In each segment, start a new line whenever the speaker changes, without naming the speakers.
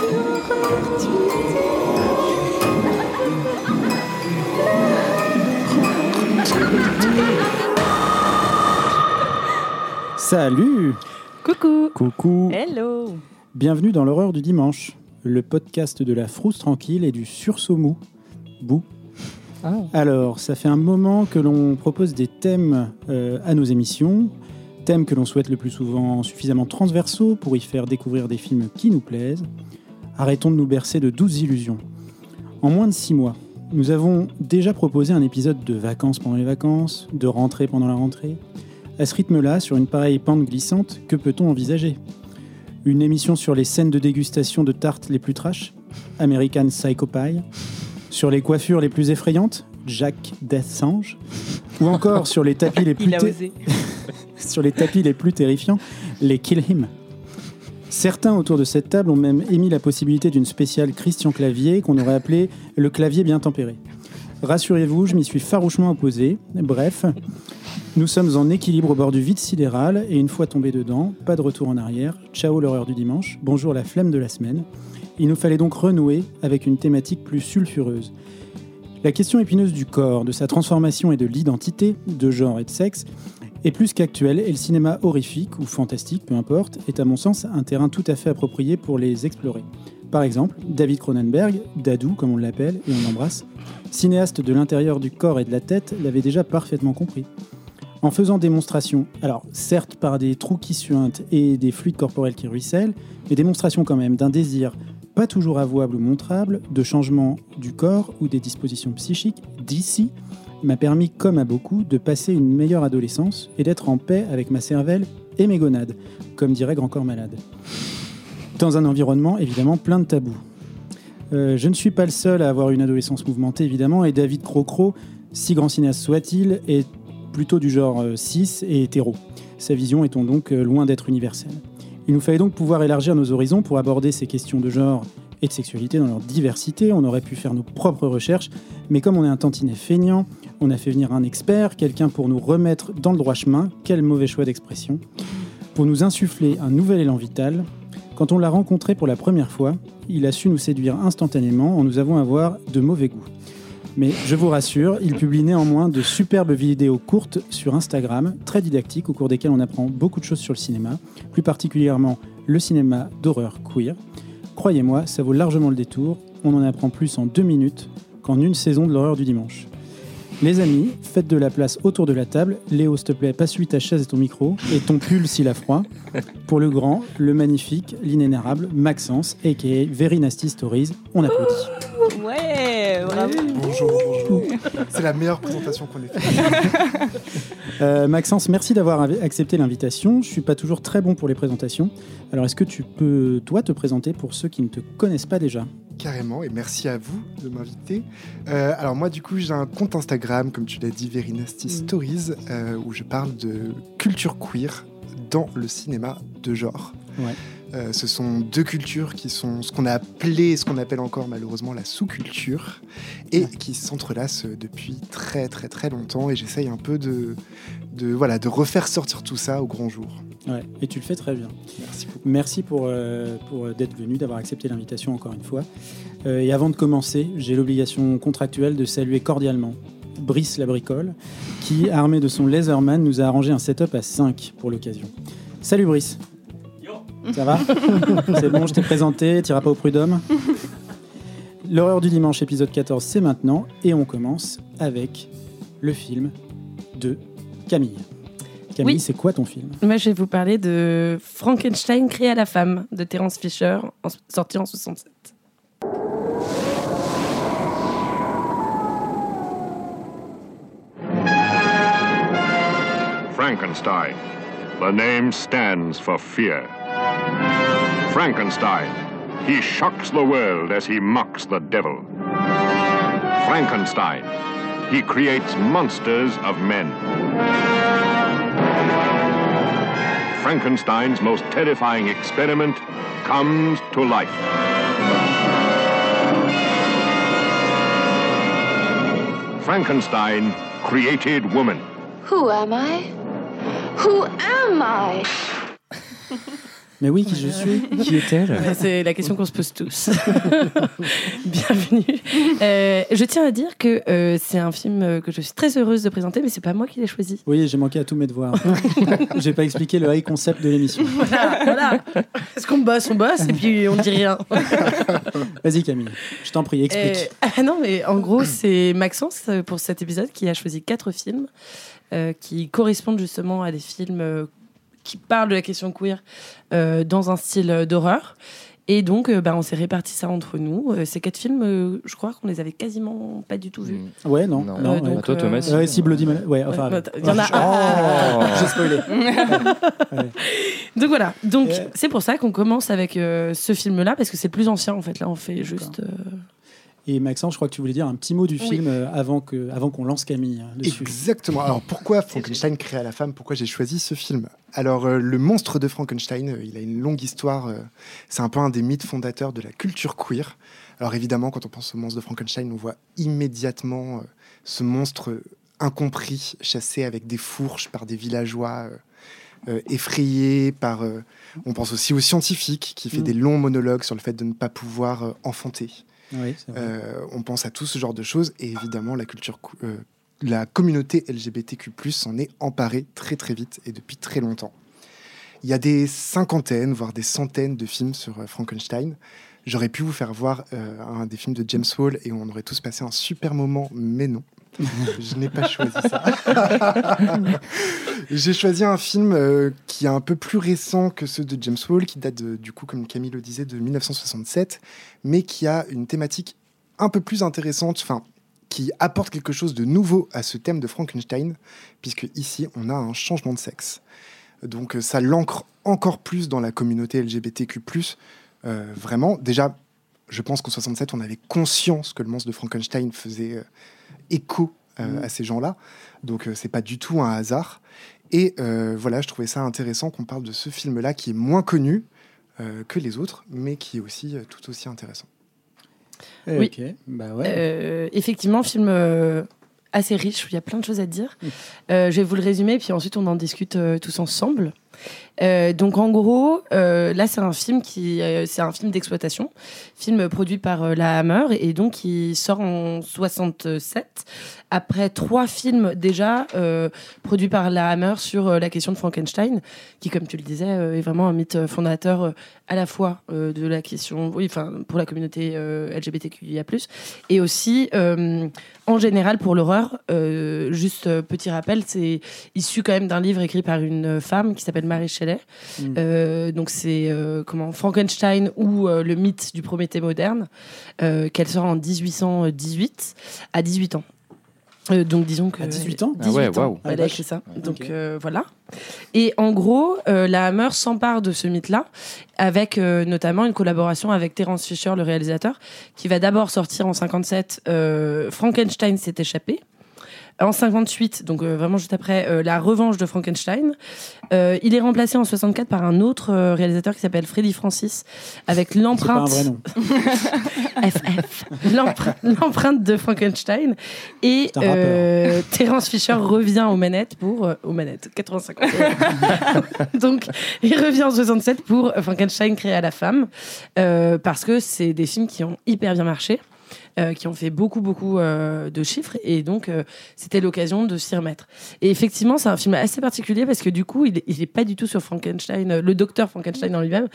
Salut
Coucou
Coucou
Hello
Bienvenue dans l'horreur du dimanche, le podcast de la frousse tranquille et du sursaut mou. Bou.
Ah.
Alors, ça fait un moment que l'on propose des thèmes euh, à nos émissions, thèmes que l'on souhaite le plus souvent suffisamment transversaux pour y faire découvrir des films qui nous plaisent. Arrêtons de nous bercer de douces illusions. En moins de six mois, nous avons déjà proposé un épisode de vacances pendant les vacances, de rentrée pendant la rentrée. À ce rythme-là, sur une pareille pente glissante, que peut-on envisager? Une émission sur les scènes de dégustation de tartes les plus trash American Psycho Pie Sur les coiffures les plus effrayantes Jack Deathsange Ou encore sur les tapis les plus sur les tapis les plus terrifiants, les Kill Him. Certains autour de cette table ont même émis la possibilité d'une spéciale Christian Clavier qu'on aurait appelé le clavier bien tempéré. Rassurez-vous, je m'y suis farouchement opposé. Bref, nous sommes en équilibre au bord du vide sidéral et une fois tombé dedans, pas de retour en arrière. Ciao l'horreur du dimanche, bonjour la flemme de la semaine. Il nous fallait donc renouer avec une thématique plus sulfureuse. La question épineuse du corps, de sa transformation et de l'identité, de genre et de sexe, est plus qu'actuelle et le cinéma horrifique ou fantastique, peu importe, est à mon sens un terrain tout à fait approprié pour les explorer. Par exemple, David Cronenberg, Dadou comme on l'appelle et on l'embrasse, cinéaste de l'intérieur du corps et de la tête, l'avait déjà parfaitement compris. En faisant démonstration, alors certes par des trous qui suintent et des fluides corporels qui ruissellent, mais démonstration quand même d'un désir pas toujours avouable ou montrable, de changement du corps ou des dispositions psychiques d'ici, m'a permis, comme à beaucoup, de passer une meilleure adolescence et d'être en paix avec ma cervelle et mes gonades, comme dirait Grand Corps Malade. Dans un environnement évidemment plein de tabous. Euh, je ne suis pas le seul à avoir une adolescence mouvementée évidemment, et David Crocro, si grand cinéaste soit-il, est plutôt du genre euh, cis et hétéro. Sa vision étant donc euh, loin d'être universelle. Il nous fallait donc pouvoir élargir nos horizons pour aborder ces questions de genre et de sexualité dans leur diversité. On aurait pu faire nos propres recherches, mais comme on est un tantinet feignant, on a fait venir un expert, quelqu'un pour nous remettre dans le droit chemin, quel mauvais choix d'expression, pour nous insuffler un nouvel élan vital. Quand on l'a rencontré pour la première fois, il a su nous séduire instantanément en nous avouant avoir de mauvais goût. Mais je vous rassure, il publie néanmoins de superbes vidéos courtes sur Instagram, très didactiques, au cours desquelles on apprend beaucoup de choses sur le cinéma, plus particulièrement le cinéma d'horreur queer. Croyez-moi, ça vaut largement le détour, on en apprend plus en deux minutes qu'en une saison de l'horreur du dimanche. Les amis, faites de la place autour de la table. Léo, s'il te plaît, passe-lui ta chaise et ton micro, et ton pull s'il a froid. Pour le grand, le magnifique, l'inénarrable, Maxence, a.k.a. Very Nasty Stories. On applaudit.
Ouais, bravo.
Bonjour, bonjour. C'est la meilleure présentation qu'on ait faite.
Euh, Maxence, merci d'avoir av- accepté l'invitation. Je suis pas toujours très bon pour les présentations. Alors, est-ce que tu peux, toi, te présenter pour ceux qui ne te connaissent pas déjà?
Carrément, et merci à vous de m'inviter. Euh, alors moi, du coup, j'ai un compte Instagram, comme tu l'as dit, Very Nasty Stories, euh, où je parle de culture queer dans le cinéma de genre.
Ouais.
Euh, ce sont deux cultures qui sont ce qu'on a appelé, ce qu'on appelle encore malheureusement la sous-culture, et qui s'entrelacent depuis très très très longtemps. Et j'essaye un peu de, de, voilà, de refaire sortir tout ça au grand jour.
Ouais, et tu le fais très bien.
Merci beaucoup.
Merci pour, euh, pour euh, d'être venu, d'avoir accepté l'invitation encore une fois. Euh, et avant de commencer, j'ai l'obligation contractuelle de saluer cordialement Brice la bricole, qui, armé de son Laserman, nous a arrangé un setup à 5 pour l'occasion. Salut Brice Ça va C'est bon, je t'ai présenté, t'iras pas au prud'homme L'horreur du dimanche, épisode 14, c'est maintenant, et on commence avec le film de Camille. Camille,
Oui.
c'est quoi ton film?
Moi, je vais vous parler de Frankenstein créé à la femme de Terence Fisher, en- sorti en 67.
Frankenstein. The name stands for fear. Frankenstein. He shocks the world as he mocks the devil. Frankenstein. He creates monsters of men. Frankenstein's most terrifying experiment comes to life. Frankenstein created woman.
Who am I? Who am I?
Mais oui, qui je suis
Qui est-elle
C'est la question qu'on se pose tous. Bienvenue. Euh, je tiens à dire que euh, c'est un film que je suis très heureuse de présenter, mais c'est pas moi qui l'ai choisi.
Oui, j'ai manqué à tous mes devoirs. j'ai pas expliqué le high concept de l'émission.
Voilà, voilà. Est-ce qu'on bosse, on bosse, et puis on dit rien.
Vas-y Camille, je t'en prie, explique.
Euh, ah non, mais en gros, c'est Maxence pour cet épisode qui a choisi quatre films qui correspondent justement à des films qui parlent de la question queer euh, dans un style euh, d'horreur. Et donc, euh, bah, on s'est réparti ça entre nous. Euh, ces quatre films, euh, je crois qu'on les avait quasiment pas du tout vus.
Ouais, non.
Non.
non
Euh, donc,
toi, Thomas,
euh,
Ouais, si Bloody Mary- Ouais, enfin.
Il y en a
Oh,
un.
J'ai spoilé.
Donc voilà. Donc c'est pour ça qu'on commence avec euh, ce film-là parce que c'est plus ancien en fait. Là, on fait juste.
Et Maxence, je crois que tu voulais dire un petit mot du
Oui.
film euh, avant avant qu'on lance Camille dessus.
Exactement. Alors pourquoi Frankenstein créa la femme? Pourquoi j'ai choisi ce film? Alors euh, le monstre de Frankenstein, euh, il a une longue histoire. euh, c'est un peu un des mythes fondateurs de la culture queer. Alors évidemment, quand on pense au monstre de Frankenstein, on voit immédiatement euh, ce monstre incompris, chassé avec des fourches par des villageois. euh, euh, effrayés par. euh, on pense aussi aux scientifiques qui fait
Mm.
des longs monologues sur le fait de ne pas pouvoir euh, enfanter. Euh, on pense à tout ce genre de choses et évidemment la culture, euh, la communauté LGBTQ+ s'en est emparée très très vite et depuis très longtemps. Il y a des cinquantaines, voire des centaines de films sur euh, Frankenstein. J'aurais pu vous faire voir un des films de James Hall et on aurait tous passé un super moment, mais non. Je n'ai pas choisi ça. J'ai choisi un film euh, qui est un peu plus récent que ceux de James Hall, qui date du coup, comme Camille le disait, de 1967, mais qui a une thématique un peu plus intéressante, enfin, qui apporte quelque chose de nouveau à ce thème de Frankenstein, puisque ici, on a un changement de sexe. Donc ça l'ancre encore plus dans la communauté LGBTQ+. euh, vraiment, déjà, je pense qu'en 67, on avait conscience que le monstre de Frankenstein faisait euh, écho euh,
Mhm.
à ces gens-là. Donc euh, c'est pas du tout un hasard. Et euh, voilà, je trouvais ça intéressant qu'on parle de ce film-là qui est moins connu euh, que les autres, mais qui est aussi euh, tout aussi intéressant.
Eh,
oui.
Ok, bah ouais.
euh, effectivement, film euh, assez riche où il y a plein de choses à dire.
Mm.
Euh, je vais vous le résumer puis ensuite on en discute euh, tous ensemble. Euh, donc en gros, euh, là c'est un film qui, euh, c'est un film d'exploitation, film produit par la Hammer et donc qui sort en 67 après trois films déjà produits par la Hammer sur la question de Frankenstein, qui comme tu le disais est vraiment un mythe fondateur à la fois de la question, oui, enfin pour la communauté LGBTQIA+, et aussi en général pour l'horreur. Juste petit rappel, c'est issu quand même d'un livre écrit par une femme qui s'appelle Marie Shelley.
Mm.
Euh, donc c'est euh, comment Frankenstein ou euh, le mythe du Prométhée moderne, euh, qu'elle sort en 1818 à 18 ans. Euh, donc disons que
À 18 ans
Ah ouais,
18 ans,
waouh.
Elle
Ah,
a écrit ça.
Ouais,
Donc euh, voilà. Et en gros, euh, la Hammer s'empare de ce mythe-là avec euh, notamment une collaboration avec Terence Fisher, le réalisateur, qui va d'abord sortir en 57 euh, Frankenstein s'est échappé. En 58, donc euh, vraiment juste après, euh, La Revanche de Frankenstein. Euh, il est remplacé en 64 par un autre réalisateur qui s'appelle Freddy Francis, avec l'empreinte. FF, l'empre- l'empreinte de Frankenstein. Et Terence Fisher revient aux manettes pour. aux manettes, 85. Donc, il revient en 67 pour Frankenstein créé à la femme. parce que c'est des films qui ont hyper bien marché. Euh, qui ont fait beaucoup beaucoup euh, de chiffres et donc euh, c'était l'occasion de s'y remettre. Et effectivement, c'est un film assez particulier parce que du coup, il est, il est pas du tout sur Frankenstein, le docteur Frankenstein en lui-même.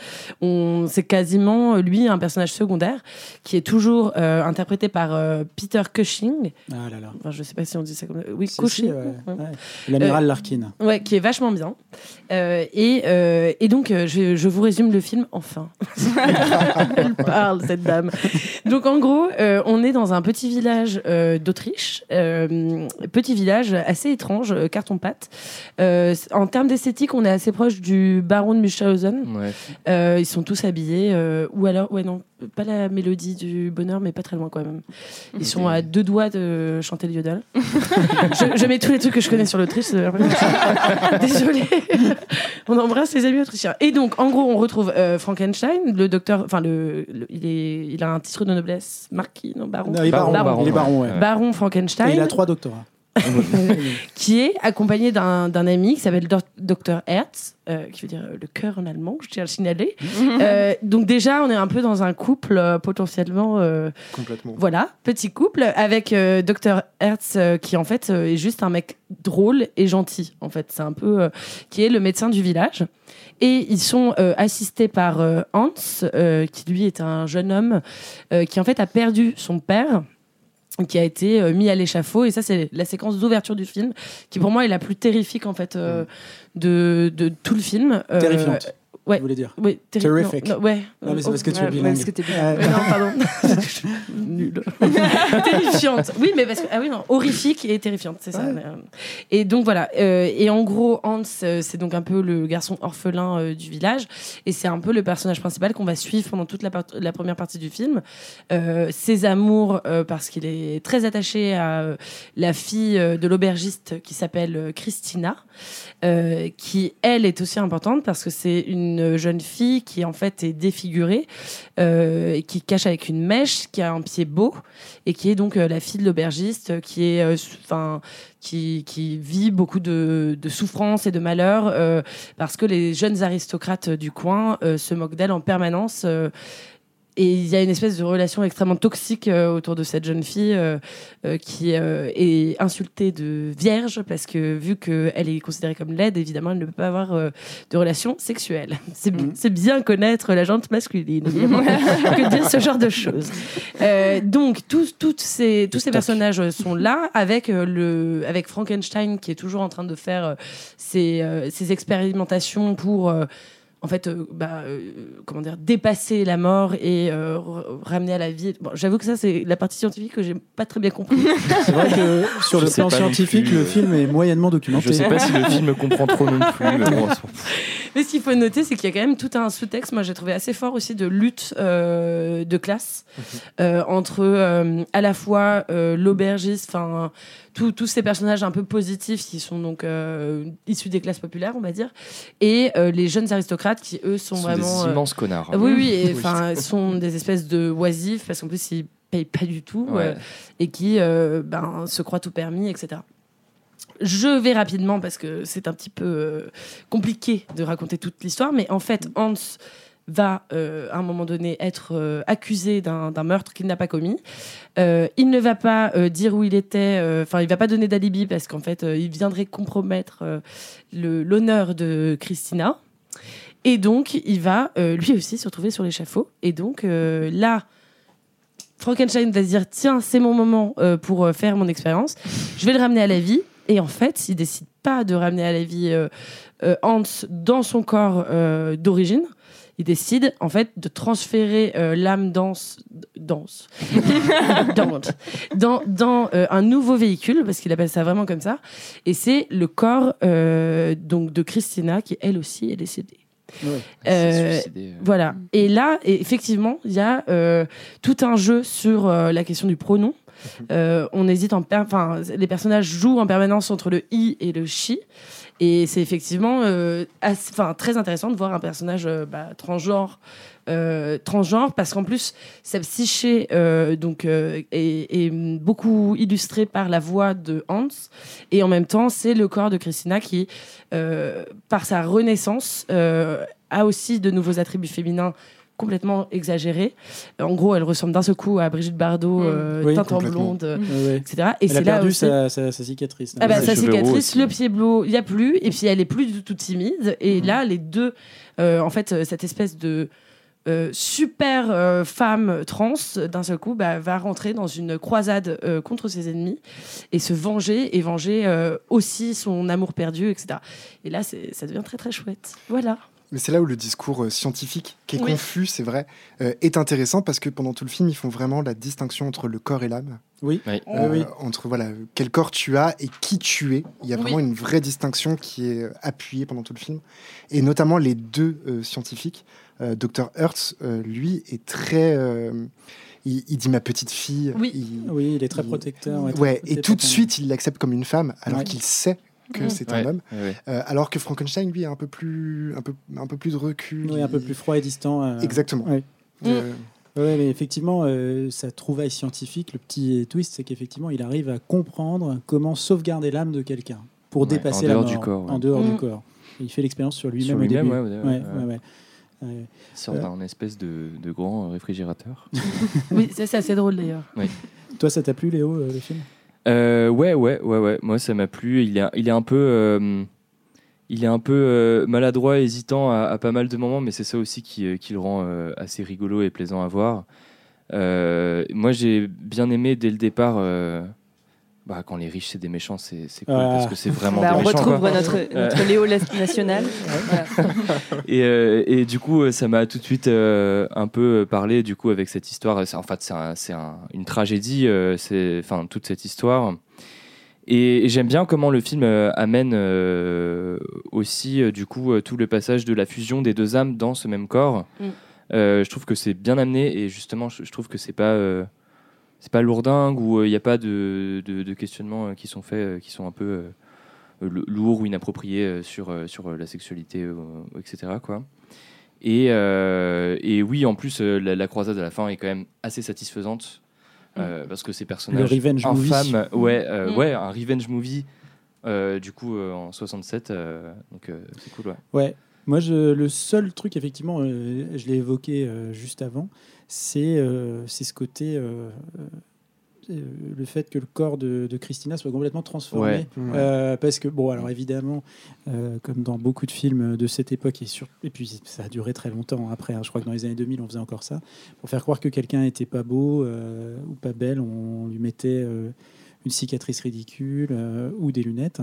C'est quasiment lui un personnage secondaire qui est toujours interprété par Peter Cushing.
Ah là là.
Enfin, je sais pas si on dit ça comme oui,
Si, si,
Cushing.
ouais,
Ouais.
ouais. L'amiral Larkin.
Ouais, qui est vachement bien. Euh, et, euh, et donc, euh, je, je vous résume le film, enfin. Elle parle, cette dame. Donc, en gros, euh, on est dans un petit village euh, d'Autriche. euh, petit village assez étrange, euh, carton-pâte. Euh, en termes d'esthétique, on est assez proche du baron de Munchausen.
Ouais.
Euh, ils sont tous habillés, euh, ou alors, ouais, non, pas la mélodie du bonheur, mais pas très loin quand même. Ils sont à deux doigts de chanter le yodel. je, je mets tous les trucs que je connais sur l'Autriche. Désolée. on embrasse les amis autrichiens. Et donc, en gros, on retrouve euh, Frankenstein, le docteur, enfin, le, le- il, est, il a un titre de noblesse, marquis, non, baron.
Non, il est baron,
Baron,
il est baron, ouais.
Baron
Et
Frankenstein.
il a trois doctorats.
qui est accompagné d'un ami qui s'appelle Dr Hertz, euh, qui veut dire euh, le cœur en allemand, je tiens à le signaler. Euh, donc déjà, on est un peu dans un couple euh, potentiellement, euh,
Complètement.
voilà, petit couple, avec euh, Dr Hertz euh, qui en fait euh, est juste un mec drôle et gentil. En fait, c'est un peu euh, qui est le médecin du village. Et ils sont euh, assistés par euh, Hans, euh, qui lui est un jeune homme euh, qui en fait a perdu son père qui a été euh, mis à l'échafaud. Et ça c'est la séquence d'ouverture du film qui pour moi est la plus terrifique en fait euh, de, de tout le film. Euh,
Terrifiante.
Ouais.
Vous voulez dire
oui, terri-
Terrific.
non, non, ouais
Non, mais c'est
Oh,
parce que tu es bilingue.
parce que t'es bilingue.
Euh,
non, pardon. Nul. terrifiante. Oui, mais parce que ah oui non, horrifique et terrifiante, c'est ça.
Ouais.
euh, Et donc voilà. euh, et en gros, Hans, euh, c'est donc un peu le garçon orphelin euh, du village, et c'est un peu le personnage principal qu'on va suivre pendant toute la, part- la première partie du film. Ses amours, parce qu'il est très attaché à la fille de l'aubergiste qui s'appelle Christina, qui elle est aussi importante parce que c'est une jeune fille qui en fait est défigurée, euh, qui cache avec une mèche, qui a un pied beau et qui est donc euh, la fille de l'aubergiste, euh, qui est, euh, enfin, qui, qui vit beaucoup de, de souffrances et de malheurs parce que les jeunes aristocrates du coin se moquent d'elle en permanence. Et il y a une espèce de relation extrêmement toxique euh, autour de cette jeune fille euh, euh, qui euh, est insultée de vierge parce que vu qu'elle est considérée comme laide, évidemment, elle ne peut pas avoir euh, de relation sexuelle. C'est bi-
Mhm.
c'est bien connaître la jante masculine que dire ce genre de choses? Euh, donc tous, toutes ces, tous ces personnages sont là avec, le, avec Frankenstein qui est toujours en train de faire ses, ses expérimentations pour... en fait, euh, bah, euh, comment dire, dépasser la mort et euh, ramener à la vie. Bon, j'avoue que ça, c'est la partie scientifique que j'ai pas très bien compris.
C'est vrai que sur le plan scientifique,
plus,
le
euh,
film est moyennement documenté.
Je sais pas si le film comprend trop non plus. mais bon,
Mais ce qu'il faut noter, c'est qu'il y a quand même tout un sous-texte, moi j'ai trouvé assez fort aussi, de lutte euh, de classe euh, entre euh, à la fois euh, l'aubergiste, enfin tous tous ces personnages un peu positifs qui sont donc euh, issus des classes populaires, on va dire, et euh, les jeunes aristocrates qui eux sont vraiment
des
euh,
immenses connards.
oui oui, enfin sont des espèces de oisifs parce qu'en plus ils payent pas du tout
Ouais.
euh, et qui euh, ben, se croient tout permis, etc. Je vais rapidement parce que c'est un petit peu euh, compliqué de raconter toute l'histoire, mais en fait, Hans va euh, à un moment donné être euh, accusé d'un meurtre qu'il n'a pas commis. Euh, il ne va pas euh, dire où il était, euh, enfin il va pas donner d'alibi parce qu'en fait euh, il viendrait compromettre l'honneur de Christina. Et donc il va lui aussi se retrouver sur l'échafaud. Et donc là, Frankenstein va se dire tiens c'est mon moment pour faire mon expérience. Je vais le ramener à la vie. Et en fait, il décide pas de ramener à la vie Hans dans son corps d'origine. Il décide en fait de transférer euh, l'âme danse, dans, dans euh, un nouveau véhicule parce qu'il appelle ça vraiment comme ça. Et c'est le corps euh, donc de Christina qui elle aussi est décédée.
Ouais.
Euh, voilà. Et là, et effectivement, il y a euh, tout un jeu sur euh, la question du pronom. Euh, on hésite en enfin les personnages jouent en permanence entre le i et le chi et c'est effectivement euh, assez- très intéressant de voir un personnage euh, bah, transgenre euh, transgenre parce qu'en plus sa psyché donc est, beaucoup illustrée par la voix de Hans. Et en même temps c'est le corps de Christina qui par sa renaissance a aussi de nouveaux attributs féminins complètement exagérés. En gros, elle ressemble d'un seul coup à Brigitte Bardot,
Mm.
euh,
Oui,
teinte en
complètement.
blonde, euh, etc. Et
Elle a
c'est là
perdu
aussi...
sa, sa- sa cicatrice.
Ah bah,
Les
sa cicatrice, le pied bleu, il n'y a plus. Et puis elle est plus du tout timide. Et là, les deux, euh, en fait, euh, cette espèce de euh, super euh, femme trans, d'un seul coup, bah, va rentrer dans une croisade euh, contre ses ennemis et se venger et venger euh, aussi son amour perdu, etc. Et là, c'est- ça devient très très chouette. Voilà.
Mais c'est là où le discours euh, scientifique, qui est
Oui.
confus, c'est vrai, euh, est intéressant parce que pendant tout le film, ils font vraiment la distinction entre le corps et l'âme.
Oui.
Euh,
oui.
Entre voilà, quel corps tu as et qui tu es. Il y a
Oui.
vraiment une vraie distinction qui est appuyée pendant tout le film. Et notamment les deux euh, scientifiques. Euh, Dr. Hertz, euh, lui, est très. euh, il, il dit ma petite fille.
Oui.
Il-
Oui, il est très
il-
protecteur. ouais, très
Ouais, et tout de suite, il l'accepte comme une femme, alors
Ouais.
qu'il sait que
Mm.
c'est
Ouais,
un homme.
ouais, ouais.
Euh, alors que Frankenstein, lui, a un peu plus, un peu, un peu plus de recul.
Oui, un peu plus froid et distant. euh,
Exactement.
Ouais.
Euh,
Ouais, mais effectivement, euh, sa trouvaille scientifique, le petit twist, c'est qu'effectivement, il arrive à comprendre comment sauvegarder l'âme de quelqu'un pour
Ouais,
dépasser
en
la
dehors
mort,
du corps, ouais.
en dehors du
Mm.
corps. Et il fait l'expérience sur lui-même
Sur
au
lui-même,
début.
ouais, ouais,
Ouais,
ouais.
ouais, ouais. Ouais.
Il sort
Euh.
d'un espèce de, de grand réfrigérateur.
Oui, ça, c'est assez drôle d'ailleurs.
Toi, ça t'a plu, Léo, euh, le film?
Euh, ouais, ouais, ouais, ouais. Moi, ça m'a plu. Il est, il est un peu, euh, il est un peu euh, maladroit, hésitant à, pas mal de moments, mais c'est ça aussi qui, euh, qui le rend euh, assez rigolo et plaisant à voir. Euh, moi, j'ai bien aimé dès le départ. Bah, quand les riches c'est des méchants, c'est c'est cool
Ah.
parce que c'est vraiment
Bah,
des
on
méchants.
retrouve
quoi.
notre, notre Léo national. Voilà.
Et, euh, et du coup, ça m'a tout de suite euh, un peu euh, parlé du coup avec cette histoire. En fait, c'est un- une tragédie, euh, c'est enfin toute cette histoire. Et, et j'aime bien comment le film euh, amène euh, aussi euh, du coup euh, tout le passage de la fusion des deux âmes dans ce même corps.
Mm.
Euh, je trouve que c'est bien amené et justement, je, je trouve que c'est pas euh, c'est pas lourdingue ou il n'y a pas de, de, de questionnements euh, qui sont faits euh, qui sont un peu euh, euh, lourds ou inappropriés euh, sur, euh, sur euh, la sexualité, euh, etc. Quoi. Et, euh, et oui, en plus, euh, la, la croisade à la fin est quand même assez satisfaisante euh, parce que ces personnages
Le revenge movie.
ouais, euh,
Mm.
ouais, un revenge movie. euh, du coup, euh, en 67, euh, donc euh, c'est cool, ouais.
Ouais. Moi, je, le seul truc, effectivement, euh, je l'ai évoqué euh, juste avant, c'est euh, c'est ce côté. euh, euh, le fait que le corps de, de Christina soit complètement transformé.
Ouais.
Ouais.
Euh, parce que, bon, alors évidemment, euh, comme dans beaucoup de films de cette époque, et, sur, et puis ça a duré très longtemps après, hein, je crois que dans les années 2000, on faisait encore ça, pour faire croire que quelqu'un était pas beau euh, ou pas belle, on lui mettait euh, une cicatrice ridicule euh, ou des lunettes.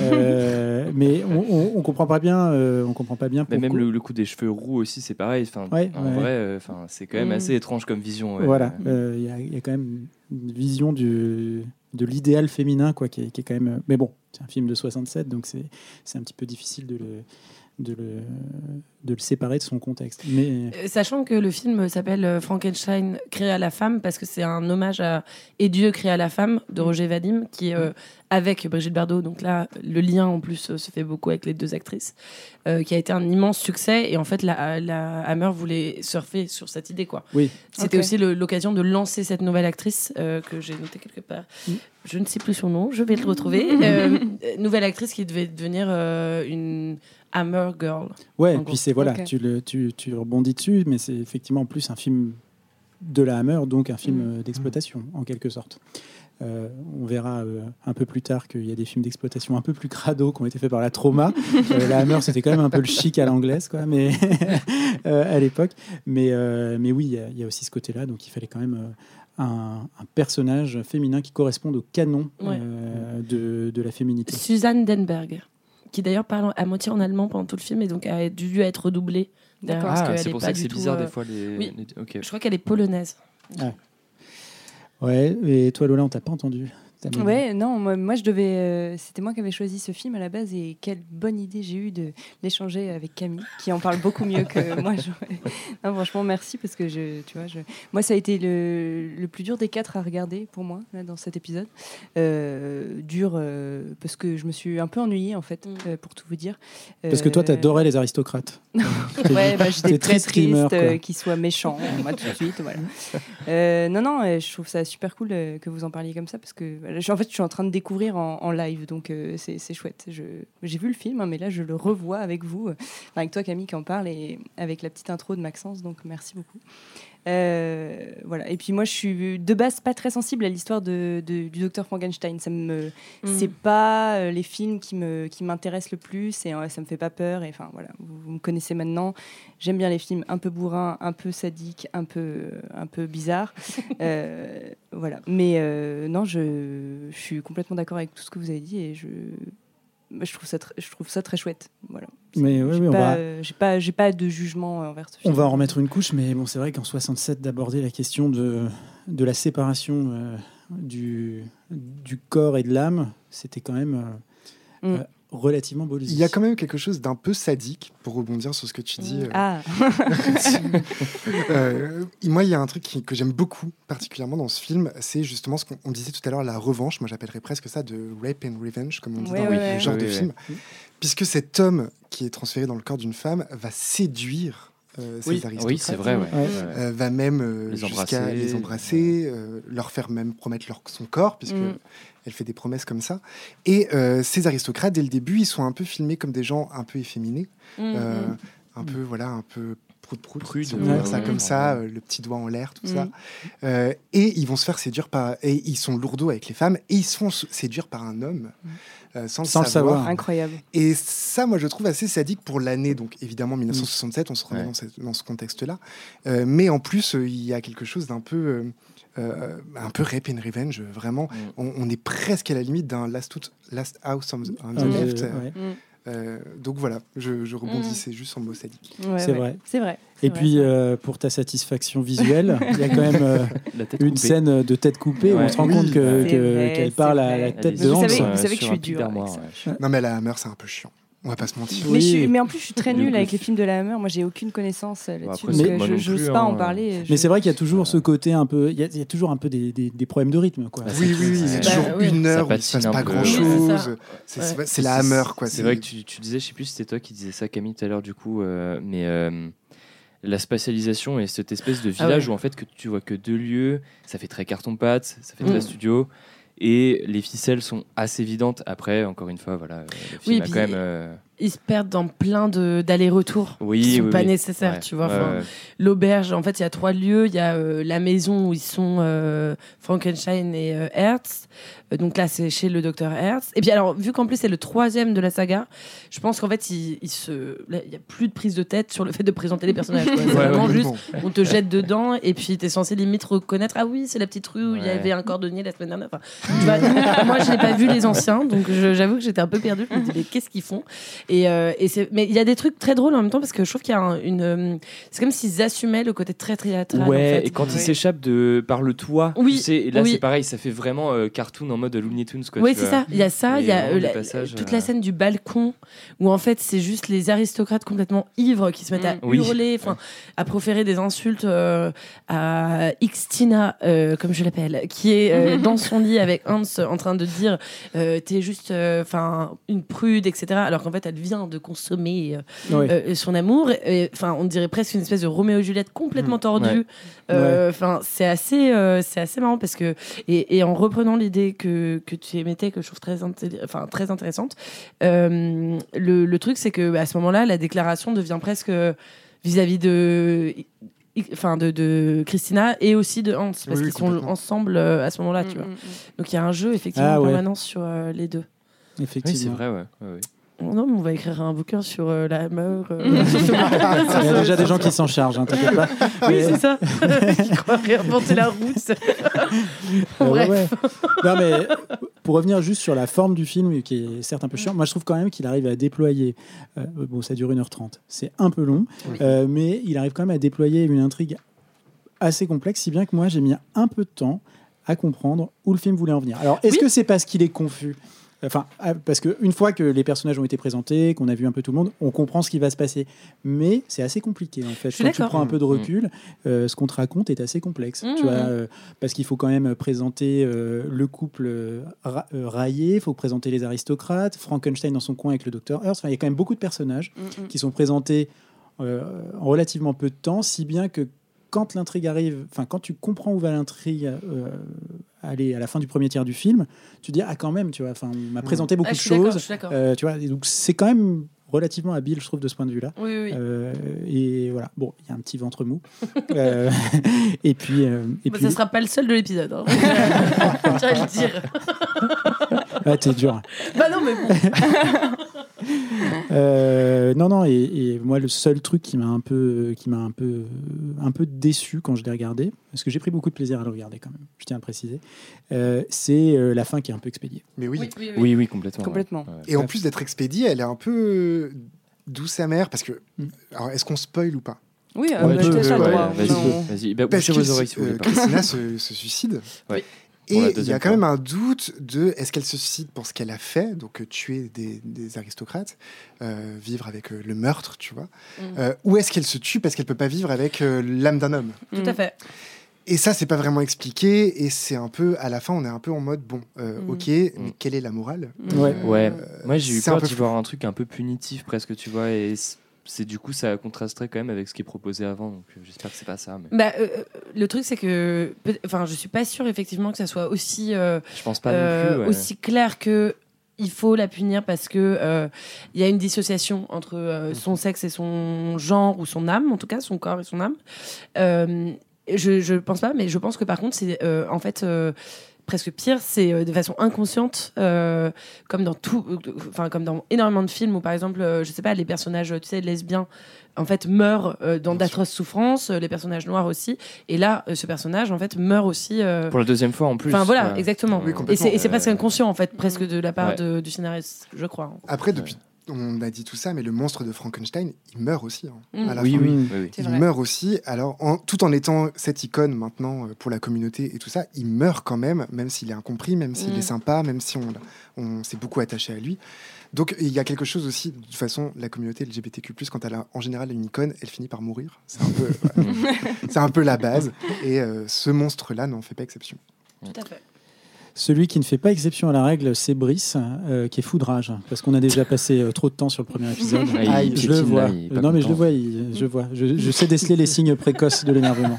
Euh, mais on, on, on comprend pas bien, euh, on comprend pas bien
Mais même le, le coup des cheveux roux aussi, c'est pareil. Enfin,
Ouais,
en
ouais.
vrai, euh, enfin, c'est quand même
Mm.
assez étrange comme vision. ouais.
Voilà, euh, il y, a- il y a quand même une vision du, de l'idéal féminin, quoi, qui est, qui est quand même. Mais bon, c'est un film de 67, donc c'est c'est un petit peu difficile de le, de le, de le séparer de son contexte. Mais
Euh, Sachant que le film s'appelle euh, Frankenstein créé à la femme parce que c'est un hommage à Et Dieu créé à la femme de Roger Vadim qui est euh, avec Brigitte Bardot. Donc là, le lien en plus se fait beaucoup avec les deux actrices, euh, qui a été un immense succès. Et en fait, la, la Hammer voulait surfer sur cette idée, quoi.
oui,
C'était aussi l'occasion de lancer cette nouvelle actrice euh, que j'ai notée quelque part.
Mm.
Je ne sais plus son nom, je vais le retrouver. Euh, nouvelle actrice qui devait devenir euh, une Hammer Girl.
ouais, et puis c'est voilà, tu, le, tu, tu rebondis dessus, mais c'est effectivement en plus un film de la Hammer, donc un film
Mm.
euh, d'exploitation, en quelque sorte. Euh, on verra euh, un peu plus tard qu'il y a des films d'exploitation un peu plus crado qui ont été faits par la Trauma. Euh, la Hammer, c'était quand même un peu le chic à l'anglaise, quoi, mais à l'époque. Mais, mais oui, il y a- il y, a aussi ce côté-là, donc il fallait quand même un, un personnage féminin qui corresponde au canon
Ouais.
de, de la féminité.
Suzanne Denberg, qui d'ailleurs parle à moitié en allemand pendant tout le film et donc a dû être redoublée. derrière,
D'accord.
parce
Ah, c'est
est
pour
pas
ça que c'est bizarre
euh,
des fois. Les,
oui.
les- ok.
Je crois qu'elle est polonaise.
Ouais, et toi Lola, on t'a pas entendu.
Ouais, non, moi, moi, je devais. euh, C'était moi qui avais choisi ce film à la base et quelle bonne idée j'ai eu de l'échanger avec Camille, qui en parle beaucoup mieux que moi. Non, franchement, merci parce que je, tu vois, je, moi, ça a été le, le plus dur des quatre à regarder pour moi là, dans cet épisode. Euh, dur euh, parce que je me suis un peu ennuyée en fait,
Mm.
euh, pour tout vous dire.
Parce que toi, t'adorais les aristocrates.
Ouais, bah, j'étais très
triste qu'ils
euh, soient méchants, moi tout de suite. Voilà. Euh, non, non, euh, je trouve ça super cool euh, que vous en parliez comme ça parce que je- en fait, je suis en train de découvrir en, live, donc euh, c'est chouette. J'ai vu le film, hein, mais là, je le revois avec vous, euh, avec toi, Camille, qui en parle, et avec la petite intro de Maxence, donc merci beaucoup. Euh, voilà. Et puis moi, je suis de base pas très sensible à l'histoire de, de- du docteur Frankenstein. Ça me, c'est pas euh, les films qui me qui m'intéressent le plus et euh, ça me fait pas peur. Et enfin voilà, vous, vous me connaissez maintenant. J'aime bien les films un peu bourrins, un peu sadiques, un peu un peu bizarres. Euh, voilà. Mais euh, non, je, je suis complètement d'accord avec tout ce que vous avez dit et je je trouve ça je trouve ça très chouette. Voilà.
Mais oui,
J'ai
oui, on
pas,
va,
euh, j'ai pas j'ai pas de jugement euh, envers ce
on
film.
va en remettre une couche, mais bon, c'est vrai qu'en 67, d'aborder la question de, de la séparation euh, du, du corps et de l'âme, c'était quand même euh,
Mm.
Relativement beau.
Il y a quand même quelque chose d'un peu sadique, pour rebondir sur ce que tu dis. euh,
Ah,
Euh, moi, il y a un truc qui- que j'aime beaucoup, particulièrement dans ce film, c'est justement ce qu'on on disait tout à l'heure, la revanche. Moi, j'appellerais presque ça de rape and revenge, comme on dit
Ouais,
dans
ouais,
le
ouais.
genre de film. Puisque cet homme qui est transféré dans le corps d'une femme va séduire euh,
Oui.
ces
Oui,
aristocrates.
c'est vrai, ouais.
Ouais.
Ouais.
Euh, va même euh,
Les
jusqu'à
embrasser.
les embrasser, euh, leur faire même promettre leur, son corps, puisque
Mm.
elle fait des promesses comme ça. Et euh, ces aristocrates, dès le début, ils sont un peu filmés comme des gens un peu efféminés,
Mm,
euh,
mm.
un peu voilà, un peu prout prout,
Prude,
si on peut
ouais,
dire ça
ouais,
comme
ouais.
ça, euh, le petit doigt en l'air, tout
Mm.
ça. Euh, et ils vont se faire séduire par, et ils sont lourdeaux avec les femmes, et ils se font séduire par un homme. Euh, sans,
Sans le
savoir.
savoir.
Incroyable.
Et ça, moi, je trouve assez sadique pour l'année. Donc, évidemment, 1967, on se remet
Ouais.
dans, cette- dans ce contexte-là. Euh, mais en plus, euh, il y a quelque chose d'un peu, euh, euh, un peu rape and revenge. Vraiment,
Mm.
on, on est presque à la limite d'un Last, House on the, on the Left.
ouais.
Mm.
Euh, donc voilà, je, je rebondissais juste sur le mot sadique.
Ouais,
C'est
ouais.
vrai.
C'est vrai.
Et
vrai,
puis, euh, pour ta satisfaction visuelle, il y a quand même euh, une
coupée.
scène de tête coupée où on se rend
Oui.
compte que- que- qu'elle
c'est
parle à la tête de
Vous
Hans.
savez-
sur,
vous savez que je suis dure.
Non, mais la Hammer, c'est un peu chiant. On va pas se mentir.
Mais,
Oui.
je suis- mais en plus, je suis très
Le-
nulle
le-
avec les films de la Hammer. Moi, j'ai aucune connaissance euh, là-dessus. donc,
c'est-
euh, je
plus,
pas
hein.
en parler.
Mais
je-
c'est vrai qu'il y a toujours ce côté un peu. Il y a, il y a toujours un peu des, des- des problèmes de rythme. Quoi.
Bah,
Oui, oui, oui,
Bah,
c'est
Bah,
toujours une heure où il se
patine
passe pas
peu.
grand
Oui, c'est
la Hammer, quoi.
C'est vrai que tu, tu disais, je sais plus si c'était toi qui disais ça, Camille, tout à l'heure, du coup, euh, mais euh, la spatialisation et cette espèce de
Ah
village
ouais.
où en fait que tu vois que deux lieux, ça fait très carton-pâte, ça fait très studio. Et les ficelles sont assez évidentes. Après, encore une fois, voilà, euh, le film
Oui,
a
puis-
quand même. euh,
Ils se perdent dans plein d'allers-retours
Oui,
qui sont
oui,
pas
oui.
nécessaires,
ouais,
tu vois. L'auberge, en fait, il y a trois lieux. Il y a euh, la maison où ils sont Frankenstein et Hertz. Euh, donc là, c'est chez le docteur Hertz. Et puis alors, vu qu'en plus c'est le troisième de la saga, je pense qu'en fait, il, il se, là, il y a plus de prise de tête sur le fait de présenter les personnages. quoi. C'est
Ouais,
vraiment
ouais,
juste,
Bon.
on te jette dedans et puis t'es censé limite reconnaître. Ah oui, c'est la petite rue où il y avait un cordonnier la semaine dernière. Enfin, tu vois, moi, je n'ai pas vu les anciens, donc je- j'avoue que j'étais un peu perdue. Je me dis, mais qu'est-ce qu'ils font? Et, euh, et c'est, mais il y a des trucs très drôles en même temps parce que je trouve qu'il y a un- une, euh, c'est comme s'ils assumaient le côté très théâtral.
Ouais,
en fait.
et quand il
Ouais.
s'échappe de par le toit,
Oui,
tu sais, et là
oui.
c'est pareil, ça fait vraiment euh, cartoon en mode Looney Tunes quoi.
Oui, c'est ça. Il y a ça, il y a euh,
des
la-
passages,
toute
euh,
la scène du balcon où en fait c'est juste les aristocrates complètement ivres qui se mettent à
Mm.
Oui.
hurler, enfin à proférer des insultes euh, à Xtina, euh, comme je l'appelle, qui est euh, dans son lit avec Hans en train de dire euh, t'es juste euh, enfin une prude, etc. Alors qu'en fait elle vient de consommer euh, euh, son amour. Enfin, on dirait presque une espèce de Roméo et Juliette complètement
Mm.
tordue.
Ouais.
Euh, Enfin, c'est assez, euh, c'est assez marrant parce que et, et en reprenant l'idée que, que tu émettais, que je trouve très, enfin, très intéressante, euh, le, le truc c'est que à ce moment-là, la déclaration devient presque vis-à-vis de enfin de, de Christina et aussi de Hans parce
Oui,
qu'ils sont ensemble euh, à ce moment-là
Mm,
tu vois
mm, mm.
donc il y a un jeu effectivement
Ah,
en permanence sur euh, les deux
Oui, c'est
Effectivement.
vrai, ouais. ouais, ouais.
Non mais on va écrire un bouquin sur euh, la euh, ce-
Il y a déjà des gens qui s'en chargent, hein, t'inquiète pas.
oui
Mais-
c'est ça qui croient réinventer la route
Euh, ouais,
Bref.
ouais. Non, mais pour revenir juste sur la forme du film, qui est certes un peu chiant, moi je trouve quand même qu'il arrive à déployer. euh, bon, ça dure 1h30, c'est un peu long,
Oui.
euh, mais il arrive quand même à déployer une intrigue assez complexe, si bien que moi j'ai mis un peu de temps à comprendre où le film voulait en venir. Alors, est-ce
Oui.
que c'est parce qu'il est confus? Enfin, ah, parce qu'une fois que les personnages ont été présentés, qu'on a vu un peu tout le monde, on comprend ce qui va se passer. Mais c'est assez compliqué en fait.
Je suis
Quand tu prends un peu de
Mm.
recul, euh, ce qu'on te raconte est assez complexe.
Mm,
Tu vois,
mm.
euh, parce qu'il faut quand même présenter euh, le couple ra- raillé, il faut présenter les aristocrates, Frankenstein dans son coin avec le docteur Hearst. Enfin, il y a quand même beaucoup de personnages
Mm, mm.
qui sont présentés euh, en relativement peu de temps, si bien que quand l'intrigue arrive, enfin quand tu comprends où va l'intrigue aller à la fin du premier tiers du film, tu dis ah quand même, tu vois, enfin on m'a présenté beaucoup
Ah,
de choses, euh, tu vois, et donc c'est quand même relativement habile, je trouve, de ce point de vue-là.
oui, oui.
Euh, et voilà, bon, il y a un petit ventre mou. Euh, et puis, et
Bah,
puis
Ça sera pas le seul de l'épisode. Hein. Tiens le dire.
ah, t'es dur.
Bah non, mais bon.
Euh, non, non, et, et moi, le seul truc qui m'a un peu, qui m'a un peu, un peu déçu quand je l'ai regardé, parce que j'ai pris beaucoup de plaisir à le regarder quand même, je tiens à le préciser, euh, c'est euh, la fin qui est un peu expédiée.
Mais oui.
Oui, oui, oui.
Oui, oui, complètement.
Complètement.
Ouais.
Et en plus d'être expédiée, elle est un peu douce amère parce que.
Mm.
Alors, est-ce qu'on spoil ou pas?
Oui, euh,
Ouais,
bah, je te
peux,
laisse le
ouais,
droit.
Vas-y, vas-y. Bah,
Parce
bouchez
que
vos oreilles si vous
euh. Christina se, se suicide.
Ouais.
Et il y a quand
fois.
même un doute de est-ce qu'elle se suicide pour ce qu'elle a fait, donc euh, tuer des, des aristocrates, euh, vivre avec euh, le meurtre, tu vois,
Mm.
euh, ou est-ce qu'elle se tue parce qu'elle peut pas vivre avec euh, l'âme d'un homme?
Tout à fait.
Et ça, c'est pas vraiment expliqué, et c'est un peu, à la fin, on est un peu en mode bon, euh,
Mm.
ok, mais quelle est la morale?
Mm.
Ouais.
Ouais, moi j'ai eu
c'est un
peur
peu
d'y voir un truc un peu punitif presque, tu vois, et c'est du coup ça contrasterait quand même avec ce qui est proposé avant. Donc euh, j'espère que c'est pas ça. Mais
Bah, euh, euh, le truc, c'est que. Enfin, je suis pas sûre, effectivement, que ça soit aussi. euh,
je pense pas
euh,
non plus. ouais.
aussi clair que il faut la punir parce que il y a une dissociation entre euh, son sexe et son genre ou son âme en tout cas son corps et son âme je je pense pas mais je pense que par contre c'est en fait presque pire, c'est euh, de façon inconsciente, euh, comme dans tout, euh, enfin comme dans énormément de films où par exemple, euh, je sais pas, les personnages, tu sais, lesbiens, en fait, meurent euh, dans d'atroces souffrances, euh, les personnages noirs aussi, et là, euh, ce personnage, en fait, meurt aussi. euh,
Pour la deuxième fois en plus.
Enfin voilà, exactement.
Oui,
et c'est presque inconscient en fait, presque de la part
Ouais.
de- du scénariste, je crois.
Après, depuis, on a dit tout ça, mais le monstre de Frankenstein, il meurt aussi. hein,
Mm.
à la
Oui,
fin.
oui, oui, oui.
C'est
Il
vrai.
meurt aussi, alors en- tout en étant cette icône maintenant euh, pour la communauté et tout ça, il meurt quand même, même s'il est incompris, même s'il
Mm.
est sympa, même si on, on s'est beaucoup attaché à lui. Donc il y a quelque chose aussi, de toute façon, la communauté LGBTQ+, quand elle a en général une icône, elle finit par mourir. C'est un peu, c'est un peu la base. Et euh, ce monstre-là n'en fait pas exception.
Tout à fait.
Celui qui ne fait pas exception à la règle, c'est Brice, euh, qui est foudrage, parce qu'on a déjà passé euh, trop de temps sur le premier épisode.
Ah, il
je le vois.
là,
non, mais je le vois, il- je vois. Je, je sais déceler les signes précoces de l'énervement.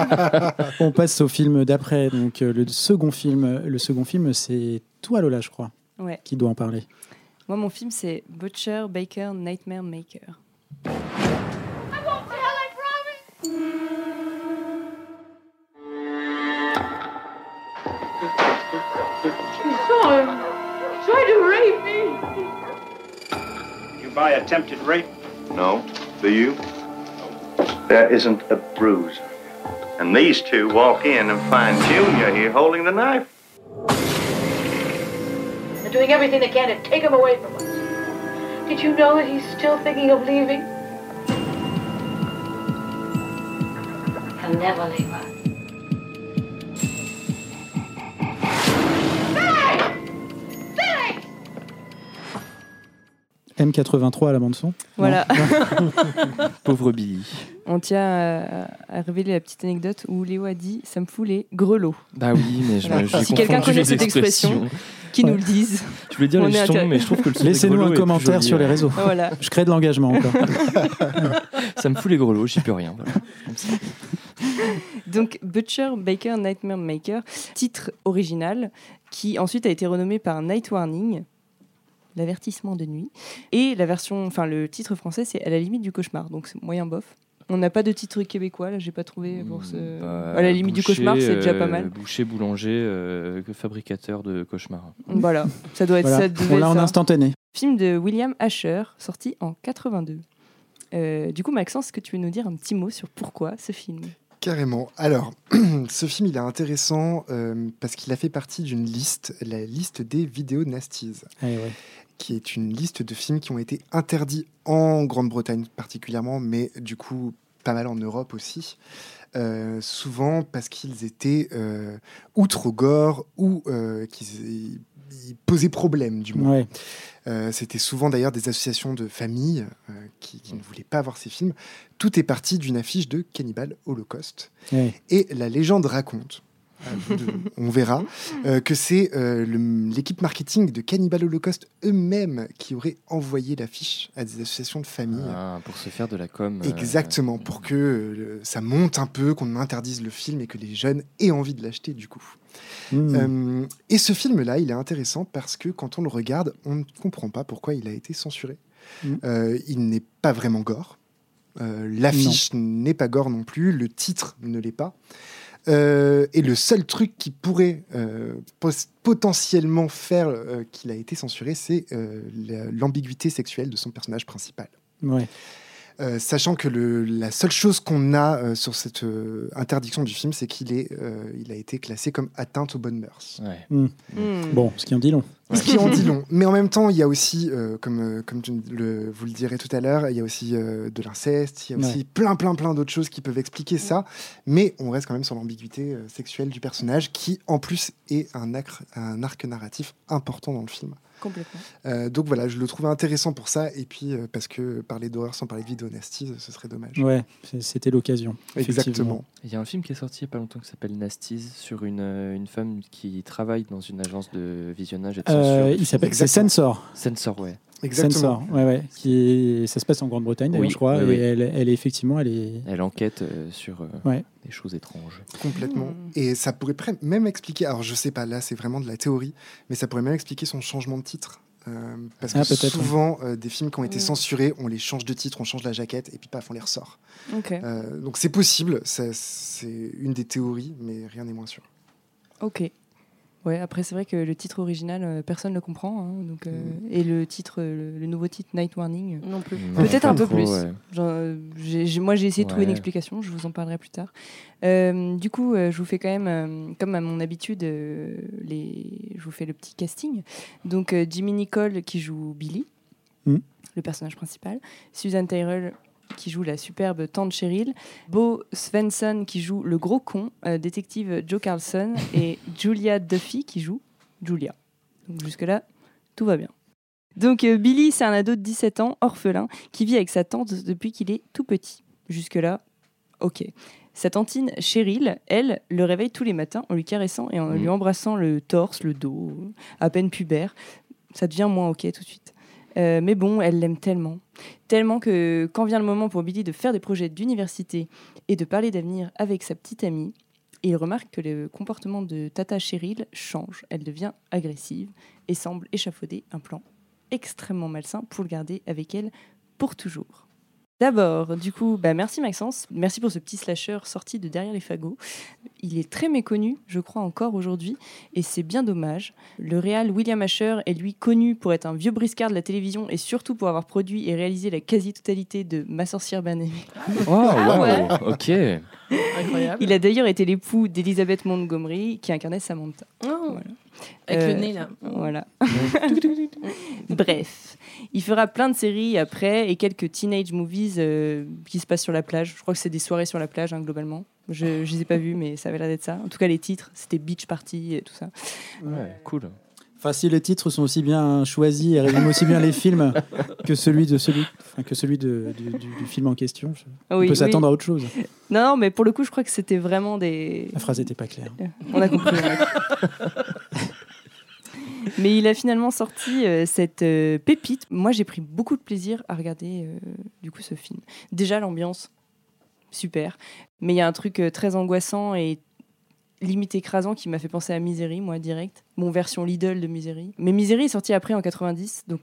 On passe au film d'après. Donc euh, le second film, le second film, c'est toi Lola, je crois,
Ouais.
qui doit en parler.
Moi, mon film, c'est Butcher, Baker, Nightmare Maker.
You buy attempted rape?
No. Do you?
There isn't a bruise.
And these two walk in and find Junior here holding the knife.
They're doing everything they can to take him away from us. Did you know that he's still thinking of leaving? He'll never leave us.
M83 à la bande son.
Voilà.
Pauvre Billy.
On tient à, à révéler la petite anecdote où Léo a dit Ça me fout les grelots.
Bah oui, mais je
Voilà. Si quelqu'un connaît cette expression. Qui nous le disent.
Je voulais dire
On
les jetons, mais je trouve que le
Laissez-nous un commentaire
joli,
sur les
ouais.
réseaux.
Voilà.
Je crée de l'engagement encore.
Ça me fout les grelots, j'y peux rien. voilà.
Donc, Butcher, Baker, Nightmare Maker, titre original, qui ensuite a été renommé par Night Warning, l'avertissement de nuit. Et la version, enfin, le titre français, c'est À la limite du cauchemar, donc c'est moyen bof. On n'a pas de titre québécois, là, j'ai pas trouvé pour ce.
Bah,
à la limite du cauchemar, c'est déjà pas
euh,
mal.
Boucher, boulanger, euh, fabricateur de cauchemars.
Voilà, ça doit être
Voilà.
ça.
On l'a en instantané.
Film de William Asher, sorti en 82. Euh, du coup, Maxence, est-ce que tu veux nous dire un petit mot sur pourquoi ce film?
Carrément. Alors, ce film, il est intéressant euh, parce qu'il a fait partie d'une liste, la liste des vidéos nasties.
Eh ouais.
Qui est une liste de films qui ont été interdits en Grande-Bretagne particulièrement, mais du coup pas mal en Europe aussi. Euh, souvent parce qu'ils étaient euh, ou trop gore ou euh, qu'ils ils posaient problème du moins.
Ouais.
Euh, C'était souvent d'ailleurs des associations de familles qui, qui ne voulaient pas voir ces films. Tout est parti d'une affiche de Cannibal Holocaust.
Ouais.
Et la légende raconte, de- on verra, euh, que c'est euh, l'équipe marketing de Cannibal Holocaust eux-mêmes qui auraient envoyé l'affiche à des associations de familles.
Ah, pour se faire de la com. euh,
Exactement, pour que euh, ça monte un peu, qu'on interdise le film et que les jeunes aient envie de l'acheter du coup.
Mmh.
Euh, et ce film-là, il est intéressant parce que quand on le regarde, on ne comprend pas pourquoi il a été censuré.
Mm.
Euh, il n'est pas vraiment gore. Euh, L'affiche n'est pas gore non plus. Le titre ne l'est pas. Euh, et le seul truc qui pourrait euh, potentiellement faire euh, qu'il a été censuré, c'est la- l'ambiguïté sexuelle de son personnage principal. Euh, sachant que le- la seule chose qu'on a euh, sur cette euh, interdiction du film, c'est qu'il est, euh, il a été classé comme atteinte aux bonnes mœurs.
Ouais.
Hmm.
Bon, ce qui en dit long.
Ce qui en dit long. Mais en même temps, il y a aussi, euh, comme, comme tu le, vous le direz tout à l'heure, il y a aussi euh, de l'inceste, il y a aussi
Ouais.
plein, plein, plein d'autres choses qui peuvent expliquer ça. Mais on reste quand même sur l'ambiguïté euh, sexuelle du personnage, qui en plus est un arc narratif important dans le film.
Complètement.
Euh, donc voilà, je le trouvais intéressant pour ça. Et puis, euh, parce que parler d'horreur sans parler de vidéo nasty, ce serait dommage.
Ouais, c'était l'occasion.
Exactement.
Il y a un film qui est sorti il n'y a pas longtemps qui s'appelle Nasties sur une, euh, une femme qui travaille dans une agence de visionnage et de
Euh,
censure.
il s'appelle c'est
Exactement.
Sensor.
Sensor, ouais.
Exactement.
Sensor, ouais, ouais, qui est- ça se passe en Grande-Bretagne,
Oui,
je crois,
oui,
et. Elle, elle est effectivement, elle est.
Elle enquête euh, sur euh,
Ouais.
des choses étranges.
Complètement.
Mm.
Et ça pourrait même expliquer, alors je sais pas, là c'est vraiment de la théorie, mais ça pourrait même expliquer son changement de titre. Euh, parce que
Ah, peut-être,
souvent, euh, des films qui ont été
Mm.
censurés, on les change de titre, on change la jaquette, et puis paf, on les ressort.
Ok.
Euh, donc c'est possible, c'est une des théories, mais rien n'est moins sûr.
Ok. Ouais, après, c'est vrai que le titre original, euh, personne ne le comprend. hein, donc, euh, Et le titre, le, le nouveau titre, Night Warning, euh,
Non plus.
Non,
Peut-être
pas
un peu
trop,
plus.
ouais.
Genre, euh, j'ai- j'ai- moi, j'ai essayé de trouver une
Ouais.
explication, je vous en parlerai plus tard. Euh, du coup, euh, je vous fais quand même, euh, comme à mon habitude, euh, les... je vous fais le petit casting. Donc, euh, Jimmy Nicole qui joue Billy,
Mm.
le personnage principal. Susan Tyrrell qui joue la superbe tante Cheryl. Bo Svensson qui joue le gros con, euh, détective Joe Carlson. et Julia Duffy qui joue Julia. Donc, jusque-là, tout va bien. Donc euh, Billy, c'est un ado de 17 ans, orphelin, qui vit avec sa tante depuis qu'il est tout petit. Jusque-là, ok. Sa tantine Cheryl, elle, le réveille tous les matins en lui caressant et en
Mhm.
lui embrassant le torse, le dos, à peine pubère. Ça devient moins ok tout de suite. Euh, mais bon, elle l'aime tellement. Tellement que quand vient le moment pour Billy de faire des projets d'université et de parler d'avenir avec sa petite amie, il remarque que le comportement de Tata Cheryl change. Elle devient agressive et semble échafauder un plan extrêmement malsain pour le garder avec elle pour toujours. D'abord, du coup, bah merci Maxence, merci pour ce petit slasher sorti de derrière les fagots. Il est très méconnu, je crois encore aujourd'hui, et c'est bien dommage. Le réal William Asher est lui connu pour être un vieux briscard de la télévision et surtout pour avoir produit et réalisé la quasi-totalité de Ma sorcière bien aimée.
Oh, wow,
ouais.
ok.
Incroyable.
Il a d'ailleurs été l'époux d'Elizabeth Montgomery qui incarnait Samantha.
Oh.
Voilà.
Avec
Euh,
le nez là.
Voilà. Bref, il fera plein de séries après et quelques teenage movies euh, qui se passent sur la plage. Je crois que c'est des soirées sur la plage hein, globalement. Je ne les ai pas vues, mais ça avait l'air d'être ça. En tout cas, les titres, c'était Beach Party et tout ça.
Ouais, cool.
Enfin, si les titres sont aussi bien choisis et résument aussi bien les films que celui de celui, que celui de- du, du- du film en question, je- on
oui,
peut
oui.
s'attendre à autre chose.
Non, non, mais pour le coup, je crois que c'était vraiment des.
La phrase n'était pas claire.
On a compris. on a compris. Mais il a finalement sorti euh, cette euh, pépite. Moi, j'ai pris beaucoup de plaisir à regarder euh, du coup ce film. Déjà l'ambiance, super. Mais il y a un truc très angoissant et limite écrasant qui m'a fait penser à Misery, moi direct. Mon version Lidl de Misery. Mais Misery est sorti après en 90, donc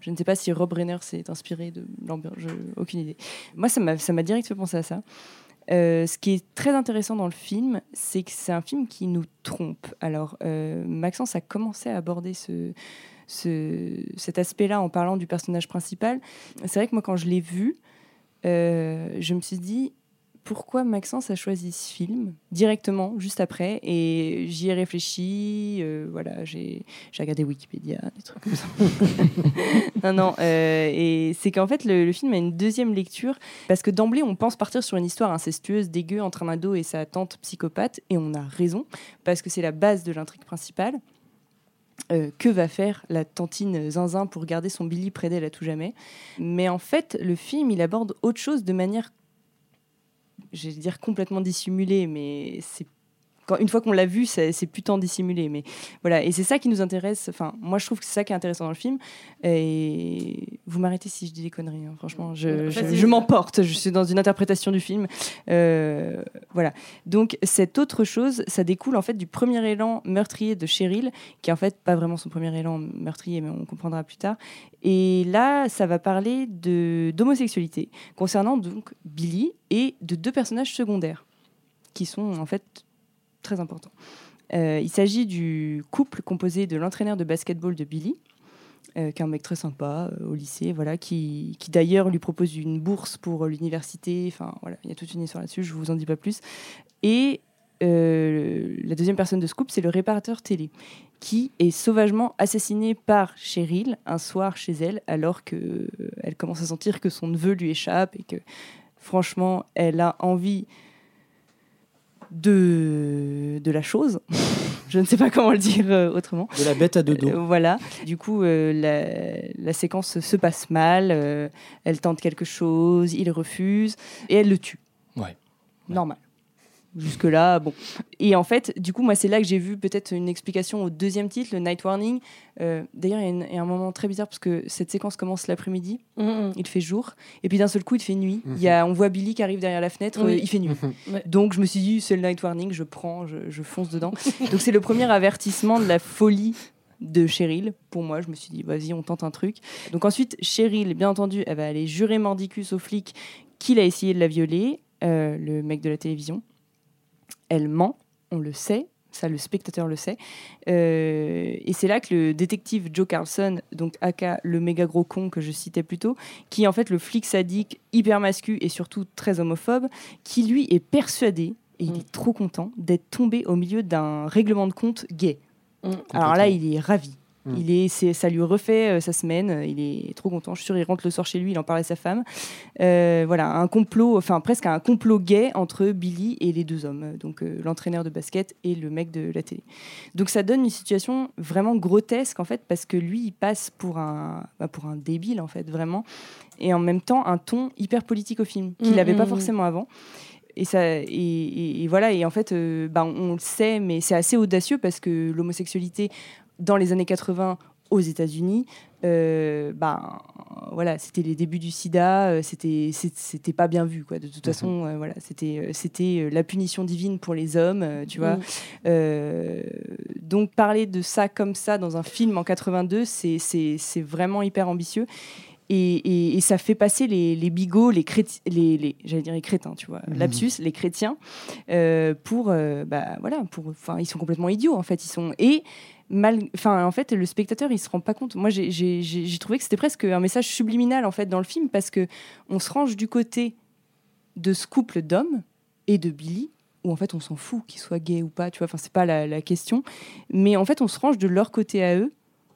je ne sais pas si Rob Reiner s'est inspiré de l'ambiance. Aucune idée. Moi, ça m'a ça m'a direct fait penser à ça. Euh, ce qui est très intéressant dans le film, c'est que c'est un film qui nous trompe. Alors, euh, Maxence a commencé à aborder ce, ce- cet aspect-là en parlant du personnage principal. C'est vrai que moi, quand je l'ai vu, euh, je me suis dit pourquoi Maxence a choisi ce film directement, juste après, et j'y ai réfléchi. euh, voilà, j'ai j'ai regardé Wikipédia, des trucs comme ça. non, non, euh, et c'est qu'en fait, le, le film a une deuxième lecture parce que d'emblée, on pense partir sur une histoire incestueuse, dégueu entre un ado et sa tante psychopathe, et on a raison, parce que c'est la base de l'intrigue principale. Euh, que va faire la tantine Zinzin pour garder son Billy près d'elle à tout jamais Mais en fait, le film, il aborde autre chose de manière, je vais dire complètement dissimulée, mais c'est quand, une fois qu'on l'a vu, c'est plus tant dissimulé. Mais voilà, et c'est ça qui nous intéresse. Enfin, moi, je trouve que c'est ça qui est intéressant dans le film. Et vous m'arrêtez si je dis des conneries. hein. Franchement, je, je,
Vas-y.
je m'emporte. Je suis dans une interprétation du film. Euh, voilà. Donc, cette autre chose, ça découle en fait du premier élan meurtrier de Cheryl, qui est en fait pas vraiment son premier élan meurtrier, mais on comprendra plus tard. Et là, ça va parler de d'homosexualité concernant donc Billy et de deux personnages secondaires qui sont en fait très importants. Euh, il s'agit du couple composé de l'entraîneur de basketball de Billy, euh, qui est un mec très sympa euh, au lycée, voilà, qui, qui d'ailleurs lui propose une bourse pour l'université. Enfin, voilà, il y a toute une histoire là-dessus, je vous en dis pas plus. Et la deuxième personne de ce couple, c'est le réparateur télé, qui est sauvagement assassiné par Cheryl un soir chez elle, alors que euh, elle commence à sentir que son neveu lui échappe et que, franchement, elle a envie de, de la chose. Je ne sais pas comment le dire euh, autrement.
De la bête à deux dos.
Voilà. Du coup, euh, la, la séquence se passe mal. euh, elle tente quelque chose, il refuse et elle le tue.
Ouais.
Normal. Jusque là, bon. Et en fait, du coup, moi, c'est là que j'ai vu peut-être une explication au deuxième titre, le Night Warning. Euh, D'ailleurs, il y, a y un moment très bizarre parce que cette séquence commence l'après-midi,
Mhm.
il fait jour, et puis d'un seul coup, il fait nuit. Il y a, on voit Billy qui arrive derrière la fenêtre,
Oui.
euh, il fait nuit.
Ouais.
Donc je me suis dit, c'est le Night Warning, je prends, je, je fonce dedans. Donc c'est le premier avertissement de la folie de Cheryl. Pour moi, je me suis dit, vas-y, on tente un truc. Donc ensuite, Cheryl, bien entendu, elle va aller jurer mordicus au flic qu'il a essayé de la violer, euh, le mec de la télévision. Elle ment, on le sait. Ça, le spectateur le sait. Euh, et c'est là que le détective Joe Carlson, donc aka le méga gros con que je citais plus tôt, qui est en fait le flic sadique, hyper mascu et surtout très homophobe, qui lui est persuadé, et il
Mm.
est trop content, d'être tombé au milieu d'un règlement de compte gay.
Mm.
Alors là, il est ravi.
Mm.
Il est, c'est- ça lui refait euh, sa semaine. Il est trop content. Je suis sûr, il rentre le soir chez lui. Il en parle à sa femme. Euh, voilà, un complot, enfin presque un complot gay entre Billy et les deux hommes, donc euh, l'entraîneur de basket et le mec de la télé. Donc ça donne une situation vraiment grotesque en fait, parce que lui, il passe pour un, bah, pour un débile en fait, vraiment, et en même temps un ton hyper politique au film qu'il n'avait pas
mm,
forcément avant. Et, ça, et, et- et voilà, et en fait, euh, bah, on le sait, mais c'est assez audacieux parce que l'homosexualité dans les années 80 aux États-Unis, euh, bah, voilà, c'était les débuts du sida, euh, c'était c'était pas bien vu quoi. De toute façon, euh, voilà, c'était euh, c'était la punition divine pour les hommes, tu vois. Euh, donc parler de ça comme ça dans un film en 82, c'est c'est c'est vraiment hyper ambitieux. Et, et- et ça fait passer les, les bigots, les les, les- j'allais dire les crétins, tu vois,
Mhm.
lapsus, les chrétiens, pour, bah voilà, pour, enfin, ils sont complètement idiots en fait, ils sont et mal, enfin en fait le spectateur il se rend pas compte. Moi j'ai- trouvé que c'était presque un message subliminal en fait dans le film parce que on se range du côté de ce couple d'hommes et de Billy où en fait on s'en fout qu'ils soient gays ou pas, tu vois, enfin c'est pas la, la question, mais en fait on se range de leur côté à eux.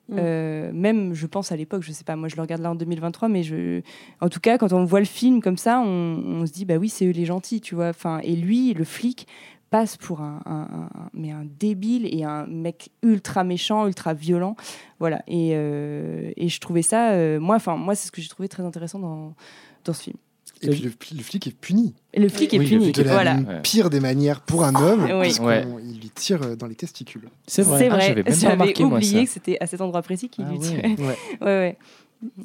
Mm.
Euh, même, je pense à l'époque, je sais pas, moi je le regarde là en 2023, mais je, en tout cas, quand on voit le film comme ça, on, on se dit bah oui, c'est eux les gentils, tu vois. Enfin, et lui, le flic, passe pour un, un- un- mais un débile et un mec ultra méchant, ultra violent, voilà. Et, euh, et je trouvais ça, euh, moi, enfin moi, c'est ce que j'ai trouvé très intéressant dans dans ce film.
Et puis le, le flic est puni.
Et le flic
Oui,
est puni,
flic
De la
voilà.
Pire des manières pour un homme,
Oui.
Ouais.
il lui tire euh, dans les testicules.
C'est vrai.
C'est
Ah,
vrai,
pas
j'avais
moi,
oublié que c'était à cet endroit précis qu'il
Ah
lui tirait.
Ouais.
Ouais, ouais.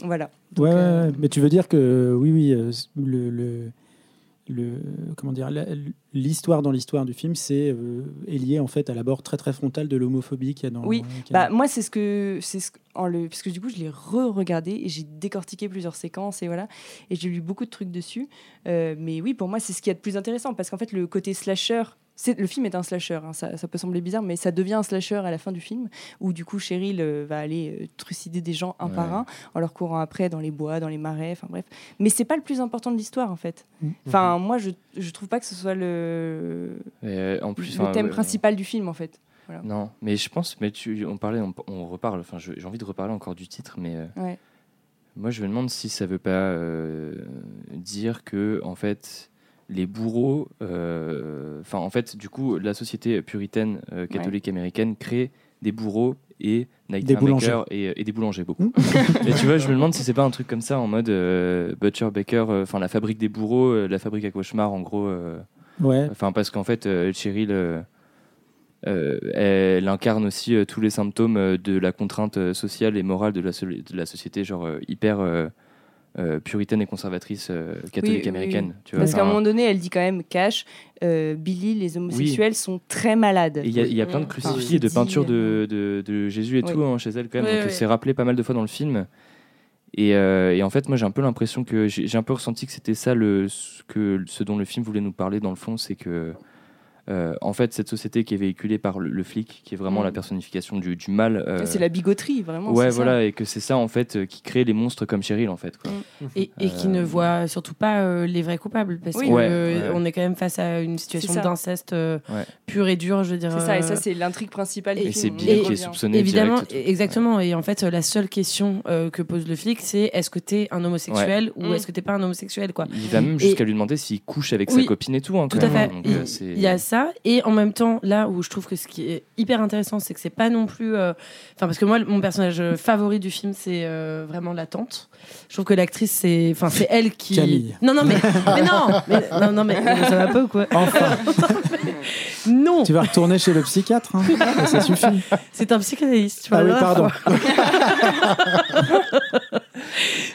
Voilà. Donc,
Ouais,
euh,
mais tu veux dire que oui, oui, euh, le, le, le- comment dire, l'histoire dans l'histoire du film, c'est euh, est lié en fait à l'abord très très frontal de l'homophobie qu'il y a dans.
Oui,
a-
Bah, moi, c'est ce que. c'est ce, en le, parce que du coup, je l'ai re-regardé et j'ai décortiqué plusieurs séquences et voilà. Et j'ai lu beaucoup de trucs dessus. Euh, mais oui, pour moi, c'est ce qu'il y a de plus intéressant parce qu'en fait, le côté slasher. Le film est un slasher, hein, ça, ça peut sembler bizarre, mais ça devient un slasher à la fin du film, où du coup Cheryl euh, va aller euh, trucider des gens un par un, en leur courant après dans les bois, dans les marais, enfin bref. Mais c'est pas le plus important de l'histoire en fait.
Mhm.
Enfin, moi, je, je trouve pas que ce soit le,
euh, en plus,
le
enfin,
thème
ouais,
principal du film en fait.
Non, mais je pense, mais tu, on parlait, on, on reparle. Enfin, j'ai envie de reparler encore du titre, mais moi, je me demande si ça veut pas dire que, en fait, les bourreaux, euh, enfin, en fait, du coup, la société puritaine euh, catholique américaine crée des bourreaux et
Des boulangers.
Baker et, et des boulangers beaucoup. et tu vois, je me demande si c'est pas un truc comme ça en mode euh, Butcher Baker, euh, enfin la fabrique des bourreaux, euh, la fabrique à cauchemar, en gros. euh,
Ouais.
Enfin, parce qu'en fait, euh, Cheryl, euh, euh, elle incarne aussi euh, tous les symptômes euh, de la contrainte euh, sociale et morale de la, so- de la société, genre euh, hyper euh, puritaine et conservatrice euh, catholique
Oui, oui,
américaine.
oui.
Tu vois,
Parce qu'à un moment donné, elle dit quand même, cash, euh, Billy, les homosexuels sont très malades.
il y, a- il y a plein de
Enfin,
crucifix et de
dit,
peintures de, de, de Jésus et
Oui.
tout hein, chez elle, quand même.
Oui,
donc
oui.
c'est rappelé pas mal de fois dans le film. Et, euh, et en fait, moi, j'ai un peu l'impression que j'ai j'ai un peu ressenti que c'était ça le, ce, que, ce dont le film voulait nous parler dans le fond, c'est que euh, en fait, cette société qui est véhiculée par le, le flic, qui est vraiment
Mm.
la personnification du, du mal. euh,
C'est la bigoterie, vraiment.
ouais,
ça.
voilà, et que c'est ça en fait euh, qui crée les monstres comme Cheryl en fait. Quoi.
Et, et qui ne voit surtout pas euh, les vrais coupables parce
Oui.
qu'on
Ouais, ouais.
on est quand même face à une situation d'inceste euh,
Ouais.
pur et dur, je veux dire.
C'est ça, et ça, c'est l'intrigue principale
et
c'est Billy qui est soupçonné
Évidemment,
direct et tout.
exactement. Et en fait, la seule question euh, que pose le flic, c'est est-ce que t'es un homosexuel ou
Mm.
est-ce que t'es pas un homosexuel, quoi.
Il va même jusqu'à lui demander s'il couche avec sa copine et tout. hein,
Tout à fait. il y a ça, ça. Et en même temps, là où je trouve que ce qui est hyper intéressant, c'est que c'est pas non plus. euh, Enfin, parce que moi, mon personnage favori du film, c'est euh, vraiment la tante. Je trouve que l'actrice, c'est. Enfin, c'est elle qui.
Camille.
Non, non, mais. mais non mais, Non, non, mais ça va pas ou quoi?
Enfin,
Non
tu vas retourner chez le psychiatre, hein. ça suffit.
C'est un psychanalyste. tu vois,
Ah oui, pardon.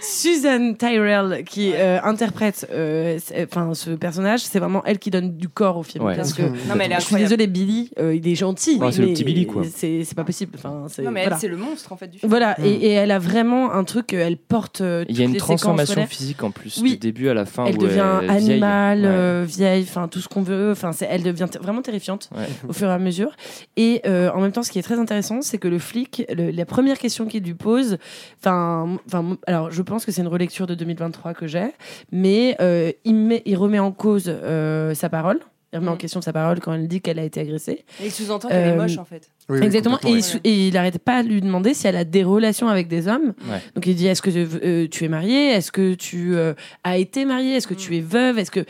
Susan Tyrell qui euh, interprète euh, enfin ce personnage, c'est vraiment elle qui donne du corps au film.
Ouais.
Parce que
Non, mais elle est
je suis désolée, Billy, euh, il est gentil,
Ouais, c'est le petit Billy, quoi.
C'est c'est pas possible. Enfin, c'est
Non, mais
voilà.
elle, c'est le monstre en fait du film.
Voilà, et, et elle a vraiment un truc, elle porte. euh,
Il y a une transformation physique en plus,
Oui.
du début à la fin.
Elle
où
devient
elle est vieille.
animale,
Ouais.
euh, vieille, enfin tout ce qu'on veut. Enfin, c'est- elle devient vraiment terrifiante
Ouais.
au fur et à mesure. Et euh, en même temps, ce qui est très intéressant, c'est que le flic, le- la première question qu'il lui pose, enfin, enfin, alors je pense que c'est une relecture de 2023 que j'ai, mais euh, il, met, il remet en cause euh, sa parole. Il remet en
Mm.
question sa parole quand elle dit qu'elle a été agressée.
Et il sous-entend qu'elle est
Euh,
moche en fait.
Oui, oui,
Exactement. Et, il, et il arrête pas de lui demander si elle a des relations avec des hommes.
Ouais.
Donc il dit est-ce que euh, tu es mariée? Est-ce que tu euh, as été mariée? Est-ce que tu es veuve? Est-ce que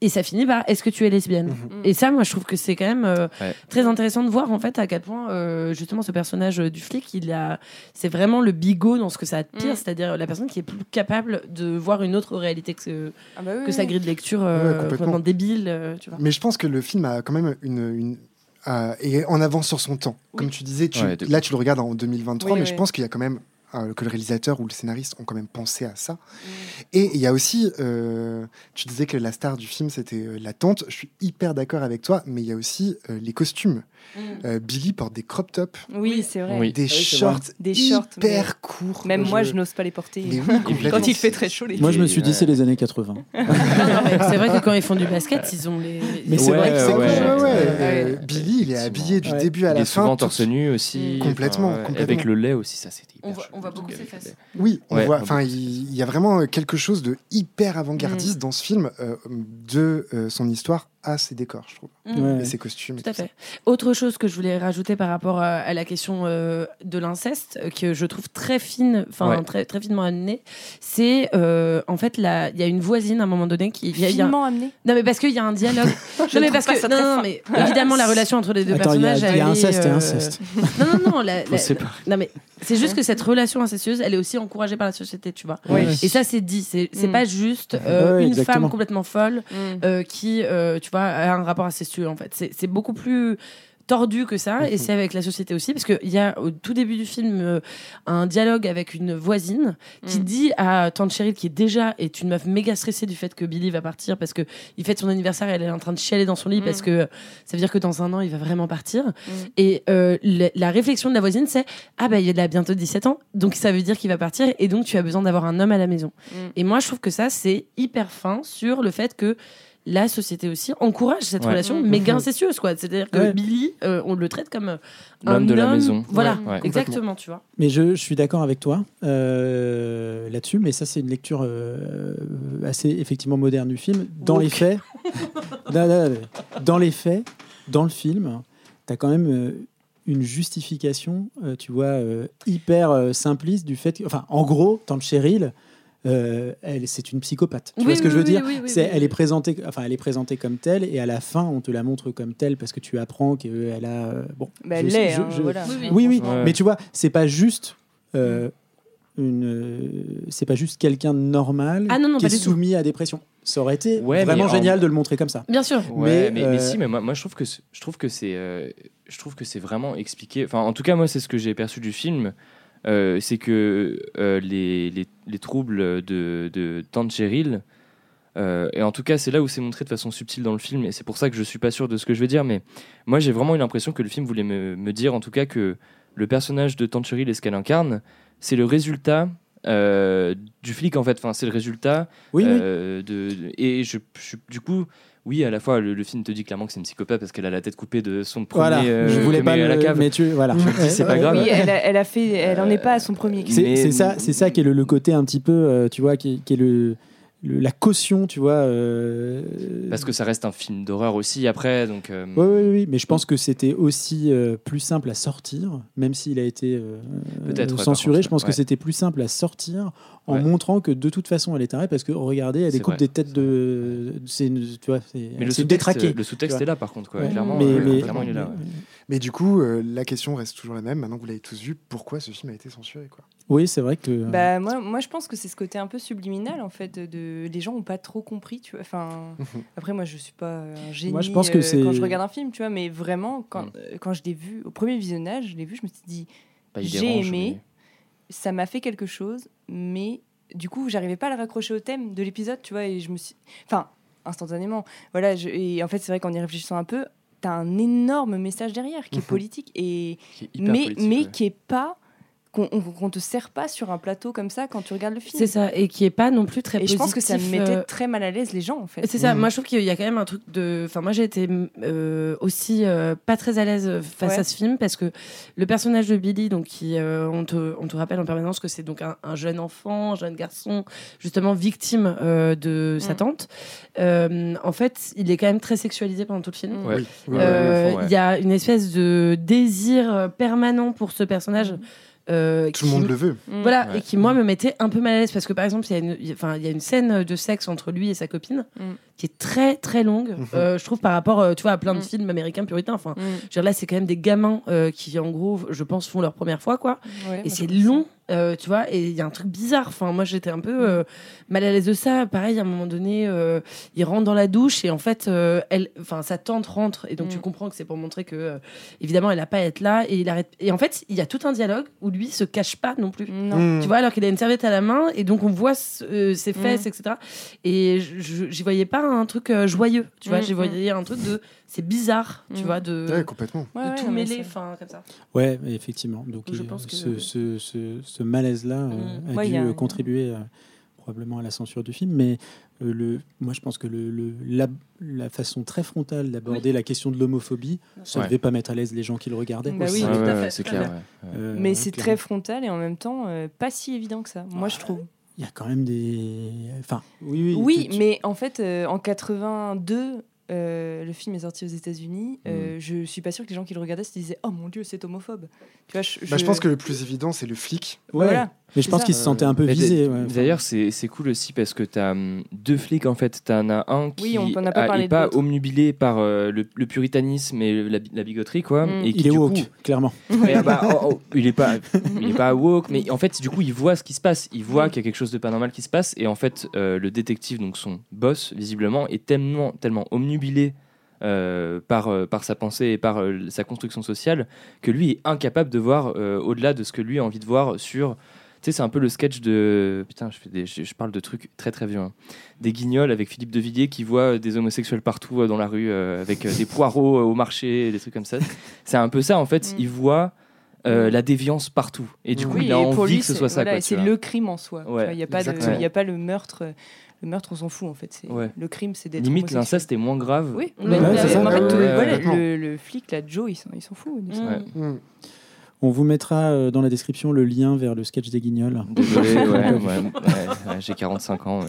et ça finit par est-ce que tu es lesbienne
Mhm.
Et ça, moi, je trouve que c'est quand même euh,
Ouais.
très intéressant de voir en fait à quel point euh, justement ce personnage euh, du flic, il a, c'est vraiment le bigot dans ce que ça a de pire,
Mhm.
c'est-à-dire la personne qui est plus capable de voir une autre réalité que,
Ah bah oui,
que
oui.
sa grille de lecture euh,
complètement.
complètement débile, euh, tu vois.
Mais je pense que le film a quand même une. une euh, est en avance sur son temps. Comme tu disais, tu-
Ouais, de-
là tu le regardes en 2023,
Oui,
mais
oui.
je pense qu'il y a quand même euh, que le réalisateur ou le scénariste ont quand même pensé à ça. Et il y a aussi, euh, tu disais que la star du film c'était euh, la tante. Je suis hyper d'accord avec toi, mais il y a aussi euh, les costumes. Euh, Billy porte des crop tops,
Oui, c'est vrai.
Oui.
des
c'est
shorts,
Des shorts,
hyper courts.
Même moi,
Je-
n'ose pas les porter.
Mais oui, complètement.
Quand il fait très chaud, les
Moi, je me suis dit,
Ouais.
c'est les années 80.
Non, non, mais c'est vrai que quand ils font du basket, ils ont les.
Mais c'est
Ouais,
vrai que c'est
ouais,
Ouais, euh, Billy, il est habillé du
Ouais.
début à
Il
la
est
fin.
souvent
tout-
torse nu aussi.
Mm.
Complètement.
Avec le lait aussi, ça c'était hyper
On voit- on beaucoup ses fesses.
Oui, on
Ouais,
voit. Enfin, il il y a vraiment quelque chose de hyper avant-gardiste
Mm.
dans ce film, euh, de euh, son histoire à ses décors, je trouve,
Ouais.
et ses costumes. et
Tout à
tout ça.
fait. Autre chose que je voulais rajouter par rapport à, à la question euh, de l'inceste, euh, que je trouve très fine, enfin
Ouais.
très, très finement amenée, c'est euh, en fait il y a une voisine à un moment donné qui. y a- il y a un-
Finement amené.
Non mais parce qu'il y a un dialogue.
Je
non mais parce que
ça
non, non, mais évidemment la relation entre les deux
Attends, il y a-
personnages.
il y a
elle
inceste
est,
et
euh,
inceste.
Non non non. La, la- non mais c'est juste que cette relation incestueuse, elle est aussi encouragée par la société, tu vois.
Ouais.
Et ça c'est dit. C'est c'est
Mm.
pas juste euh,
Ouais,
une
exactement.
femme complètement folle
Mm.
euh, qui, euh, tu vois, a un rapport incestueux en fait. C'est beaucoup plus tordu que ça et c'est avec la société aussi parce qu'il y a au tout début du film euh, un dialogue avec une voisine qui
Mm.
dit à tante Cheryl qui est déjà est une meuf méga stressée du fait que Billy va partir parce que il fête son anniversaire et elle est en train de chialer dans son lit parce que ça veut dire que dans un an il va vraiment partir. Et euh, la, la réflexion de la voisine c'est ah bah il a bientôt 17 ans donc ça veut dire qu'il va partir et donc tu as besoin d'avoir un homme à la maison. Et moi, je trouve que ça, c'est hyper fin sur le fait que la société aussi encourage cette
Ouais.
relation
Mhm.
méga incestueuse, quoi. C'est-à-dire que
Ouais.
Billy, euh, on le traite comme euh, un
L'homme de la
homme-
maison.
Voilà,
Ouais, ouais.
exactement, tu vois.
Mais je, je suis d'accord avec toi euh, là-dessus, mais ça, c'est une lecture euh, assez effectivement moderne du film. Dans les faits, Non, non, non, dans les faits, dans le film, tu as quand même euh, une justification, euh, tu vois, euh, hyper euh, simpliste du fait que, enfin, en gros, Tante Cheryl, euh, elle, c'est une psychopathe. Tu
Oui,
vois ce que
oui,
je veux
oui,
dire
oui, oui,
C'est,
oui,
elle est présentée, enfin, elle est présentée comme telle, et à la fin, on te la montre comme telle parce que tu apprends qu'elle a, euh, bon,
Bah,
je-
elle l'est,
je-
hein,
je-
voilà.
Oui, oui.
oui, oui,
Ouais.
mais tu vois, c'est pas juste euh, une, c'est pas juste quelqu'un de normal
Ah non, non,
qui est
tout.
soumis à des pressions. Ça aurait été
Ouais,
vraiment
en-
génial de le montrer comme ça.
Bien sûr.
Ouais,
Mais,
mais,
euh,
mais si, mais moi, moi je trouve que c'est- je trouve que c'est euh, je trouve que c'est vraiment expliqué. Enfin, en tout cas, moi, c'est ce que j'ai perçu du film. Euh, c'est que euh, les, les, les troubles de, de Tante Cheryl, euh, et en tout cas, c'est là où c'est montré de façon subtile dans le film, et c'est pour ça que je suis pas sûr de ce que je veux dire, mais moi, j'ai vraiment eu l'impression que le film voulait me, me dire, en tout cas, que le personnage de Tante Cheryl et ce qu'elle incarne, c'est le résultat euh, du flic, en fait. Enfin, c'est le résultat
Oui, oui.
de, de- et je, je- du coup, oui, à la fois, le, le film te dit clairement que c'est une psychopathe parce qu'elle a la tête coupée de son premier.
Voilà,
euh,
je voulais pas
à la cave.
mais tu voilà.
c'est pas grave.
Oui, elle, a, elle a fait, elle en est pas à son premier.
C'est ça, c'est ça qui est le, le côté un petit peu, euh, tu vois, qui est le le- la caution, tu vois. euh,
Parce que ça reste un film d'horreur aussi après, donc. euh,
Oui, oui, oui, mais je pense que c'était aussi euh, plus simple à sortir, même s'il a été euh,
Peut-être, ouais,
censuré. je pense
ouais.
que c'était plus simple à sortir en
Ouais.
montrant que de toute façon elle est tarée, parce que regardez, elle découpe des têtes de. C'est tu vois, c'est
Mais le sous-texte,
détraqué.
le sous-texte est là par contre, quoi.
Ouais.
Clairement,
Mais- mais-
clairement, il est là.
Mais du coup, euh, la question reste toujours la même. Maintenant que vous l'avez tous vu, pourquoi ce film a été censuré quoi?
Oui, c'est vrai que.
Bah, moi, moi, je pense que c'est ce côté un peu subliminal, en fait. De... Les gens n'ont pas trop compris, tu vois. Enfin, après, moi, je suis pas un génie
Moi, je pense que
euh,
c'est-
quand je regarde un film, tu vois. Mais vraiment, quand,
Mm.
euh, quand je l'ai vu, au premier visionnage, je l'ai vu, je me suis dit,
Bah,
J'ai aimé.
mais-
ça m'a fait quelque chose, mais du coup, j'arrivais pas à le raccrocher au thème de l'épisode, tu vois. Et je me suis. Enfin, instantanément. Voilà. Je... Et en fait, c'est vrai qu'en y réfléchissant un peu, t'as un énorme message derrière qui est politique et
qui est hyper
mais,
politique,
mais
ouais.
qui est pas qu'on on- qu'on te sert pas sur un plateau comme ça quand tu regardes le film.
C'est ça, et qui est pas non plus très
Et je pense que ça mettait
euh,
très mal à l'aise les gens en fait.
C'est ça,
Mhm.
moi je trouve qu'il y a quand même un truc de. Enfin, moi j'ai été euh, aussi euh, pas très à l'aise face
Ouais.
à ce film parce que le personnage de Billy, donc qui, euh, on, te, on te rappelle en permanence que c'est donc un, un jeune enfant, un jeune garçon, justement victime euh, de sa
Mhm.
tante. Euh, en fait, il est quand même très sexualisé pendant tout le film.
Mhm.
Ouais. Ouais.
Il y a une espèce de désir permanent pour ce personnage. Euh,
Tout le monde le veut.
Mm.
voilà,
Ouais.
et qui moi me mettait un peu mal à l'aise parce que par exemple, il y, a une- il y a- enfin, il y a une scène de sexe entre lui et sa copine
Mm.
Qui est très très longue,
Mhm.
euh, je trouve, par rapport euh, tu vois, à plein de
Mm.
films américains puritains. Enfin,
Mm.
je veux dire, là, c'est quand même des gamins euh, qui, en gros, je pense, font leur première fois, quoi.
Ouais,
Et c'est long, euh, tu vois, et il y a un truc bizarre. Enfin, moi, j'étais un peu euh, mal à l'aise de ça. Pareil, à un moment donné, euh, il rentre dans la douche et en fait, euh, elle, enfin, sa tante rentre et donc
Mm.
tu comprends que c'est pour montrer que, euh, évidemment, elle n'a pas à être là et il arrête. Et en fait, il y a tout un dialogue où lui se cache pas non plus.
Non.
Mm.
Tu vois, alors qu'il a une serviette à la main et donc on voit ce- euh, ses fesses,
Mm.
etc. Et je- je- j'y voyais pas un truc euh, joyeux, tu vois,
Mm,
j'y voyais un truc de c'est bizarre, tu
Mm.
vois, de,
Ouais, complètement.
de
Ouais, ouais,
tout
non, mais
mêler, enfin, comme ça.
Ouais, effectivement. Donc,
Je pense que-
ce, ce, ce- ce malaise-là euh,
Mm.
a
Ouais,
dû
a-
euh, contribuer euh, probablement à la censure du film. Mais euh, le, moi, je pense que le, le- la, la façon très frontale d'aborder la question de l'homophobie, ça ne
Ouais.
devait pas mettre à l'aise les gens qui le regardaient.
Bah oui,
Ouais, ouais, c'est clair. ouais, ouais.
Euh,
Mais c'est très frontal et en même temps pas si évident que ça. Moi, je trouve.
Il y a quand même des. Enfin, oui, oui.
Oui, mais en fait, euh, en 82, euh, le film est sorti aux États-Unis. euh,
Mm.
je suis pas sûre que les gens qui le regardaient se disaient Oh mon dieu, c'est homophobe. Tu vois, je,
Bah, je pense que le plus évident, c'est le flic.
Ouais.
Voilà.
Mais je pense qu'ils se sentaient un peu
Mais
visés.
d'a-
ouais.
D'ailleurs, c'est c'est cool aussi parce que tu as deux flics en fait. Tu en as un qui
Oui, a pas
a- pas omnubilé par euh, le, le puritanisme et la, la bigoterie, quoi.
Mm.
Et qui,
il est
du
woke,
coup,
clairement.
Mais, ah bah, oh, oh, il est pas, il est pas woke, mais en fait, du coup, il voit ce qui se passe. Il voit
Mm.
qu'il y a quelque chose de pas normal qui se passe, et en fait, euh, le détective, donc son boss, visiblement, est tellement, tellement omnubilé euh, par, euh, par sa pensée et par euh, sa construction sociale que lui est incapable de voir au-delà de ce que lui a envie de voir sur. Tu sais, c'est un peu le sketch de. Putain, je, fais des, je, parle de trucs très très vieux. hein. Des guignols avec Philippe de Villiers qui voit des homosexuels partout dans la rue avec des poireaux au marché, des trucs comme ça. C'est un peu ça, en fait.
Mm.
Il voit euh, la déviance partout. Et du coup, il a envie que ce soit ça.
voilà, c'est le crime en soi. tu
Ouais,
Il n'y a, il a pas le meurtre. Le meurtre, on s'en fout en fait. C'est-
Ouais.
Le crime, c'est d'être.
Limite, l'inceste est moins grave.
Oui,
Ouais,
mais-
ouais, ça.
en fait,
Ouais,
le, le, le flic, là, Joe, il s'en il s'en fout. de ça.
On vous mettra euh, dans la description le lien vers le sketch des guignols.
Désolé, ouais, ouais, ouais, ouais, j'ai 45 ans. ouais.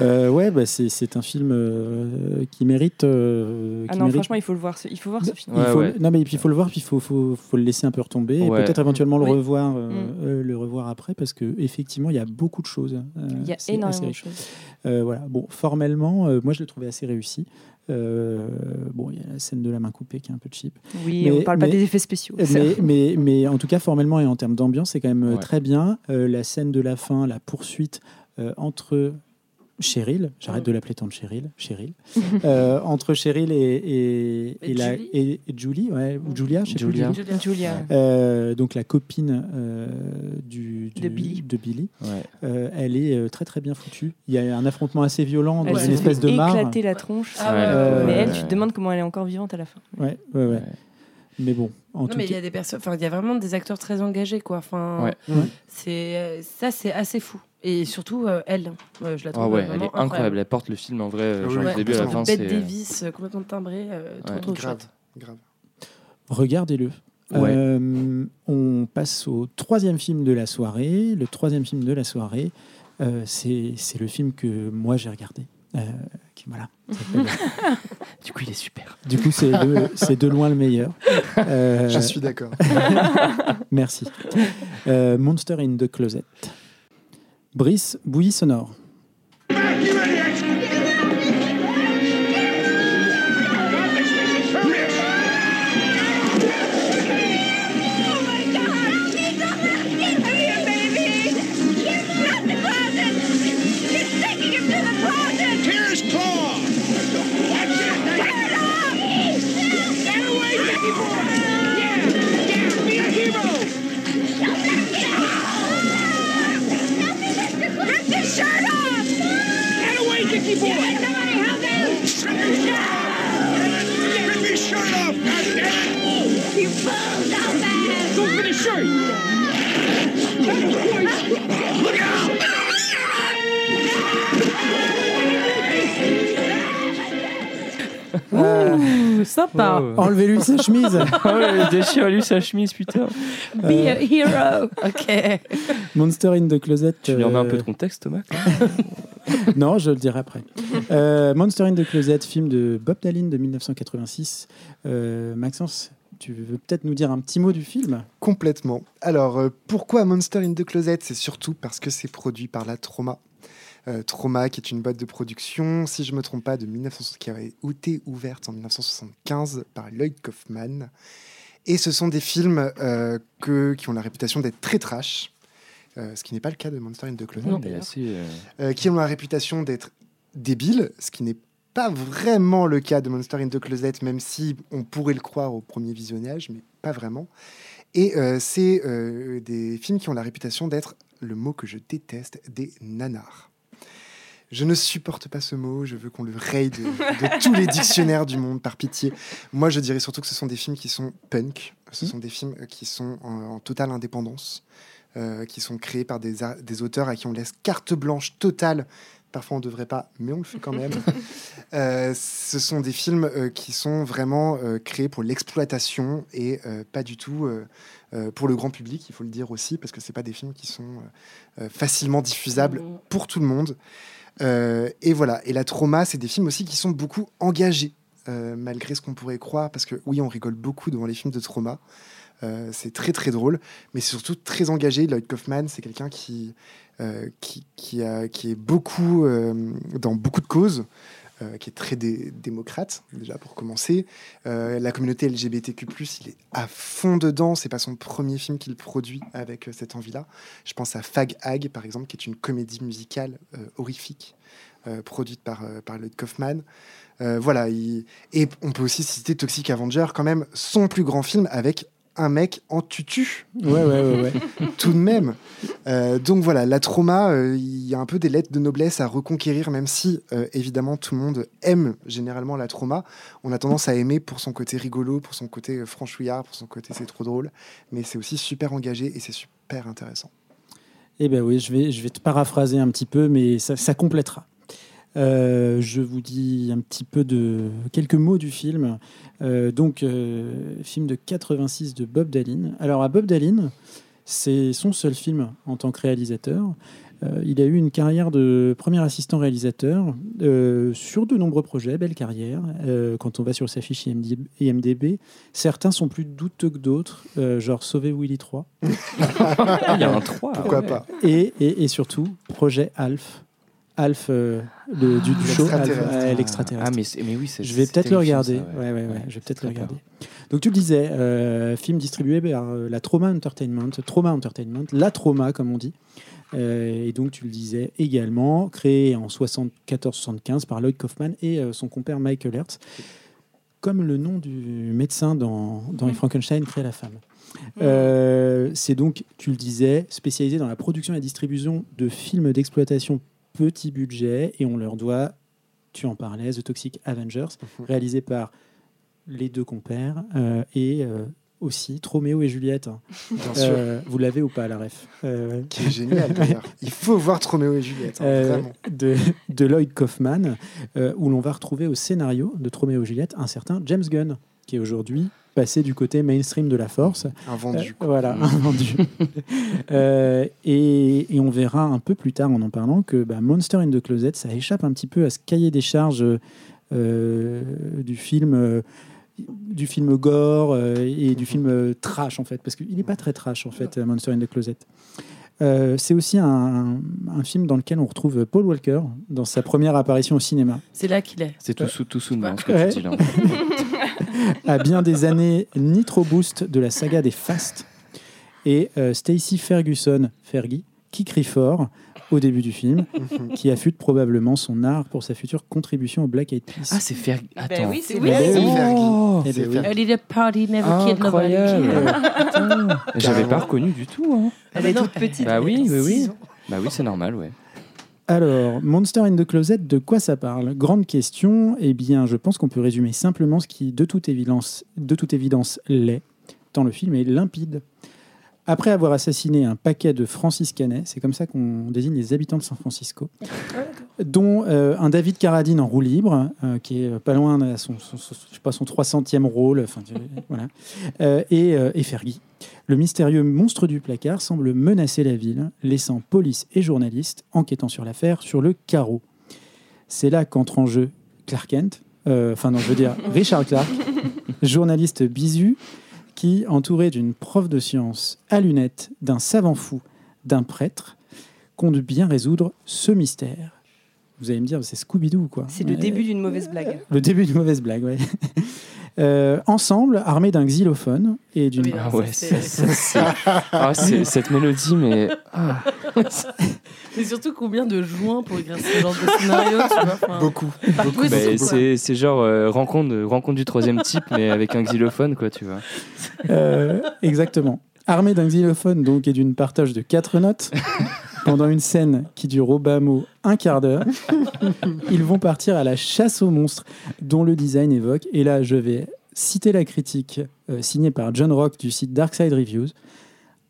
Euh, ouais, bah, c'est c'est un film euh, qui mérite. euh,
Ah non,
mérite-
franchement, il faut le voir. ce- Il faut voir ce film.
il
Ouais,
faut,
ouais.
Non, mais puis il faut le voir, puis il faut, faut, faut le laisser un peu retomber, et peut-être éventuellement le
Oui.
revoir, euh,
Mm.
euh, le revoir après, parce que effectivement, il y a beaucoup de choses. euh,
Il y a énormément de choses.
Euh, voilà. Bon, formellement, euh, moi, je l'ai trouvé assez réussi. Euh, bon, il y a la scène de la main coupée qui est un peu cheap.
Oui,
Mais-
on parle pas des effets spéciaux.
Mais, mais, mais en tout cas, formellement et en termes d'ambiance, c'est quand même
Ouais.
très bien. Euh, la scène de la fin, la poursuite euh, entre Cheryl, j'arrête
Mm.
de l'appeler tant Cheryl, Cheryl, euh, entre Cheryl et, et,
Et
et la,
Julie.
et, et Julie, ouais, ou Julia, je sais plus,
Julia.
Julia.
Euh, donc la copine euh, du, du-
De Billy.
de Billy.
Ouais.
Euh, elle est très très bien foutue. Il y a un affrontement assez violent dans une espèce de mare.
éclater la tronche.
Ah
Ouais,
Euh,
mais elle, tu te demandes comment elle est encore vivante à la fin.
Ouais, ouais, ouais.
Ouais.
Mais bon, en
Non,
tout
mais il y
cas,
a des personnes, enfin, il y a vraiment des acteurs très engagés, quoi. Enfin,
Ouais.
Ouais.
c'est ça, c'est assez fou. Et surtout euh, elle, Euh, je la trouve
Ah ouais, elle est incroyable. Elle porte le film en vrai, euh,
Ah oui,
genre du début à la fin.
Bette Davis, euh, complètement timbrée, euh, trop
Ouais.
trop
Grave,
chouette.
grave.
regardez-le.
Ouais.
Euh, on passe au troisième film de la soirée. Le troisième film de la soirée, Euh, c'est c'est le film que moi j'ai regardé. Euh, qui, voilà,
Du coup, il est super.
du coup, c'est de, c'est de loin le meilleur. Euh,
Je suis d'accord.
Merci. Euh, Monster in the Closet. Brice, bouillie
Sympa.
Oh.
Enlevez-lui sa chemise.
Ouais, déchire-lui sa chemise, putain.
Be a hero. Ok.
Monster in the Closet.
Tu lui remets un
euh,
peu de contexte, Thomas
Non, je le dirai après. Euh, Monster in the Closet, film de Bob Dylan de 1986. Euh, Maxence, tu veux peut-être nous dire un petit mot du film?
Complètement. Alors, euh, pourquoi Monster in the Closet? C'est surtout parce que c'est produit par la Trauma. Euh, Trauma, qui est une boîte de production, si je ne me trompe pas, de 1960, qui avait été ouverte en 1975 par Lloyd Kaufman. Et ce sont des films euh, que, qui ont la réputation d'être très trash, euh, ce qui n'est pas le cas de Monster in the.
Non, euh,
Euh, qui ont la réputation d'être débiles, ce qui n'est pas vraiment le cas de Monster in the Closet, même si on pourrait le croire au premier visionnage, mais pas vraiment. Et euh, c'est euh, des films qui ont la réputation d'être, le mot que je déteste, des nanars. Je ne supporte pas ce mot, je veux qu'on le raye de, de tous les dictionnaires du monde, par pitié. Moi, je dirais surtout que ce sont des films qui sont punk, ce sont des films qui sont en, en totale indépendance, euh, qui sont créés par des, auteurs à qui on laisse carte blanche totale. Parfois, on ne devrait pas, mais on le fait quand même. Euh, ce sont des films euh, qui sont vraiment euh, créés pour l'exploitation et euh, pas du tout euh, euh, pour le grand public, il faut le dire aussi, parce que c'est pas des films qui sont euh, euh, facilement diffusables pour tout le monde. Euh, et voilà. Et la trauma, c'est des films aussi qui sont beaucoup engagés, euh, malgré ce qu'on pourrait croire, parce que oui, on rigole beaucoup devant les films de trauma. Euh, c'est très très drôle, mais c'est surtout très engagé. Lloyd Kaufman, c'est quelqu'un qui, qui, qui, est beaucoup dans beaucoup de causes, qui est très dé- démocrate, déjà pour commencer. Euh, la communauté LGBTQ, il est à fond dedans. C'est pas son premier film qu'il produit avec euh, cette envie-là. Je pense à Fag Hag, par exemple, qui est une comédie musicale euh, horrifique, euh, produite par, euh, par Lloyd Kaufman. Euh, voilà, il- et on peut aussi citer Toxic Avenger, quand même, son plus grand film avec un mec en tutu.
Ouais, ouais, ouais. ouais.
Tout de même. Euh, donc voilà, la trauma, euh, il y a un peu des lettres de noblesse à reconquérir, même si euh, évidemment tout le monde aime généralement la trauma. On a tendance à aimer pour son côté rigolo, pour son côté franchouillard, pour son côté c'est trop drôle, mais c'est aussi super engagé et c'est super intéressant.
Eh ben oui, je vais, je vais te paraphraser un petit peu, mais ça, ça complétera. Euh, je vous dis un petit peu de quelques mots du film. Euh, donc, euh, film de 86 de Bob Dylan. Alors, à Bob Dylan, c'est son seul film en tant que réalisateur. Euh, il a eu une carrière de premier assistant réalisateur euh, sur de nombreux projets, belle carrière. Euh, quand on va sur sa fiche IMDb, IMDb, certains sont plus douteux que d'autres, euh, genre Sauver Willy 3.
Ah, il y a un 3.
Pourquoi
ouais.
pas?
Et, et, et surtout, projet Alf. Alf, euh, le, du, du show Alf,
L'extraterrestre.
Ah, mais, oui, c'est-
je vais peut-être le
le film,
regarder.
ça,
ouais.
ouais.
Ouais, ouais,
Ouais,
je vais peut-être le
peur.
regarder. Donc tu le disais, euh, film distribué par euh, la Trauma Entertainment, Trauma Entertainment, la Trauma comme on dit. Euh, et donc tu le disais également, créé en 74-75 par Lloyd Kaufman et euh, son compère Michael Hertz, comme le nom du médecin dans, dans Les Frankenstein crée la femme. Euh, c'est donc, tu le disais, spécialisé dans la production et la distribution de films d'exploitation petit budget et on leur doit, tu en parlais, The Toxic Avengers, réalisé par les deux compères euh, et euh, aussi Troméo et Juliette.
Bien sûr.
Euh, vous l'avez ou pas la ref
Qui est génial d'ailleurs. Il faut voir Troméo et Juliette, hein, vraiment.
de, de Lloyd Kaufman, où l'on va retrouver au scénario de Troméo et Juliette un certain James Gunn. Qui est aujourd'hui passé du côté mainstream de la force.
Un vendu.
Euh, voilà, un vendu. Euh, et, et on verra un peu plus tard en en parlant que bah, Monster in the Closet, ça échappe un petit peu à ce cahier des charges euh, du film. du film gore et du film trash en fait parce qu'il n'est pas très trash en fait Monster in the Closet Euh, c'est aussi un, un film dans lequel on retrouve Paul Walker dans sa première apparition au cinéma
C'est là qu'il est.
C'est tout sous tout sous ce que
Ouais.
tu dis là.
à bien des années Nitro Boost de la saga des Fast et euh, Stacy Ferguson, Fergie, qui crie fort au début du film, qui affûte probablement son art pour sa future contribution au Black Eyed Peas.
Ah, c'est faire. Attends.
oui, c'est
oui. Oh.
Fergie.
Eh
C'est
ben oui.
Fergie.
A little party never killed nobody.
Incroyable. J'avais pas reconnu du tout. hein.
Elle est toute petite.
Bah oui, oui, oui. Bah oui, c'est normal, ouais.
Alors, Monster in the Closet, de quoi ça parle? Grande question. Eh bien, je pense qu'on peut résumer simplement ce qui, de toute évidence, de toute évidence l'est, tant le film est limpide. Après avoir assassiné un paquet de franciscanais, c'est comme ça qu'on désigne les habitants de San Francisco, dont euh, un David Carradine en roue libre, euh, qui est pas loin de son, son- son- je sais pas, son 300e rôle, enfin, voilà, euh, et, euh, et Fergie. Le mystérieux monstre du placard semble menacer la ville, laissant police et journalistes enquêtant sur l'affaire sur le carreau. C'est là qu'entre en jeu Clark Kent, euh, enfin non, je veux dire Richard Clark, journaliste bisu, qui, entouré d'une prof de sciences à lunettes, d'un savant fou, d'un prêtre, compte bien résoudre ce mystère. Vous allez me dire, c'est Scooby-Doo, quoi.
C'est le début d'une mauvaise blague.
le début d'une mauvaise blague, ouais. Euh, ensemble, armés d'un xylophone et d'une.
Oui,
Ah ouais,
c'est-
c'est- ah, c'est- cette mélodie, mais ah,
Mais surtout combien de joints pour écrire ce genre de scénario, tu vois enfin,
Beaucoup. beaucoup,
bah, c'est c'est genre euh, rencontre, rencontre du troisième type, mais avec un xylophone, quoi, tu vois.
Euh, exactement. Armé d'un xylophone donc et d'une partage de quatre notes, pendant une scène qui dure au bas mot un quart d'heure, ils vont partir à la chasse aux monstres dont le design évoque. Et là, je vais citer la critique euh, signée par John Rock du site Darkside Reviews.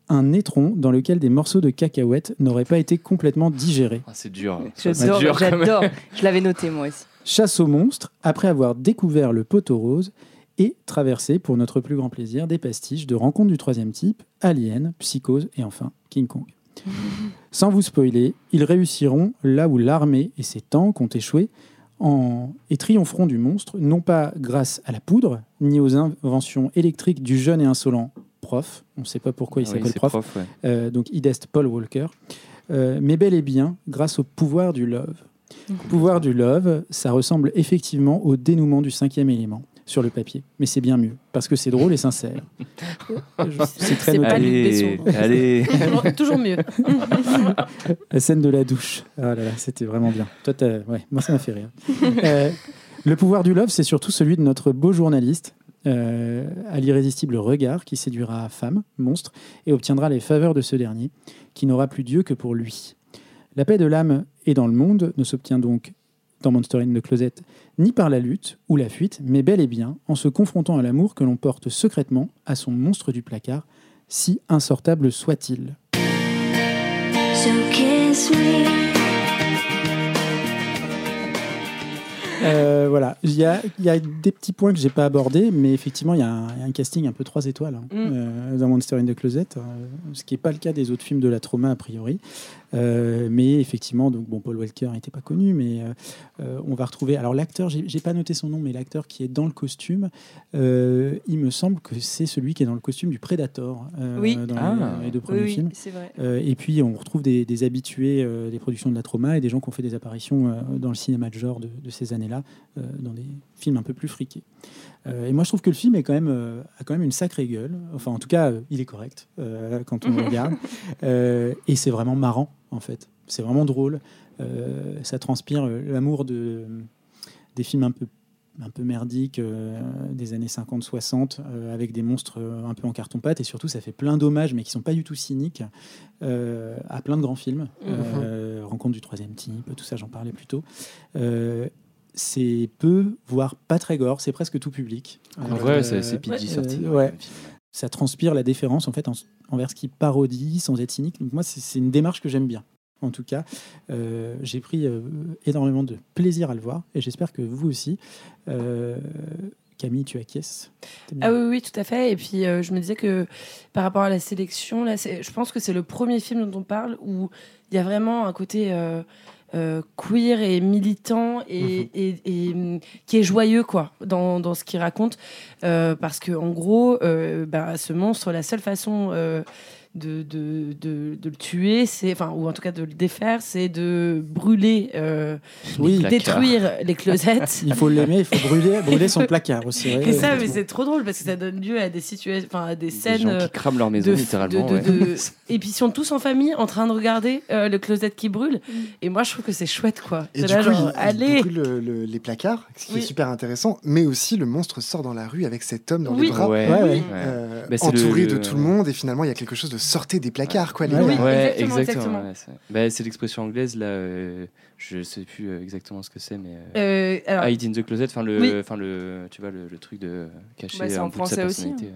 Un étron dans lequel des morceaux de cacahuètes n'auraient pas été complètement digérés.
Ah, c'est dur. C'est
J'adore, j'adore. Je l'avais noté moi aussi.
Chasse aux monstres après avoir découvert le poteau rose et traversé, pour notre plus grand plaisir, des pastiches de rencontres du troisième type, Alien, Psychose et enfin King Kong. Sans vous spoiler, ils réussiront là où l'armée et ses tanks ont échoué en... et triompheront du monstre, non pas grâce à la poudre, ni aux inventions électriques du jeune et insolent prof, on ne sait pas pourquoi il
Oui,
s'appelle prof,
prof, ouais.
euh, donc Idest Paul Walker, euh, mais bel et bien grâce au pouvoir du love. Pouvoir du love, ça ressemble effectivement au dénouement du cinquième élément sur le papier, mais c'est bien mieux parce que c'est drôle et sincère. C'est très
pas
Allez,
toujours, toujours mieux.
La scène de la douche, ah là là, c'était vraiment bien. Toi, ouais, moi ça m'a fait rire. Euh, le pouvoir du love, c'est surtout celui de notre beau journaliste. euh, à l'irrésistible regard qui séduira femme, monstre, et obtiendra les faveurs de ce dernier, qui n'aura plus Dieu que pour lui. La paix de l'âme et dans le monde ne s'obtient donc dans Monster in the Closet ni par la lutte ou la fuite, mais bel et bien en se confrontant à l'amour que l'on porte secrètement à son monstre du placard, si insortable soit-il.
So kiss me.
Euh, voilà, il y a, il y a des petits points que j'ai pas abordés, mais effectivement, il y, a un il y a un casting un peu trois étoiles hein,
Mm.
euh, dans Monster in the Closet, euh, ce qui n'est pas le cas des autres films de la trauma a priori. Euh, mais effectivement, donc bon, Paul Walker n'était pas connu, mais euh, euh, on va retrouver. Alors l'acteur, j'ai pas noté son nom, mais l'acteur qui est dans le costume, il me semble que c'est celui qui est dans le costume du Predator
Oui.
dans
Ah.
les, les deux
Oui,
premiers
oui,
films.
c'est vrai.
Et puis on retrouve des, des habitués des productions de la trauma et des gens qui ont fait des apparitions dans le cinéma de genre de, de ces années-là, dans des films un peu plus friqués. Euh, et moi je trouve que le film est quand même, euh, a quand même une sacrée gueule. Enfin en tout cas, euh, il est correct quand on le regarde. Et c'est vraiment marrant en fait. C'est vraiment drôle. Euh, ça transpire euh, l'amour de, des films un peu un peu merdiques euh, des années 50-60 euh, avec des monstres un peu en carton-pâte et surtout ça fait plein d'hommages mais qui sont pas du tout cyniques euh, à plein de grands films Euh, Rencontre du troisième type tout ça j'en parlais plus tôt Euh, c'est peu voire pas très gore c'est presque tout public
En vrai, c'est c'est PG sorti.
euh, ouais. Ça transpire la déférence en fait en- envers ce qui parodie sans être cynique. Donc moi, c'est une démarche que j'aime bien. En tout cas, euh, j'ai pris euh, énormément de plaisir à le voir et j'espère que vous aussi. Euh, Camille, tu acquiesces?
Ah oui, oui, tout à fait. Et puis, je me disais que par rapport à la sélection, là, je pense que c'est le premier film dont on parle où il y a vraiment un côté euh, euh, queer et militant et, et- et, hum, qui est joyeux, quoi, dans, dans ce qu'il raconte. Euh, parce que, en gros, euh, bah, ce monstre, la seule façon. Euh, de, de, de, de le tuer, c'est, enfin, ou en tout cas de le défaire, c'est de brûler, euh,
Oui.
détruire les closettes.
Il faut l'aimer, il faut brûler, brûler son placard aussi. ouais,
Et ça, mais c'est trop drôle parce que ça donne lieu à des situations, enfin à des
Des
scènes.
gens
euh,
qui crament leur maison,
de-
littéralement.
de-
ouais.
de- de- Et puis ils sont tous en famille en train de regarder euh, le closet qui brûle. Et moi, je trouve que c'est chouette, quoi.
Et
C'est
du
là,
coup,
genre,
il, il
allez.
brûle le- le- les placards, ce qui
Oui.
est super intéressant. Mais aussi, le monstre sort dans la rue avec cet homme dans
Oui.
les bras,
Ouais,
Ouais, ouais.
ouais.
euh,
Bah,
entouré de tout le monde. Et finalement, il y a quelque chose de sortez des placards, quoi, les
Ouais.
gars.
Oui,
Ouais,
exactement,
exactement.
exactement.
ouais, c'est- bah, c'est l'expression anglaise là. euh, je sais plus euh, exactement ce que c'est, mais. euh,
Euh, alors,
Hide in the closet, enfin le,
Oui.
le, tu vois le, le truc de cacher
Bah,
un
en
bout de sa
français aussi,
personnalité.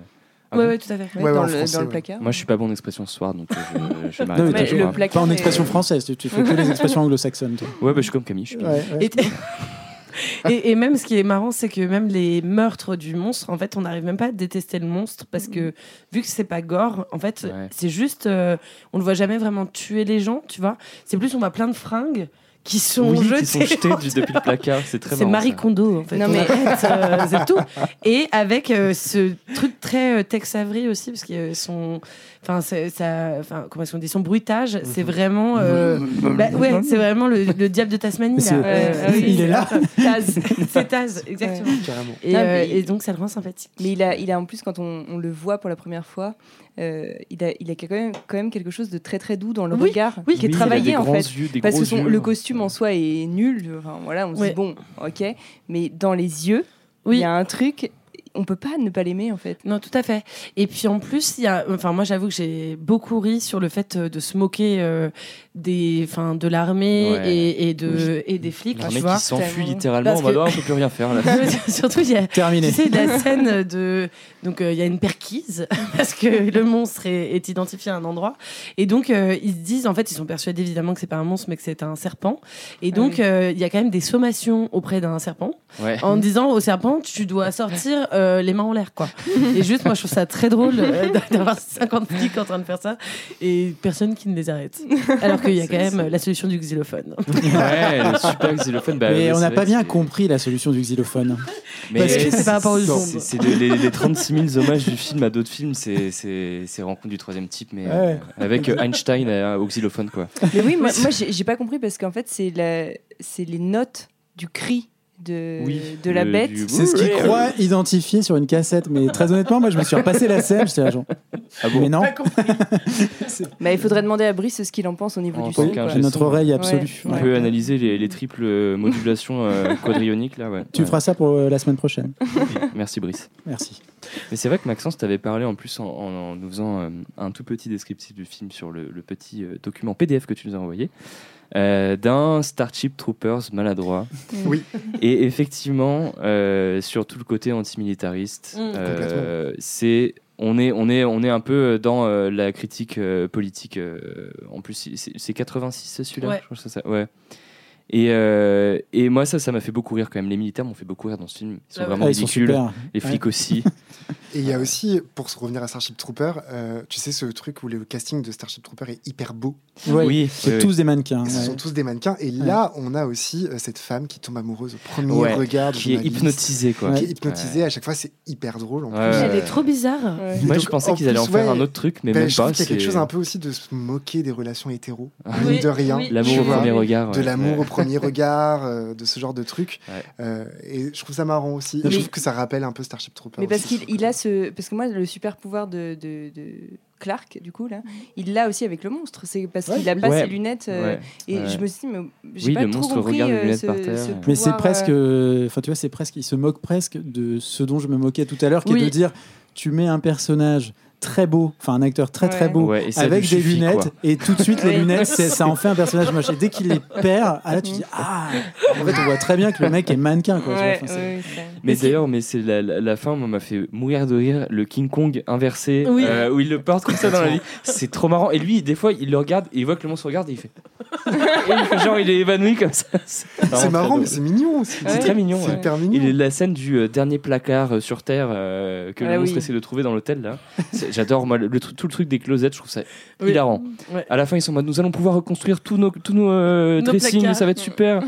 Ah
ouais,
bon
ouais, tout à fait.
Ouais, dans, le,
français,
dans le
ouais.
placard.
Moi, je suis pas bon en expression ce soir, donc je, je m'arrête.
Mais
le
pas en expression française, tu, tu fais que les expressions anglo-saxonnes.
Ouais, bah, je suis comme Camille. Je suis comme-
Ouais, ouais.
Et, même ce qui est marrant, c'est que même les meurtres du monstre, en fait, on n'arrive même pas à détester le monstre parce que vu que c'est pas gore, en fait,
Ouais.
c'est juste, euh, on ne voit jamais vraiment tuer les gens, tu vois. C'est plus on voit plein de fringues qui sont
Oui,
jetées.
qui sont jetés du- depuis le placard, c'est très
C'est. Marie
ça.
Kondo, en fait.
Non,
On
mais-
euh, c'est tout. Et avec euh, ce truc très euh, Tex Avery aussi, parce que son, enfin, c'est- ça, enfin, comment est-ce qu'on dit, son bruitage, c'est vraiment, euh, bah, ouais, c'est vraiment le, le diable de Tasmanie.
C'est-
Là.
Oui,
il est là.
Taz, c'est Taz, exactement.
Carrément.
Et,
Non,
euh,
mais-
et donc ça le rend sympathique.
Mais il a, il a en plus, quand on, on le voit pour la première fois, euh, il, a, il a quand même, quand même quelque chose de très très doux dans le
Oui,
regard,
oui.
qui est travaillé en fait.
yeux,
Parce que son- le costume en soi est nul. Enfin, voilà, on se
Ouais.
dit bon, ok. Mais dans les yeux, il
Oui.
y a un truc, on peut pas ne pas l'aimer en fait.
Non, tout à fait. Et puis en plus, il y a, enfin moi j'avoue que j'ai beaucoup ri sur le fait euh, de se moquer euh, des, enfin de l'armée
Ouais.
et, et de et des flics, vois.
qui s'enfuit littéralement
Parce
en mode
que-
on peut plus rien faire là.
Surtout il y a
Terminé.
Tu sais, la scène de. Donc, euh, il y a une perquise, parce que le monstre est, est identifié à un endroit. Et donc, euh, ils se disent, en fait, ils sont persuadés évidemment que c'est pas un monstre, mais que c'est un serpent. Et donc,
Ah
euh, il y a quand même des sommations auprès d'un serpent,
Ouais.
en disant au serpent, tu dois sortir euh, les mains en l'air, quoi. Et juste, moi, je trouve ça très drôle euh, d'avoir 50 flics en train de faire ça, et personne qui ne les arrête. Alors qu'il y a quand même la solution du xylophone.
Ouais, le super xylophone. Bah,
Mais
ouais,
on n'a pas bien compris la solution du xylophone.
Mais
Parce que
c'est par rapport aux ondes.
c'est- les, les- les 36 000 hommages du film à d'autres films, c'est c'est- c'est Rencontre du troisième type, mais euh, avec euh, Einstein euh, au xylophone quoi.
Mais oui, moi, moi, j'ai j'ai pas compris parce qu'en fait, c'est la- c'est les notes du cri de,
Oui,
de la
le-
bête.
du-
C'est ce qu'il croit identifier sur une cassette. Mais très honnêtement, moi, je me suis repassé la scène. J'étais là, genre,
Ah bon
mais non,
Mais il faudrait demander à Brice ce qu'il en pense au niveau
En
du son.
notre
son.
oreille absolue.
Ouais.
On
Ouais.
peut analyser les, les triples euh, modulations euh, quadrioniques là. Ouais.
Tu
Ouais.
feras ça pour euh, la semaine prochaine.
Merci Brice.
Merci.
Mais c'est vrai que Maxence t'avait parlé en plus en, en- en nous faisant euh, un tout petit descriptif du film sur le, le petit euh, document PDF que tu nous as envoyé. Euh, d'un Starship Troopers maladroit.
Oui.
Et effectivement, euh, sur tout le côté antimilitariste,
Mm.
euh, c'est on est on est on est un peu dans euh, la critique euh, politique. euh, en plus, c'est c'est 86 celui-là?
Ouais.
Je que ça. Ouais. Et, euh, et moi, ça, ça m'a fait beaucoup rire quand même. Les militaires m'ont fait beaucoup rire dans ce film. Ils sont
Ah ouais.
vraiment
Ah, ils sont
ridicules.
super.
Les flics aussi.
Et il y a aussi, pour se revenir à Starship Trooper, euh, tu sais, ce truc où le casting de Starship Trooper est hyper beau.
Ouais,
Oui,
C'est tous des mannequins.
Ce sont tous des mannequins. Et là, on a aussi euh, cette femme qui tombe amoureuse au premier
Ouais,
regard.
qui est
journaliste,
hypnotisé quoi.
Qui est hypnotisée. À chaque fois, c'est hyper drôle. En
Ouais,
plus.
Elle est trop bizarre.
Ouais.
Moi,
Donc,
je pensais
en
qu'ils allaient en faire
ouais,
un autre truc, mais
Ben,
même
je
pas.
qu'il y a quelque chose un peu aussi de se moquer des relations mine de rien.
L'amour au premier regard.
de
ouais.
l'amour
Ouais.
au premier regard, euh, de ce genre de truc.
Ouais.
Euh, et je trouve ça marrant aussi.
Mais-
je trouve que ça rappelle un peu Starship Trooper.
Mais parce qu'il il a ce. Parce que moi, le super pouvoir de, de, de Clark, du coup, là, il l'a aussi avec le monstre. C'est parce qu'il a pas
Ouais.
ses lunettes. euh,
Ouais.
Et
Ouais.
je me suis dit, mais j'ai
Oui,
pas
le
trop
monstre
compris
regarde
euh,
lunettes
ce-
par terre.
ce
Mais c'est presque,
euh,
enfin tu vois, c'est presque, il se moque presque de ce dont je me moquais tout à l'heure, qui est de dire, tu mets un personnage très beau, enfin un acteur très très beau,
Ouais, et ça
avec des
suffit,
lunettes,
quoi.
et tout de suite les lunettes, ça en fait un personnage moche. Et dès qu'il les perd, ah, là tu dis ah, en fait on voit très bien que le mec est mannequin quoi. vois, enfin,
Mais d'ailleurs, mais c'est la, la, la fin, moi, m'a fait mourir de rire. Le King Kong inversé,
Oui.
euh, où il le porte comme ça dans la vie. C'est trop marrant. Et lui, des fois, il le regarde, et il voit que le monstre regarde, et il fait. et il fait genre, il est évanoui comme ça. C'est
marrant, mais c'est mignon aussi.
C'est très mignon.
C'est hyper
Il
mignon.
est la scène du euh, dernier placard euh, sur Terre que
Ah
le monstre essaie de trouver dans l'hôtel là. J'adore moi le, le tru- tout le truc des closettes, je trouve ça
Oui.
hilarant.
Ouais.
À la fin, ils sont en mode nous allons pouvoir reconstruire tous nos tous nos, euh,
Nos
dressings,
placards.
ça va être super.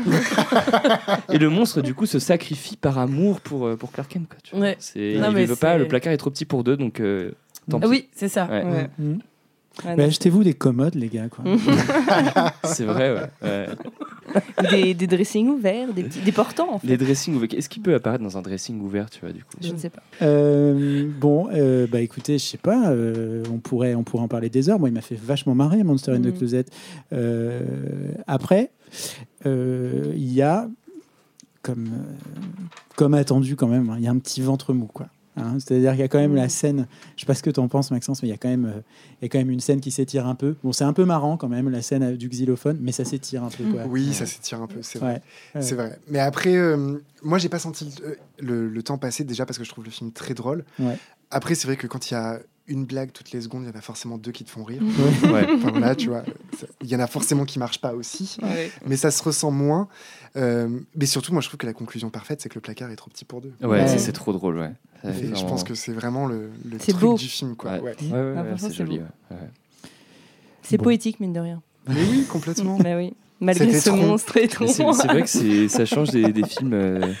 Et le monstre du coup se sacrifie par amour pour euh, pour Clark Kent quoi. tu vois.
Ouais.
C'est
Non,
il
mais
veut pas, le placard est trop petit pour deux donc euh, tant pis.
Oui, c'est ça.
Ouais.
ouais. Ouais,
Bah, achetez-vous des commodes les gars quoi.
C'est vrai ouais. Ouais.
Ou des, des dressings ouverts, des, petits, des portants en fait.
Les dressings ouverts. Est-ce qu'il peut apparaître dans un dressing ouvert, tu vois du coup?
Je ne sais pas.
Euh, bon, euh, bah écoutez, je sais pas, euh, on, pourrait, on pourrait en parler des heures. Moi, il m'a fait vachement marrer, Monster in the
Mhm.
Closet. Euh, après, euh, il y a, comme, comme attendu quand même, hein, il y a un petit ventre mou, quoi. Hein, C'est-à-dire qu'il y a quand même la scène, je sais pas ce que tu en penses Maxence, mais il y, a quand même, euh, il y a quand même une scène qui s'étire un peu. Bon, c'est un peu marrant quand même, la scène euh, du xylophone, mais ça s'étire un peu. Quoi.
Oui, ça s'étire un peu, c'est vrai.
Ouais.
Vrai. Mais après, euh, moi, j'ai pas senti le, le- le temps passer déjà parce que je trouve le film très drôle.
Ouais.
Après, c'est vrai que quand il y a une blague toutes les secondes, il y en a forcément deux qui te font rire.
Ouais.
Ouais.
Enfin voilà, tu vois, il y en a forcément qui marchent pas aussi,
Ouais.
mais ça se ressent moins. Euh, mais surtout, moi, je trouve que la conclusion parfaite, c'est que le placard est trop petit pour deux.
Ouais, c'est trop drôle ouais.
Et je pense que c'est vraiment le, truc
beau.
du film, quoi.
Ouais.
Ouais.
Ouais, ouais,
Ah,
c'est joli.
beau.
ouais. Ouais.
C'est
Bon.
poétique, mine de rien.
Mais oui, complètement.
bah oui. Malgré ce
trop.
monstre et tout.
C'est vrai que c'est- ça change des, des films euh,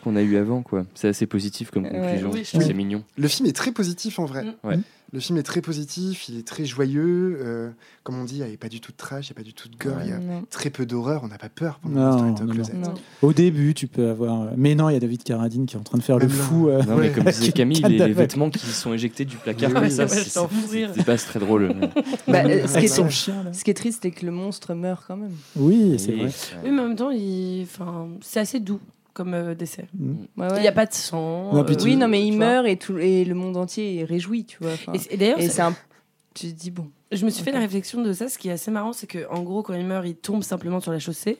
qu'on a eu avant, quoi. C'est assez positif comme
Ouais.
conclusion.
Oui,
C'est mignon.
Le film est très positif en vrai.
Mm.
Ouais.
Le film est très positif, il est très joyeux. euh, comme on dit, il n'y a pas du tout de trash, il n'y a pas du tout de gore, il y a
Non.
très peu d'horreur, on n'a pas peur pendant
Non, non. Au début, tu peux avoir. euh, Mais non, il y a David Carradine qui est en train de faire le
Même
fou. euh,
Non, mais comme disait
Qui
Camille, les, les vêtements qui sont éjectés du placard
Oui,
ça, c'est- pas très drôle. mais-
Bah, euh, ce, qui est,
son chien, là.
ce qui est triste, c'est que le monstre meurt quand même.
Oui, c'est
Oui.
vrai.
Oui, mais en même temps, il... enfin, c'est assez doux comme euh, décès.
Mm.
Ouais,
Il n'y a pas de sang.
Non, tu-
Oui, non, mais il meurt et, tout, et le monde entier est réjoui, tu vois. enfin.
Et, et d'ailleurs, c'est-
un. Tu te dis, bon.
je me suis fait la réflexion de ça. Ce qui est assez marrant, c'est que en gros, quand il meurt, il tombe simplement sur la chaussée.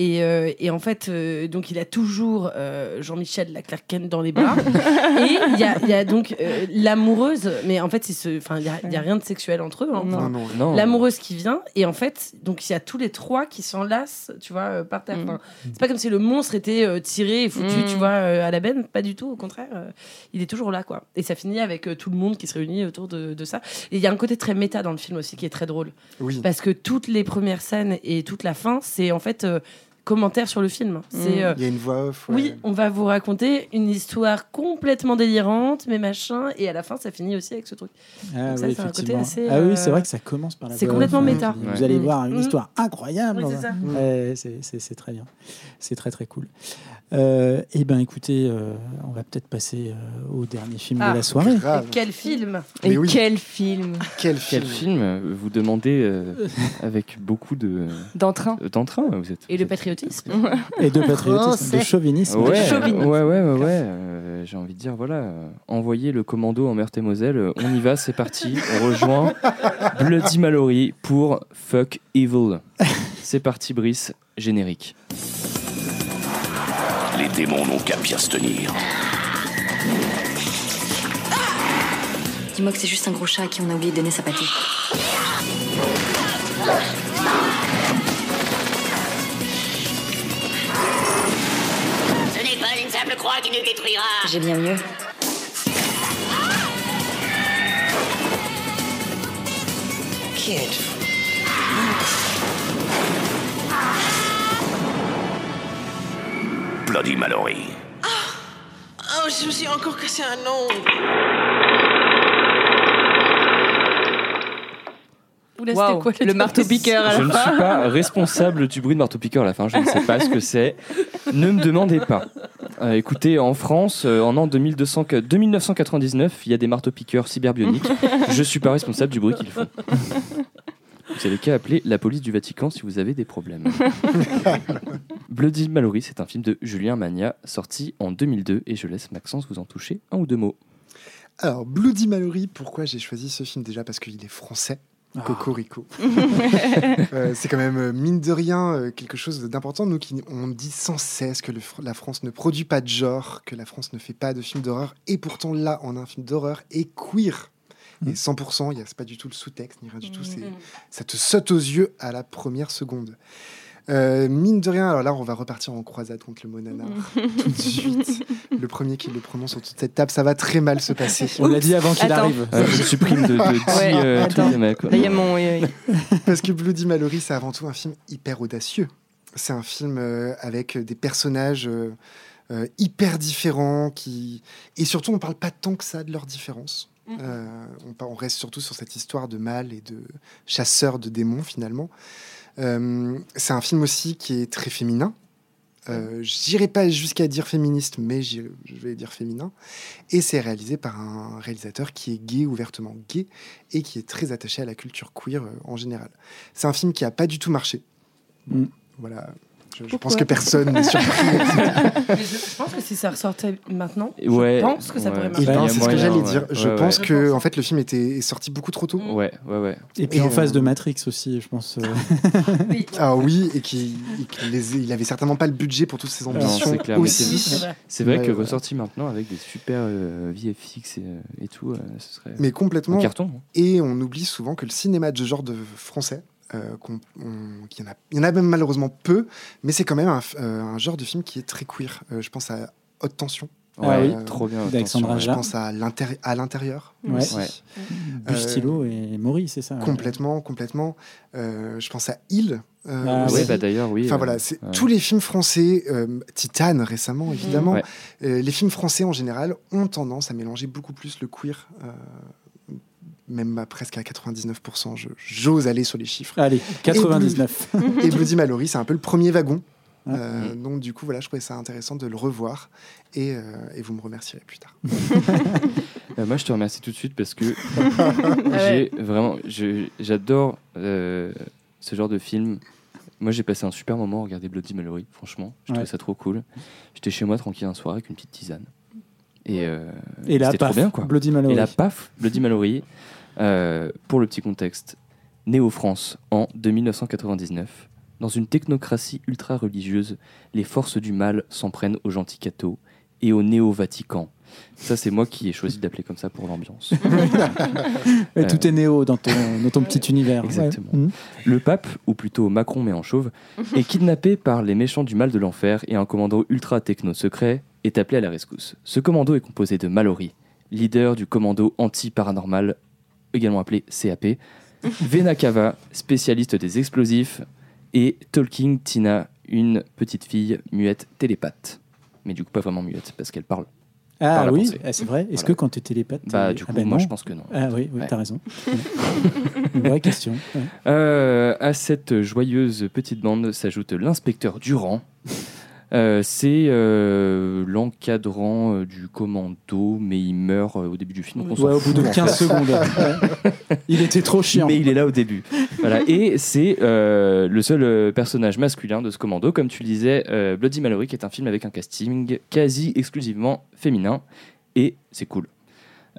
Et, euh, et en fait, euh, donc il a toujours euh, Jean-Michel, la Clark Kent, dans les bras. et il y a, il y a donc euh, l'amoureuse, mais en fait, il se- enfin, il y a, y a rien de sexuel entre eux. hein.
Non.
Enfin,
Non, non.
Non.
L'amoureuse qui vient, et en fait, donc il y a tous les trois qui s'enlacent, tu vois, euh, par terre.
Mm.
Enfin, c'est pas comme si le monstre était euh, tiré et foutu,
Mm.
tu vois, euh, à la benne. Pas du tout, au contraire. euh, il est toujours là, quoi. Et ça finit avec euh, tout le monde qui se réunit autour de, de ça. Et il y a un côté très méta dans le film aussi qui est très drôle.
Oui.
Parce que toutes les premières scènes et toute la fin, c'est en fait euh, commentaire sur le film. C'est.
Mm.
euh,
Il y a une voix off. ouais.
oui, on va vous raconter une histoire complètement délirante, mais machin, et à la fin, ça finit aussi avec ce truc.
Ah,
Donc ça,
oui,
c'est un côté assez,
ah oui,
euh,
c'est vrai que ça commence par la
c'est complètement
off,
méta.
Vous
Ouais.
allez voir une
Mm.
histoire incroyable.
Oui,
dans
c'est
un-
ça.
Mm.
Ouais, c'est- c'est c'est très bien. C'est très très cool. Euh, eh ben écoutez, euh, on va peut-être passer euh, au dernier film
Ah.
de la soirée.
Grave.
Et quel film
Mais
Et
oui.
quel film
Quel
Quel
film.
film euh, vous demandez euh, avec beaucoup de
D'entrain.
d'entrain vous êtes,
Et
vous
le
êtes-
patriotisme
Et de patriotisme,
Français.
de chauvinisme.
Ouais,
chauvinisme.
ouais, ouais, ouais, ouais. euh, J'ai envie de dire, voilà, euh, envoyez le commando en Meurthe-et-Moselle. On y va, c'est parti. On rejoint Bloody Mallory pour Fuck Evil. C'est parti, Brice. Générique.
Les démons n'ont qu'à bien se tenir.
Dis-moi que c'est juste un gros chat à qui on a oublié de donner sa pâtée.
Ce n'est pas une simple croix qui nous détruira.
J'ai bien mieux.
Bloody Mallory.
Oh, je me suis encore cassé un ongle.
Oula,
Waouh,
c'était quoi
le marteau-piqueur à
Je
la
ne
fin.
suis pas responsable du bruit de marteau-piqueur à la fin. Je ne sais pas ce que c'est. Ne me demandez pas. Euh, écoutez, en France, euh, en an 2200 que- 2999, il y a des marteaux-piqueurs cyberbioniques. Je suis pas responsable du bruit qu'ils font. Vous avez qu'à appeler la police du Vatican si vous avez des problèmes. Bloody Mallory, c'est un film de Julien Magna, sorti en 2002, et je laisse Maxence vous en toucher un ou deux mots.
Alors, Bloody Mallory, pourquoi j'ai choisi ce film Déjà? Parce qu'il est français.
Ah.
Cocorico. Euh, c'est quand même, euh, mine de rien, euh, quelque chose d'important. Nous, qui, on dit sans cesse que le la France ne produit pas de genre, que la France ne fait pas de films d'horreur. Et pourtant, là, on a un film d'horreur et queer. Et 100%, il y a- c'est pas du tout le sous-texte, ni rien du tout. c'est- Ça te saute aux yeux à la première seconde. Euh, mine de rien, alors là, on va repartir en croisade contre le mot nanar. tout de suite. Le premier qui le prononce sur toute cette table, ça va très mal se passer.
On l'a dit avant qu'il
Attends.
arrive.
Euh, je supprime de, de 10
Ouais,
euh.
Là, y a mon. oui, oui.
Parce que Bloody Mallory, c'est avant tout un film hyper audacieux. C'est un film euh, avec des personnages euh, euh, hyper différents qui et surtout on parle pas tant que ça de leurs différences. Euh, on, reste surtout sur cette histoire de mal et de chasseurs de démons finalement. Euh, c'est un film aussi qui est très féminin. Euh, J'irai pas jusqu'à dire féministe, mais je vais dire féminin. Et c'est réalisé par un réalisateur qui est gay, ouvertement gay, et qui est très attaché à la culture queer euh, en général. C'est un film qui a pas du tout marché.
Mm.
Voilà. Je, pense que personne n'est surpris.
Mais je, je pense que si ça ressortait maintenant,
Ouais,
je pense que ça
ouais.
pourrait marcher.
Ben, c'est ce que j'allais
ouais.
dire. Je
Ouais,
pense
ouais.
que
Je pense.
en fait le film était est sorti beaucoup trop tôt.
Ouais, ouais, ouais.
Et puis
Et,
en face
euh,
de Matrix aussi, je pense. euh,
Oui.
Ah oui, et qui il avait certainement pas le budget pour toutes
Non,
ambitions
clair,
aussi.
C'est vrai.
Que
ouais.
ressorti maintenant avec des super euh, VFX et, euh, et tout, euh, ce serait
Mais
un
complètement.
carton. hein.
Et on oublie souvent que le cinéma de ce genre de français, euh, qu'il y, en a, il y en a même malheureusement peu, mais c'est quand même un, euh, un genre de film qui est très queer. Euh, je pense à Haute Tension.
Ouais,
oui.
trop bien.
D'Alexandre
Je pense à l'intérieur. À l'intérieur
Ouais.
aussi.
Ouais.
Bustilo et Maury, c'est ça ouais.
Complètement, complètement. Euh, je pense à Il. euh,
Ah.
Ouais, bah d'ailleurs, oui.
Enfin
euh,
voilà, c'est
ouais.
tous les films français, euh, Titane récemment évidemment,
Ouais.
euh, les films français en général ont tendance à mélanger beaucoup plus le queer, euh, même à presque à 99%. je- J'ose aller sur les chiffres.
Allez, 99.
Et Bloody Mallory, c'est un peu le premier wagon.
Ah.
Euh, donc du coup voilà, je trouvais ça intéressant de le revoir et, euh, et vous me remercierez plus tard.
Euh, moi, je te remercie tout de suite parce que j'ai vraiment, j'adore euh, ce genre de film. Moi, j'ai passé un super moment à regarder Bloody Mallory. Franchement, je trouvais ça trop cool. J'étais chez moi tranquille un soir avec une petite tisane. Et, euh,
Et là,
c'était trop
paf,
bien quoi.
Bloody Mallory.
Et là, paf, Bloody Mallory. Euh, pour le petit contexte, né au France en de 1999, dans une technocratie ultra-religieuse, les forces du mal s'en prennent aux gentils cathos et au néo-Vatican. Ça, c'est moi qui ai choisi d'appeler comme ça pour l'ambiance.
Et tout est néo dans ton, dans ton petit univers.
Exactement.
Ouais.
Le pape, ou plutôt Macron mais en chauve, est kidnappé par les méchants du mal de l'enfer et un commando ultra techno secret est appelé à la rescousse. Ce commando est composé de Mallory, leader du commando anti-paranormal, également appelé CAP, Venakava, spécialiste des explosifs, et Talking Tina, une petite fille muette télépathe. Mais du coup, pas vraiment muette, parce qu'elle parle. par
Ah oui, ah, c'est vrai. Est-ce
Voilà.
que quand tu es télépathe.
Bah, du
ah
coup,
ben
moi, je pense que non.
Ah oui, oui
Ouais.
t'as raison. Une vraie question. ouais.
Euh, à cette joyeuse petite bande s'ajoute l'inspecteur Durand. Euh, c'est euh, l'encadrant euh, du commando, mais il meurt au début du film. donc on
Ouais, au bout de
fout, en
15
fait.
secondes. Il était trop chiant.
Mais il est là au début. voilà. Et c'est le seul personnage masculin de ce commando. Comme tu le disais, Bloody Mallory, qui est un film avec un casting quasi exclusivement féminin. Et c'est cool.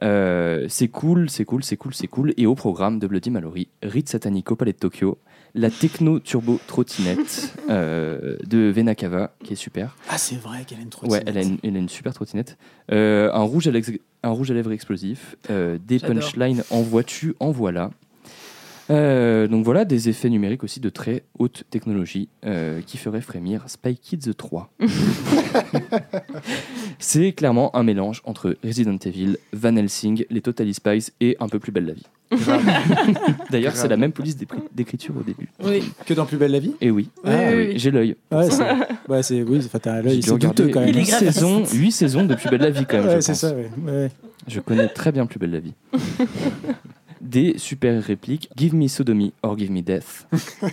C'est cool, c'est cool, c'est cool, c'est cool. Et au programme de Bloody Mallory, Rite satanique au palais de Tokyo, la techno turbo trottinette euh, de Venakava, qui est super.
Ah, c'est vrai qu'elle a une
Ouais,
trottinette.
elle a une, elle a une super trottinette. Euh, un, rouge à l'ex- un rouge à lèvres explosif. euh, des punchlines en vois-tu, en voilà. Euh, donc voilà, des effets numériques aussi de très haute technologie euh, qui feraient frémir Spy Kids 3. C'est clairement un mélange entre Resident Evil, Van Helsing, les Totally Spies et Un peu plus belle la vie. D'ailleurs, c'est la même police d'écriture au début.
Oui.
Que dans Plus belle la vie?
Et oui,
Oui,
Ah
oui,
oui,
oui.
j'ai l'œil.
Ouais, c'est. Ouais, c'est. Oui, enfin, t'as l'œil, c'est douteux quand même.
Il est
8
graphiste.
saisons, huit saisons de Plus belle la vie quand même.
Ouais, c'est ça, ouais. ouais.
Je connais très bien Plus belle la vie. Des super répliques Give me sodomy or give me death.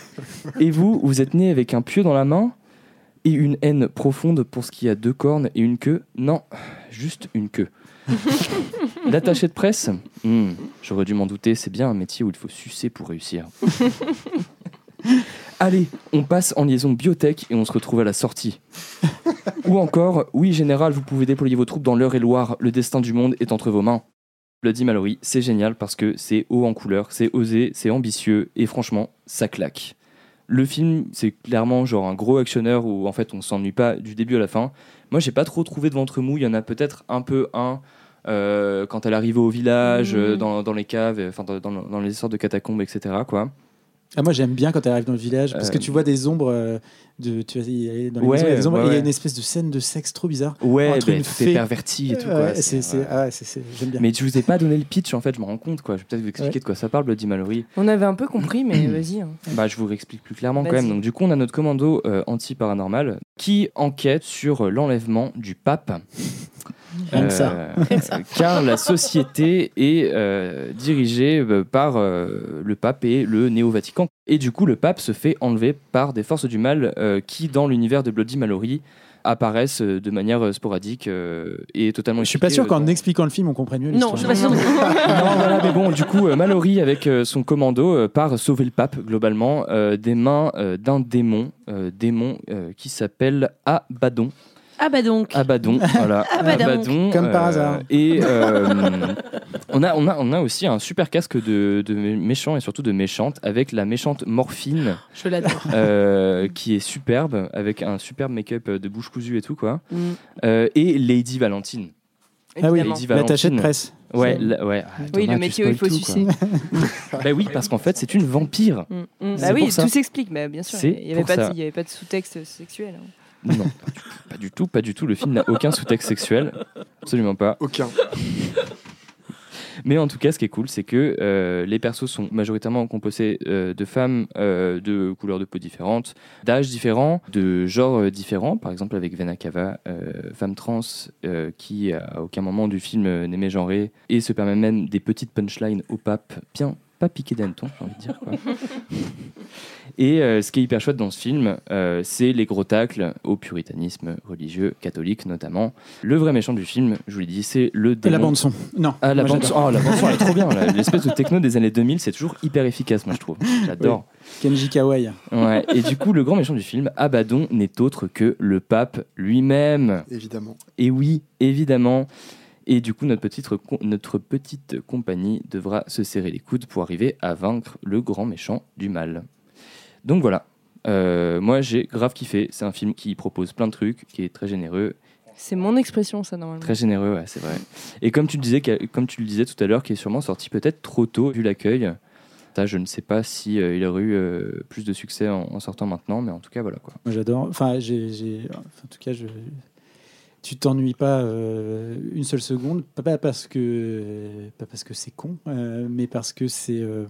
Et vous, vous êtes né avec un pieu dans la main et une haine profonde pour ce qui a deux cornes et une queue Non, juste une queue. L'attaché de presse Hmm, J'aurais dû m'en douter, c'est bien un métier où il faut sucer pour réussir. Allez, on passe en liaison biotech et on se retrouve à la sortie. Ou encore, oui général, vous pouvez déployer vos troupes dans l'heure et Loire, le destin du monde est entre vos mains. Bloody Mallory, c'est génial parce que c'est haut en couleur, c'est osé, c'est ambitieux et franchement, ça claque. Le film, c'est clairement genre un gros actionneur où en fait on s'ennuie pas du début à la fin. Moi, j'ai pas trop trouvé de ventre mou. Il y en a peut-être un peu un euh, quand elle arrive au village,
Mhm.
euh, dans, dans les caves, enfin dans, dans- dans les sortes de catacombes, etc. Quoi.
Ah, moi j'aime bien quand elle arrive dans le village parce que
Euh,
tu vois des ombres euh, de tu vois, il y a- dans les
Ouais,
maisons, il y a des ombres
ouais,
et il y a
ouais.
une espèce de scène de sexe trop bizarre
Ouais,
entre
ben,
une
tout
fée
est perverti et tout.
Ouais,
quoi.
c'est-
C'est-
c'est-
ouais.
ah ouais, c'est- c'est- j'aime bien
Mais je vous ai pas donné le pitch en fait, je me rends compte quoi. Je vais peut-être vous expliquer de quoi ça parle, Bloody Mallory.
On avait un peu compris, mais vas-y. hein.
Bah, je vous réexplique plus clairement quand
Vas-y.
même. Donc, du coup, on a notre commando euh, anti-paranormal qui enquête sur l'enlèvement du pape.
Rien que ça.
Euh,
Rien que ça.
car la société est euh, dirigée euh, par euh, le pape et le néo-Vatican. Et du coup, le pape se fait enlever par des forces du mal euh, qui, dans l'univers de Bloody Mallory, apparaissent euh, de manière euh, sporadique euh, et totalement
je suis pas sûr
euh,
qu'en expliquant le film on comprenne mieux
Non,
l'histoire
je suis pas sûre.
non, voilà, mais bon, du coup, euh, Mallory, avec euh, son commando, euh, part sauver le pape, globalement, euh, des mains euh, d'un démon, euh, démon euh, qui s'appelle Abaddon.
Ah bah donc.
Abaddon, voilà.
Ah bah donc.
Comme par hasard.
Et euh, on, a, on, a, on a aussi un super casque de, de méchants et surtout de méchantes, avec la méchante Morphine.
Je l'adore.
euh, qui est superbe, avec un superbe make-up de bouche cousue et tout, quoi.
Mm.
Euh, et Lady Valentine.
Ah oui,
Lady
l'attaché de
Valentine.
presse.
Ouais, la- ouais.
Oui,
Thomas,
le métier où il faut
tout,
sucer.
bah oui, parce qu'en fait, c'est une vampire.
Mm, mm. Bah oui, tout s'explique, bah, bien sûr.
C'est
Il n'y avait,
pour
pas de-
ça.
il y avait pas de sous-texte sexuel. hein.
Non, pas du tout, pas du tout. Le film n'a aucun sous-texte sexuel, absolument pas.
Aucun.
Mais en tout cas, ce qui est cool, c'est que euh, les persos sont majoritairement composés euh, de femmes euh, de couleurs de peau différentes, d'âges différents, de genres différents. Par exemple, avec Vena euh, femme trans qui à aucun moment du film n'aimait genrer et se permet même des petites punchlines au pape, bien pas piqué d'hanneton, j'ai envie de dire. Quoi. Et euh, ce qui est hyper chouette dans ce film, euh, c'est les gros tacles au puritanisme religieux, catholique notamment. Le vrai méchant du film, je vous l'ai dit, c'est le démon.
la bande son. Non.
Ah, la bande son, oh, la bande son, elle est trop bien. L'espèce de techno des années 2000, c'est toujours hyper efficace, moi, je trouve. J'adore.
Kenji Kawai.
Ouais. Et du coup, le grand méchant du film, Abaddon, n'est autre que le pape lui-même.
Évidemment.
Et oui, évidemment. Et du coup, notre petite, notre petite compagnie devra se serrer les coudes pour arriver à vaincre le grand méchant du mal. Donc voilà. Euh, moi, j'ai grave kiffé. C'est un film qui propose plein de trucs, qui est très généreux.
C'est mon expression, ça, normalement.
Très généreux, ouais, c'est vrai. Et comme tu le disais, comme tu le disais tout à l'heure, qui est sûrement sorti peut-être trop tôt vu l'accueil. Ça, je ne sais pas si euh, il aurait eu euh, plus de succès en, en sortant maintenant, mais en tout cas, voilà quoi.
Moi j'adore. Enfin, j'ai, j'ai- enfin, en tout cas, je... tu t'ennuies pas euh, une seule seconde, pas- parce que pas parce que c'est con, euh, mais parce que c'est euh,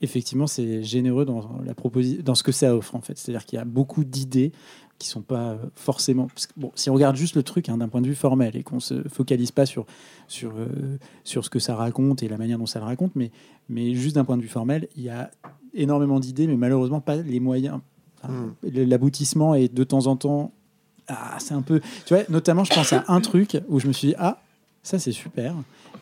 effectivement c'est généreux dans la proposi- dans ce que ça offre en fait. C'est-à-dire qu'il y a beaucoup d'idées qui sont pas euh, forcément. parce que, bon, si on regarde juste le truc hein, d'un point de vue formel et qu'on se focalise pas sur sur euh, sur ce que ça raconte et la manière dont ça le raconte, mais mais juste d'un point de vue formel, il y a énormément d'idées, mais malheureusement pas les moyens. Enfin, le- L'aboutissement est de temps en temps. Ah, c'est un peu. Tu vois, notamment, je pense à un truc où je me suis dit, ah, ça c'est super,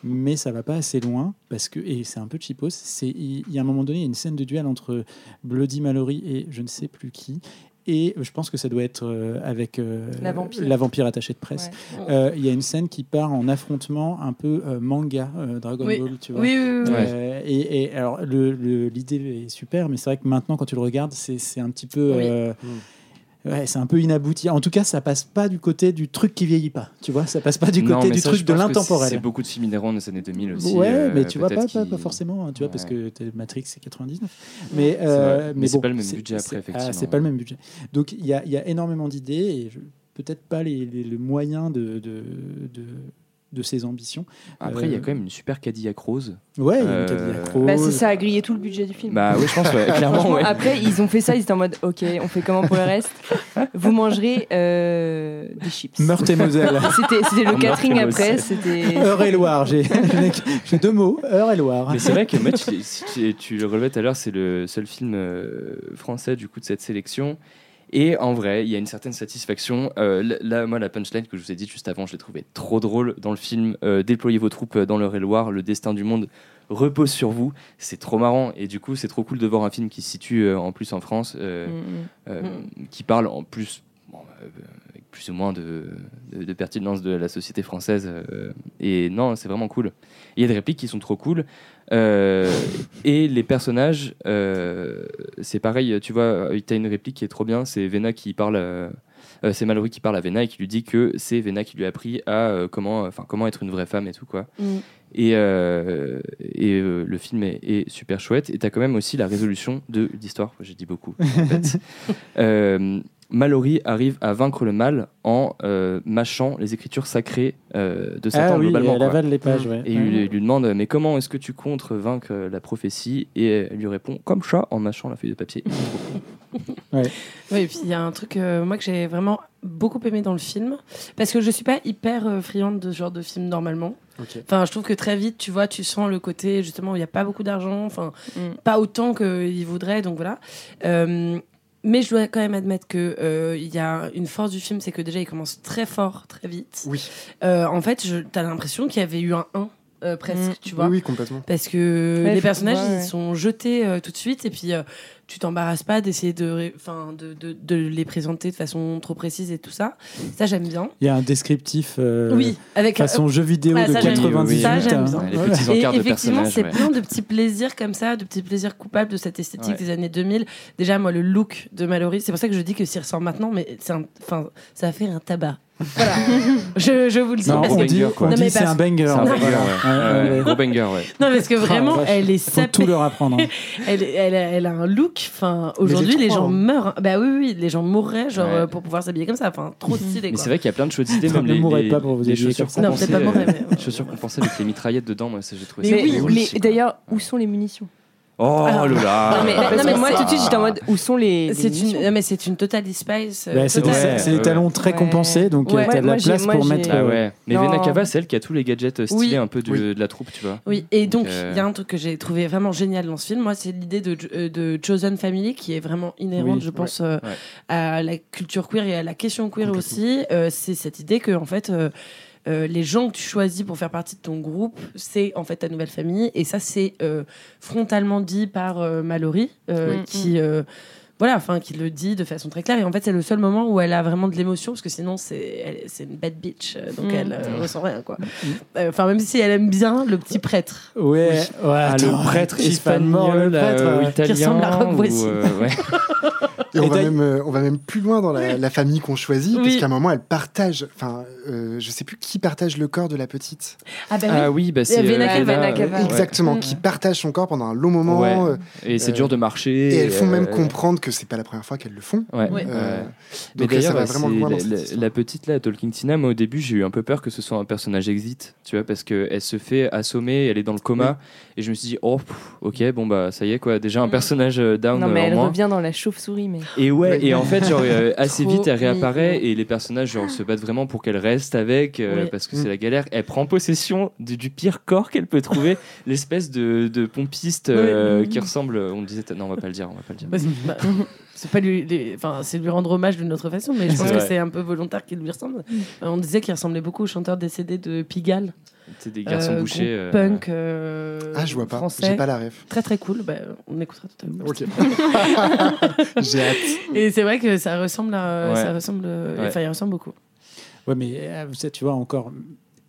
mais ça va pas assez loin parce que et c'est un peu cheapos. C'est il y a un moment donné, il y a une scène de duel entre Bloody Mallory et je ne sais plus qui. Et je pense que ça doit être euh, avec euh,
La vampire.
la vampire attachée de presse.
Ouais.
Euh, Il y a une scène qui part en affrontement un peu euh, manga euh, Dragon
Oui.
Ball, tu vois.
Oui, oui,
et, et alors le- le- l'idée est super, mais c'est vrai que maintenant quand tu le regardes, c'est c'est un petit peu.
Oui.
Ouais, c'est un peu inabouti. En tout cas, ça passe pas du côté du truc qui vieillit pas. Tu vois, ça passe pas du côté
mais
du
ça,
truc de l'intemporel.
C'est beaucoup de films inhérents des années 2000 aussi.
Ouais,
euh,
mais tu vois pas, pas, forcément, tu vois, parce que Matrix c'est 99. Mais,
C'est
euh,
vrai. Mais c'est
bon,
pas le même budget après,
ah,
effectivement.
c'est pas le même budget. Donc il y a, il y a énormément d'idées et peut-être pas les, les- le moyen de, de, de, de ses ambitions.
Après, il y a
Euh,
quand même une super Cadillac rose.
Ouais, il y a une
Euh,
Cadillac rose.
Bah, c'est ça a grillé tout le budget du film.
Bah oui, je pense, ouais, clairement, ouais.
Après, ils ont fait ça, ils étaient en mode Ok, on fait comment pour le reste? Vous mangerez euh, des chips.
Meurthe et Moselle.
C'était le catering après.
Heure et Loire, j'ai deux mots, Heure et Loire.
Mais c'est vrai que moi, tu, si tu, tu le relevais tout à l'heure, c'est le seul film français du coup de cette sélection. Et en vrai, il y a une certaine satisfaction. Euh, là- moi, la punchline que je vous ai dit juste avant, je l'ai trouvé trop drôle dans le film. Euh, Déployez vos troupes dans l'Eure-et-Loire, le destin du monde repose sur vous. C'est trop marrant. Et du coup, c'est trop cool de voir un film qui se situe euh, en plus en France, euh,
Mm,
euh, qui parle en plus bon, euh, avec plus ou moins de, de, de pertinence de la société française. euh, et non, c'est vraiment cool. Il y a des répliques qui sont trop cool. Euh, et les personnages, euh, c'est pareil, tu vois, tu as une réplique qui est trop bien, c'est Vena qui parle. euh, euh, c'est Mallory qui parle à Vena et qui lui dit que c'est Vena qui lui a appris à euh, comment, enfin, comment être une vraie femme et tout quoi.
Mm.
Et, euh, et euh, le film est, est super chouette. Et tu as quand même aussi la résolution de l'histoire. J'ai dit beaucoup. en fait. Euh, Mallory arrive à vaincre le mal en euh, mâchant les écritures sacrées euh, de Satan
Ah oui,
globalement.
elle
quoi.
avale les pages, ouais.
Et il,
Ouais.
lui- il lui demande Mais comment est-ce que tu comptes vaincre la prophétie? Et elle lui répond Comme chat en mâchant la feuille de papier.
Ouais.
Oui, et puis il y a un truc, euh, moi, que j'ai vraiment beaucoup aimé dans le film, parce que je suis pas hyper euh, friande de ce genre de film normalement. Enfin, je trouve que très vite, tu vois, tu sens le côté justement où il n'y a pas beaucoup d'argent, enfin,
Mm.
pas autant qu'il voudrait, donc voilà. Euh, mais je dois quand même admettre que euh, il y a une force du film, c'est que déjà il commence très fort, très vite.
Oui.
Euh, en fait, t'as l'impression qu'il y avait eu un 1 euh, presque,
Mm.
tu vois.
Oui, oui, complètement.
Parce que
Ouais,
les personnages,
ouais, ouais.
ils sont jetés euh, tout de suite et puis euh, tu t'embarrasses pas d'essayer de, enfin, de, de, de les présenter de façon trop précise et tout ça. Ça, j'aime bien.
Il y a un descriptif euh,
oui, avec
façon jeu vidéo
Ouais,
de
ça, j'aime-
98.
ça, j'aime
hein.
bien.
Ouais, les
Voilà.
petits
Et
encarts de
effectivement, c'est
ouais.
plein de petits plaisirs comme ça, de petits plaisirs coupables de cette esthétique
Ouais.
des années 2000. Déjà, moi, le look de Mallory, c'est pour ça que je dis que s'il ressort maintenant, mais c'est un, enfin, ça va faire un tabac. Voilà, je, je vous le dis.
Non,
parce
on dit, dit c'est un banger.
C'est un banger, ouais.
Ouais,
Ouais,
ouais.
Gros banger, ouais.
Non, parce que
Ah,
vraiment,
vache.
elle est
Faut
sapée.
tout leur apprendre. hein.
Elle, elle, a, elle a un look. Enfin, aujourd'hui, les gens
hein.
meurent. Bah oui, oui, les gens mourraient genre
Ouais.
euh, pour pouvoir s'habiller comme ça. Enfin, trop stylé.
Mais c'est vrai qu'il y a plein de chouettes idées, même
Ne
les,
mourrez
les,
pas pour vous
les
habiller
chaussures
comme ça.
Non,
compensées,
peut-être pas mourir,
euh,
mais-
chaussures compensées avec les mitraillettes dedans, moi j'ai trouvé
Mais,
ça
oui, mais d'ailleurs, où sont les munitions?
Oh là là
Non, mais,
non,
moi, tout de suite, j'étais en mode où sont les,
C'est une, non, mais c'est une Totally Spice. euh,
Bah, c'est des,
totale.
Ouais,
c'est des
ouais.
talons très
Ouais.
compensés, donc
Ouais.
tu as de
Moi,
la
j'ai-
place
moi,
pour
j'ai-
mettre.
Ah
euh,
ouais, mais
Non.
Vena Cava, c'est elle qui a tous les gadgets euh, stylés
Oui.
un peu de,
Oui.
de la troupe, tu vois.
Oui, et donc
Donc, euh,
il y a un truc que j'ai trouvé vraiment génial dans ce film. Moi, c'est l'idée de, euh, de Chosen Family qui est vraiment inhérente,
Oui,
je pense, euh,
Ouais.
à la culture queer et à la question queer aussi. Euh, c'est cette idée que, en fait, euh, euh, les gens que tu choisis pour faire partie de ton groupe, c'est en fait ta nouvelle famille. Et ça, c'est euh, frontalement dit par euh, Mallory, euh,
Mm,
qui. euh, voilà, enfin, qui le dit de façon très claire. Et en fait, c'est le seul moment où elle a vraiment de l'émotion, parce que sinon, c'est c'est une bad bitch, donc
Mm.
elle euh, ressent rien, quoi. Euh, Enfin, même si elle aime bien le petit prêtre.
Ouais, ouais. Attends,
le prêtre espagnol,
le prêtre,
euh, italien.
ressemble à Rock
ou,
Voici.
euh, ouais.
Et on
Et
va, même, euh, on va même plus loin dans la, la famille qu'on choisit, parce
Oui.
qu'à un moment, elle partage, enfin, euh, je sais plus qui partage le corps de la petite.
Ah, ben
Ah oui, bah c'est
Vena
euh, ouais.
Exactement, qui partage son corps pendant un long moment.
Ouais.
euh,
Et c'est
Euh,
dur de marcher.
et elles font même
euh,
comprendre que c'est pas la première fois qu'elles le font.
Ouais.
Euh.
Mais
donc,
d'ailleurs,
ça va
ouais,
vraiment
c'est
loin dans
la,
cette
la- la petite là, Talking Tina, moi au début j'ai eu un peu peur que ce soit un personnage exit, tu vois, parce qu'elle se fait assommer, elle est dans le coma, et je me suis dit, oh, pff, ok, bon bah ça y est quoi, déjà un
Mm.
personnage euh, down
Non, mais
euh, en
elle
moins.
revient dans la chauve-souris, mais.
Et ouais, et en fait, genre, euh, assez
Trop
vite, elle réapparaît
mignon.
et les personnages genre, se battent vraiment pour qu'elle reste avec euh,
Oui.
parce que
Mm.
c'est la galère. Elle prend possession du, du pire corps qu'elle peut trouver, l'espèce de, de pompiste euh,
Oui.
qui ressemble. On disait, non, on va pas le dire, on va pas le dire.
C'est- pas lui, les- enfin, c'est lui rendre hommage d'une autre façon, mais je pense que c'est un peu volontaire qu'il lui ressemble. Euh, on disait qu'il ressemblait beaucoup au chanteur décédé de Pigalle,
C'est des garçons
euh,
bouchés. euh,
punk euh,
Ah, je vois pas, j'ai pas la ref.
Très très cool. Bah, on écoutera tout à l'heure.
Ok. j'ai hâte.
Et c'est vrai que ça ressemble, à,
Ouais.
ça ressemble,
Ouais.
enfin, il ressemble beaucoup.
Ouais, mais euh, tu vois, encore.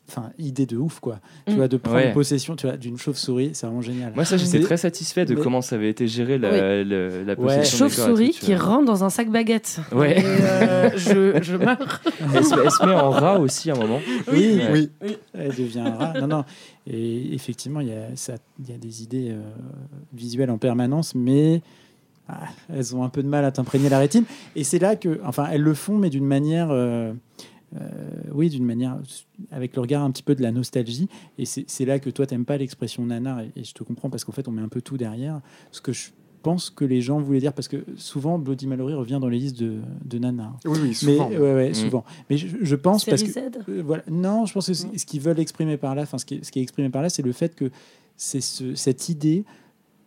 Enfin, idée de ouf, quoi. Tu
Mm.
vois, de prendre
Ouais.
possession tu vois, d'une chauve-souris, c'est vraiment génial.
Moi, ça, j'étais très satisfait de
mais-
comment ça avait été géré la,
Oui.
la
Ouais.
possession et
Chauve-souris qui rentre dans un sac baguette.
Ouais.
Et, euh, je, je meurs.
Elle se, elle se met en rat aussi à un moment.
Oui,
Ouais.
Oui,
Elle devient un rat. Non, non. Et effectivement, il y a, ça, il y a des idées euh, visuelles en permanence, mais ah, elles ont un peu de mal à t'imprégner la rétine. Et c'est là que, enfin, elles le font, mais d'une manière, euh, oui, d'une manière avec le regard un petit peu de la nostalgie. Et c'est là que toi, t'aimes pas l'expression nanar, et, et je te comprends parce qu'en fait, on met un peu tout derrière. Ce que je pense que les gens voulaient dire, parce que souvent, Bloody Mallory revient dans les listes de, de nanar.
oui, oui,
Mais
souvent.
ouais, ouais,
Mm.
souvent. Mais je, je pense parce que euh, voilà. Non, je pense que ce ce qu'ils veulent exprimer par là, enfin ce qui est, ce qui est exprimé par là, c'est le fait que c'est ce- cette idée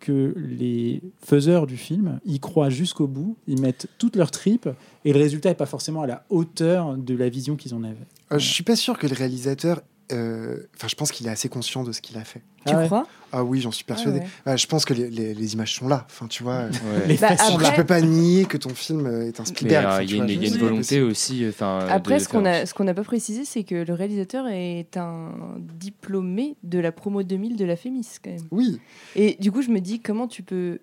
que les faiseurs du film y croient jusqu'au bout, ils mettent toutes leurs tripes, et le résultat n'est pas forcément à la hauteur de la vision qu'ils en avaient.
Euh, je suis pas sûr que le réalisateur enfin, je pense qu'il est assez conscient de ce qu'il a fait.
Tu crois?
Ah oui, j'en suis persuadé.
Ah
Ouais, je pense que les, les- les images sont là. Enfin, tu vois,
Les
Bah, après-
je peux pas nier que ton film euh, est un Spielberg.
euh, il y a
vois,
une, il y a une volonté aussi. Enfin,
Après,
de
ce qu'on a, ce qu'on n'a pas précisé, c'est que le réalisateur est un diplômé de la promo 2000 de la Fémis, quand même.
Oui.
Et du coup, je me dis, comment tu peux.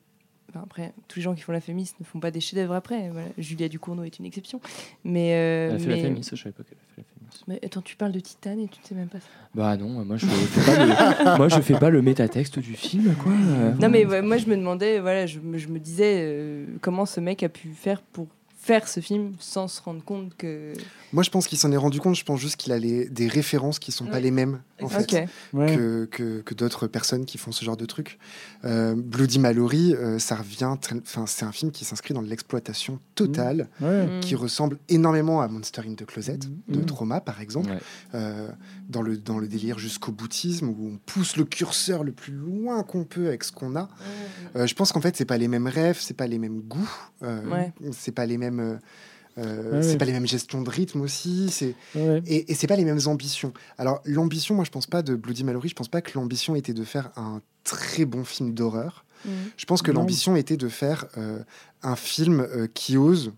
Enfin, après, tous les gens qui font la Fémis ne font pas des chefs-d'œuvre après. Voilà. Julia Ducournau est une exception. Mais. euh,
Elle a fait
mais...
la Fémis, je savais pas qu'elle a fait la Fémis.
Mais attends, tu parles de Titane et tu ne sais même pas ça.
Bah non, moi je fais pas le, moi je fais pas le métatexte du film quoi.
Non, mais ouais, moi, je me demandais, voilà, je me, je me disais euh, comment ce mec a pu faire pour faire ce film sans se rendre compte que.
Moi, je pense qu'il s'en est rendu compte. Je pense juste qu'il a les- des références qui sont pas les mêmes en fait, que, que, que d'autres personnes qui font ce genre de trucs. Euh, Bloody Mallory, euh, ça revient. Enfin, c'est un film qui s'inscrit dans l'exploitation totale,
Ouais.
Mm.
qui ressemble énormément à Monster in the Closet de
Mm.
Trauma, par exemple,
Ouais.
euh, dans le dans le délire jusqu'au boutisme où on pousse le curseur le plus loin qu'on peut avec ce qu'on a. Euh, je pense qu'en fait, c'est pas les mêmes rêves, c'est pas les mêmes goûts, euh,
Ouais.
c'est pas les mêmes. Euh, euh,
Ouais,
c'est
ouais.
pas les mêmes gestions de rythme aussi, c'est
Ouais.
et, et c'est pas les mêmes ambitions. Alors l'ambition, moi je pense pas de Bloody Mallory, je pense pas que l'ambition était de faire un très bon film d'horreur.
Mm.
Je pense que l'ambition était de faire euh, un film euh, qui ose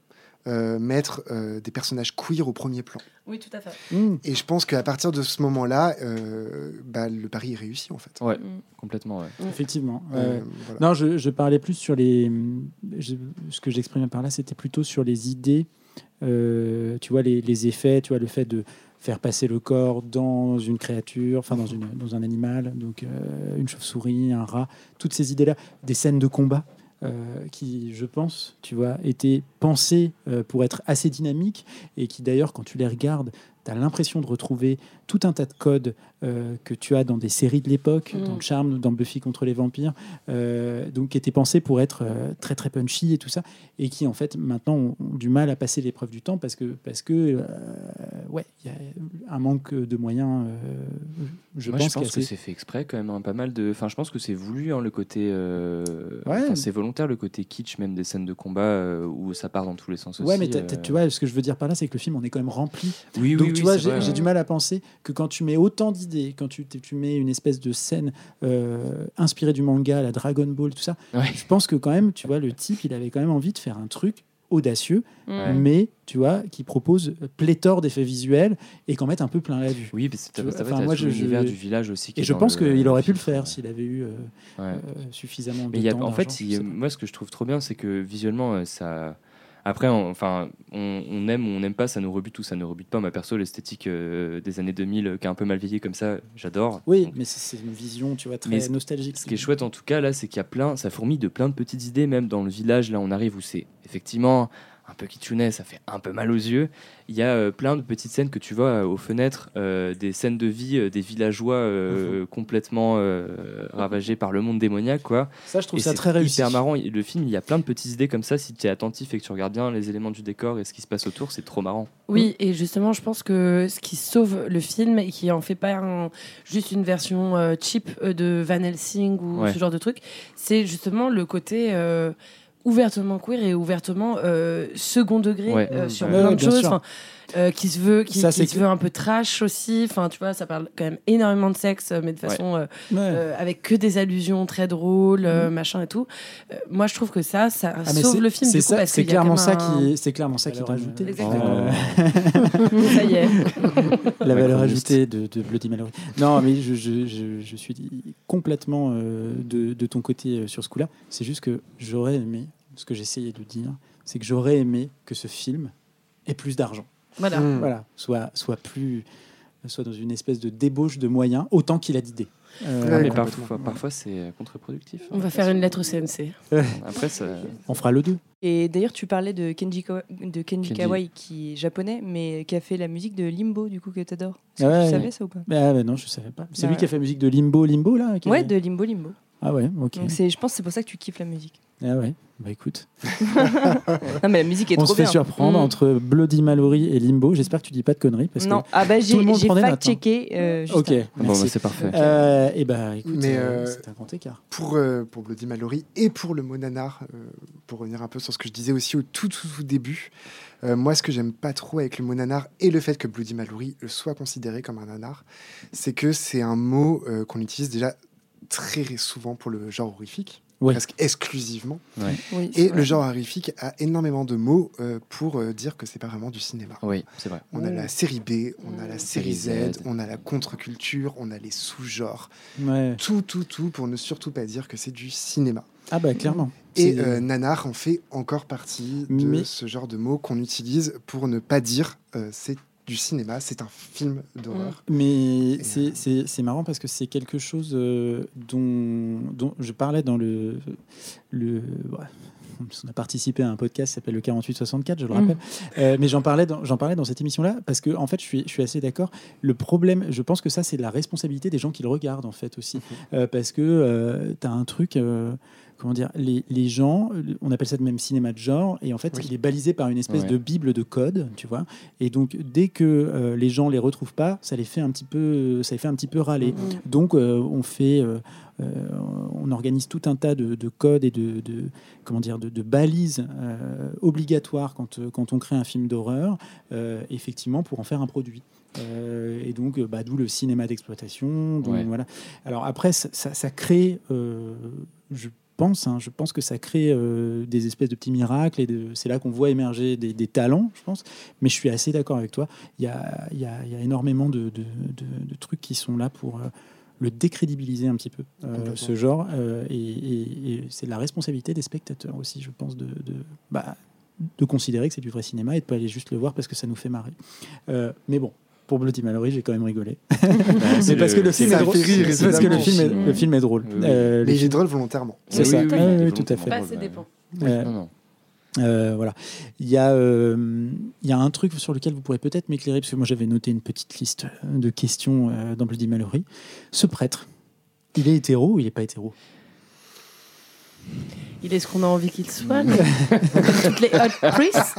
euh, mettre euh, des personnages queer au premier plan.
Oui, tout à fait.
Mm.
Et je pense qu'à partir de ce moment-là, euh, bah, le pari est réussi en fait.
Ouais,
Mm.
complètement ouais.
Effectivement.
Euh,
Euh,
voilà.
Non, je, je parlais plus sur les. je- ce que j'exprimais par là, c'était plutôt sur les idées. euh, tu vois, les, les effets, tu vois, le fait de faire passer le corps dans une créature, enfin dans, une, dans un animal, donc euh, une chauve-souris, un rat, toutes ces idées-là, des scènes de combat. Euh, qui, je pense, tu vois, étaient pensées euh, pour être assez dynamiques et qui d'ailleurs, quand tu les regardes, tu as l'impression de retrouver tout un tas de codes euh, que tu as dans des séries de l'époque,
Mm.
dans Charme, dans Buffy contre les vampires, euh, donc qui étaient pensés pour être euh, très très punchy et tout ça, et qui en fait maintenant ont, ont du mal à passer l'épreuve du temps parce que parce que euh, ouais, il y a un manque de moyens. euh, je
Moi,
pense,
je pense que c'est fait exprès quand même, hein, pas mal de. Enfin, je pense que c'est voulu hein, le côté. euh,
Ouais.
enfin, c'est volontaire le côté kitsch même des scènes de combat euh, où ça part dans tous les sens
Ouais,
aussi.
mais t'as-
euh.
tu vois, ce que je veux dire par là, c'est que le film, on est quand même rempli.
Oui,
Donc,
oui,
tu
oui,
vois, j'ai
ouais.
du mal à penser que quand tu mets autant d'idées, quand tu, tu mets une espèce de scène euh, inspirée du manga, la Dragon Ball, tout ça,
Ouais.
je pense que quand même, tu vois, le type, il avait quand même envie de faire un truc audacieux,
Mm.
mais tu vois, qui propose pléthore d'effets visuels et qu'en mette un peu plein la vue.
Oui, parce que
enfin, moi, je-
l'univers
je-
du village aussi. qui
Et je pense qu'il aurait pu le faire s'il avait eu euh,
Ouais.
euh, suffisamment de
Mais il y a-
temps.
en fait, moi, ce que je trouve trop bien, c'est que visuellement, euh, ça. Après, on, enfin, on, on aime ou on n'aime pas, ça nous rebute ou ça ne rebute pas. Ma perso, l'esthétique euh, des années 2000 euh, qui a un peu mal vieilli comme ça, j'adore.
Oui,
Donc,
mais c'est une vision, tu vois, très nostalgique.
Ce qui est chouette en tout cas là, c'est qu'il y a plein, ça fourmille de plein de petites idées, même dans le village. Là, on arrive où c'est effectivement un peu kitschounet, ça fait un peu mal aux yeux. Il y a euh, plein de petites scènes que tu vois euh, aux fenêtres, euh, des scènes de vie euh, des villageois euh, complètement euh, ravagés par le monde démoniaque, quoi.
Ça, je trouve
Et
ça
c'est
très réussi.
Hyper marrant. Le film, il y a plein de petites idées comme ça. Si tu es attentif et que tu regardes bien les éléments du décor et ce qui se passe autour, c'est trop marrant.
Oui, et justement, je pense que ce qui sauve le film et qui en fait pas un- juste une version euh, cheap de Van Helsing ou
Ouais.
ce genre de truc, c'est justement le côté euh, ouvertement queer et ouvertement euh, second degré
Ouais.
euh, sur
ouais.
plein
Ouais,
de choses. Euh, qui se veut, qui,
Ça,
qui
c'est
se
que-
veut un peu trash aussi. Enfin, tu vois, ça parle quand même énormément de sexe, mais de
Ouais.
façon euh,
Ouais.
euh, avec que des allusions très drôles, euh,
Mhm.
machin et tout. Euh, moi, je trouve que ça, ça
Ah,
sauve
c'est-
le film
c'est c'est clairement ça qui, c'est clairement ça qui
ajoutée.
euh,
Exactement.
euh,
Ça y est.
la valeur ajoutée de, de Bloody Mallory. Non, mais je, je, je, je suis complètement euh, de, de ton côté euh, sur ce coup-là. C'est juste que j'aurais aimé, ce que j'essayais de dire, c'est que j'aurais aimé que ce film ait plus d'argent.
Voilà.
Mm.
Voilà, soit, soit plus, soit dans une espèce de débauche de moyens, autant qu'il a d'idées. Euh,
Ouais,
mais parfois, parfois c'est contre-productif.
On va faire une lettre au CNC.
Après, ça...
On fera le 2.
Et d'ailleurs, tu parlais de Kenji, Kawa- de Kenji
Kenji.
Kawai, qui est japonais, mais qui a fait la musique de Limbo, du coup, que t'adores. Est-ce que
Ouais.
Tu savais ça ou pas?
Ah, bah non, je savais pas. C'est
Bah
lui qui a fait la musique de Limbo, Limbo là qui
Ouais,
avait-
de Limbo Limbo.
Ah ouais, ok.
Donc c'est, je pense que c'est pour ça que tu kiffes la musique.
Ah ouais, bah écoute.
Non, mais la musique est
On
trop
se fait
bien.
surprendre
Mm.
entre Bloody Mallory et Limbo. J'espère que tu dis pas de conneries. Parce
Non,
que
ah bah j'ai,
notes, hein.
fact-checké. euh,
Ok.
Bon,
merci.
bah, c'est parfait.
Euh, et bah écoute,
Mais,
euh,
euh,
c'est un grand écart.
Pour, euh, pour Bloody Mallory et pour le mot nanar, euh, pour revenir un peu sur ce que je disais aussi au tout, tout, tout début, euh, moi, ce que j'aime pas trop avec le mot nanar et le fait que Bloody Mallory soit considéré comme un nanar, c'est que c'est un mot euh, qu'on utilise déjà très souvent pour le genre horrifique,
Oui.
presque exclusivement.
Ouais.
Oui, c'est
Et
vrai.
le genre horrifique a énormément de mots euh, pour euh, dire que c'est pas vraiment du cinéma.
Oui, c'est vrai.
On a la série B, on a la série Z,
Série Z.
on a la contre-culture, on a les sous-genres.
Ouais.
Tout, tout, tout pour ne surtout pas dire que c'est du cinéma.
Ah bah clairement.
Et euh, nanar en fait encore partie de
Mais-
ce genre de mots qu'on utilise pour ne pas dire euh, c'est du cinéma, c'est un film d'horreur.
Mais
Et,
c'est-
euh,
c'est marrant parce que c'est quelque chose euh, dont, dont je parlais dans le. le ouais. On a participé à un podcast qui s'appelle le 4864, je le
Mm.
rappelle. Euh, mais j'en parlais, dans- j'en parlais dans cette émission-là parce que, en fait, je suis, je suis assez d'accord. Le problème, je pense que ça, c'est la responsabilité des gens qui le regardent, en fait, aussi. Euh, parce que tu as un truc. Comment dire, les, les gens, euh, on appelle ça de même cinéma de genre, et en fait,
Oui.
il est balisé par une espèce
Ouais.
de bible de code, tu vois. Et donc, dès que euh, les gens les retrouvent pas, ça les fait un petit peu, ça les fait un petit peu râler. Donc, euh, on fait, euh, euh, on organise tout un tas de, de codes et de, de- comment dire, de, de balises euh, obligatoires quand, quand on crée un film d'horreur, euh, effectivement, pour en faire un produit. Et donc, bah, d'où le cinéma d'exploitation.
Ouais.
Voilà. Alors après, ça, ça- ça crée, je pense, hein, je pense que ça crée euh, des espèces de petits miracles et c'est là qu'on voit émerger des, des talents, je pense. Mais je suis assez d'accord avec toi. Il y a, il y a- il y a énormément de, de- de- de trucs qui sont là pour euh, le décrédibiliser un petit peu, euh, ce genre. et et- et c'est la responsabilité des spectateurs aussi, je pense, de, de, bah, de considérer que c'est du vrai cinéma et de pas aller juste le voir parce que ça nous fait marrer. Mais bon. Pour Bloody Mallory, j'ai quand même rigolé. c'est parce que le film est drôle.
fait rire,
C'est parce que le film est, le film est drôle.
Oui, oui.
Euh,
Mais il est drôle volontairement.
C'est
Oui,
ça.
oui, oui,
oui,
il est
oui, tout à fait.
Bah,
drôle,
dépend.
Euh,
Non, non.
euh, voilà. Il y, a, euh, il y a un truc sur lequel vous pourrez peut-être m'éclairer, parce que moi j'avais noté une petite liste de questions euh, dans Bloody Mallory. Ce prêtre, il est hétéro ou il n'est pas hétéro?
Il est ce qu'on a envie qu'il soit, mais toutes les hot priests.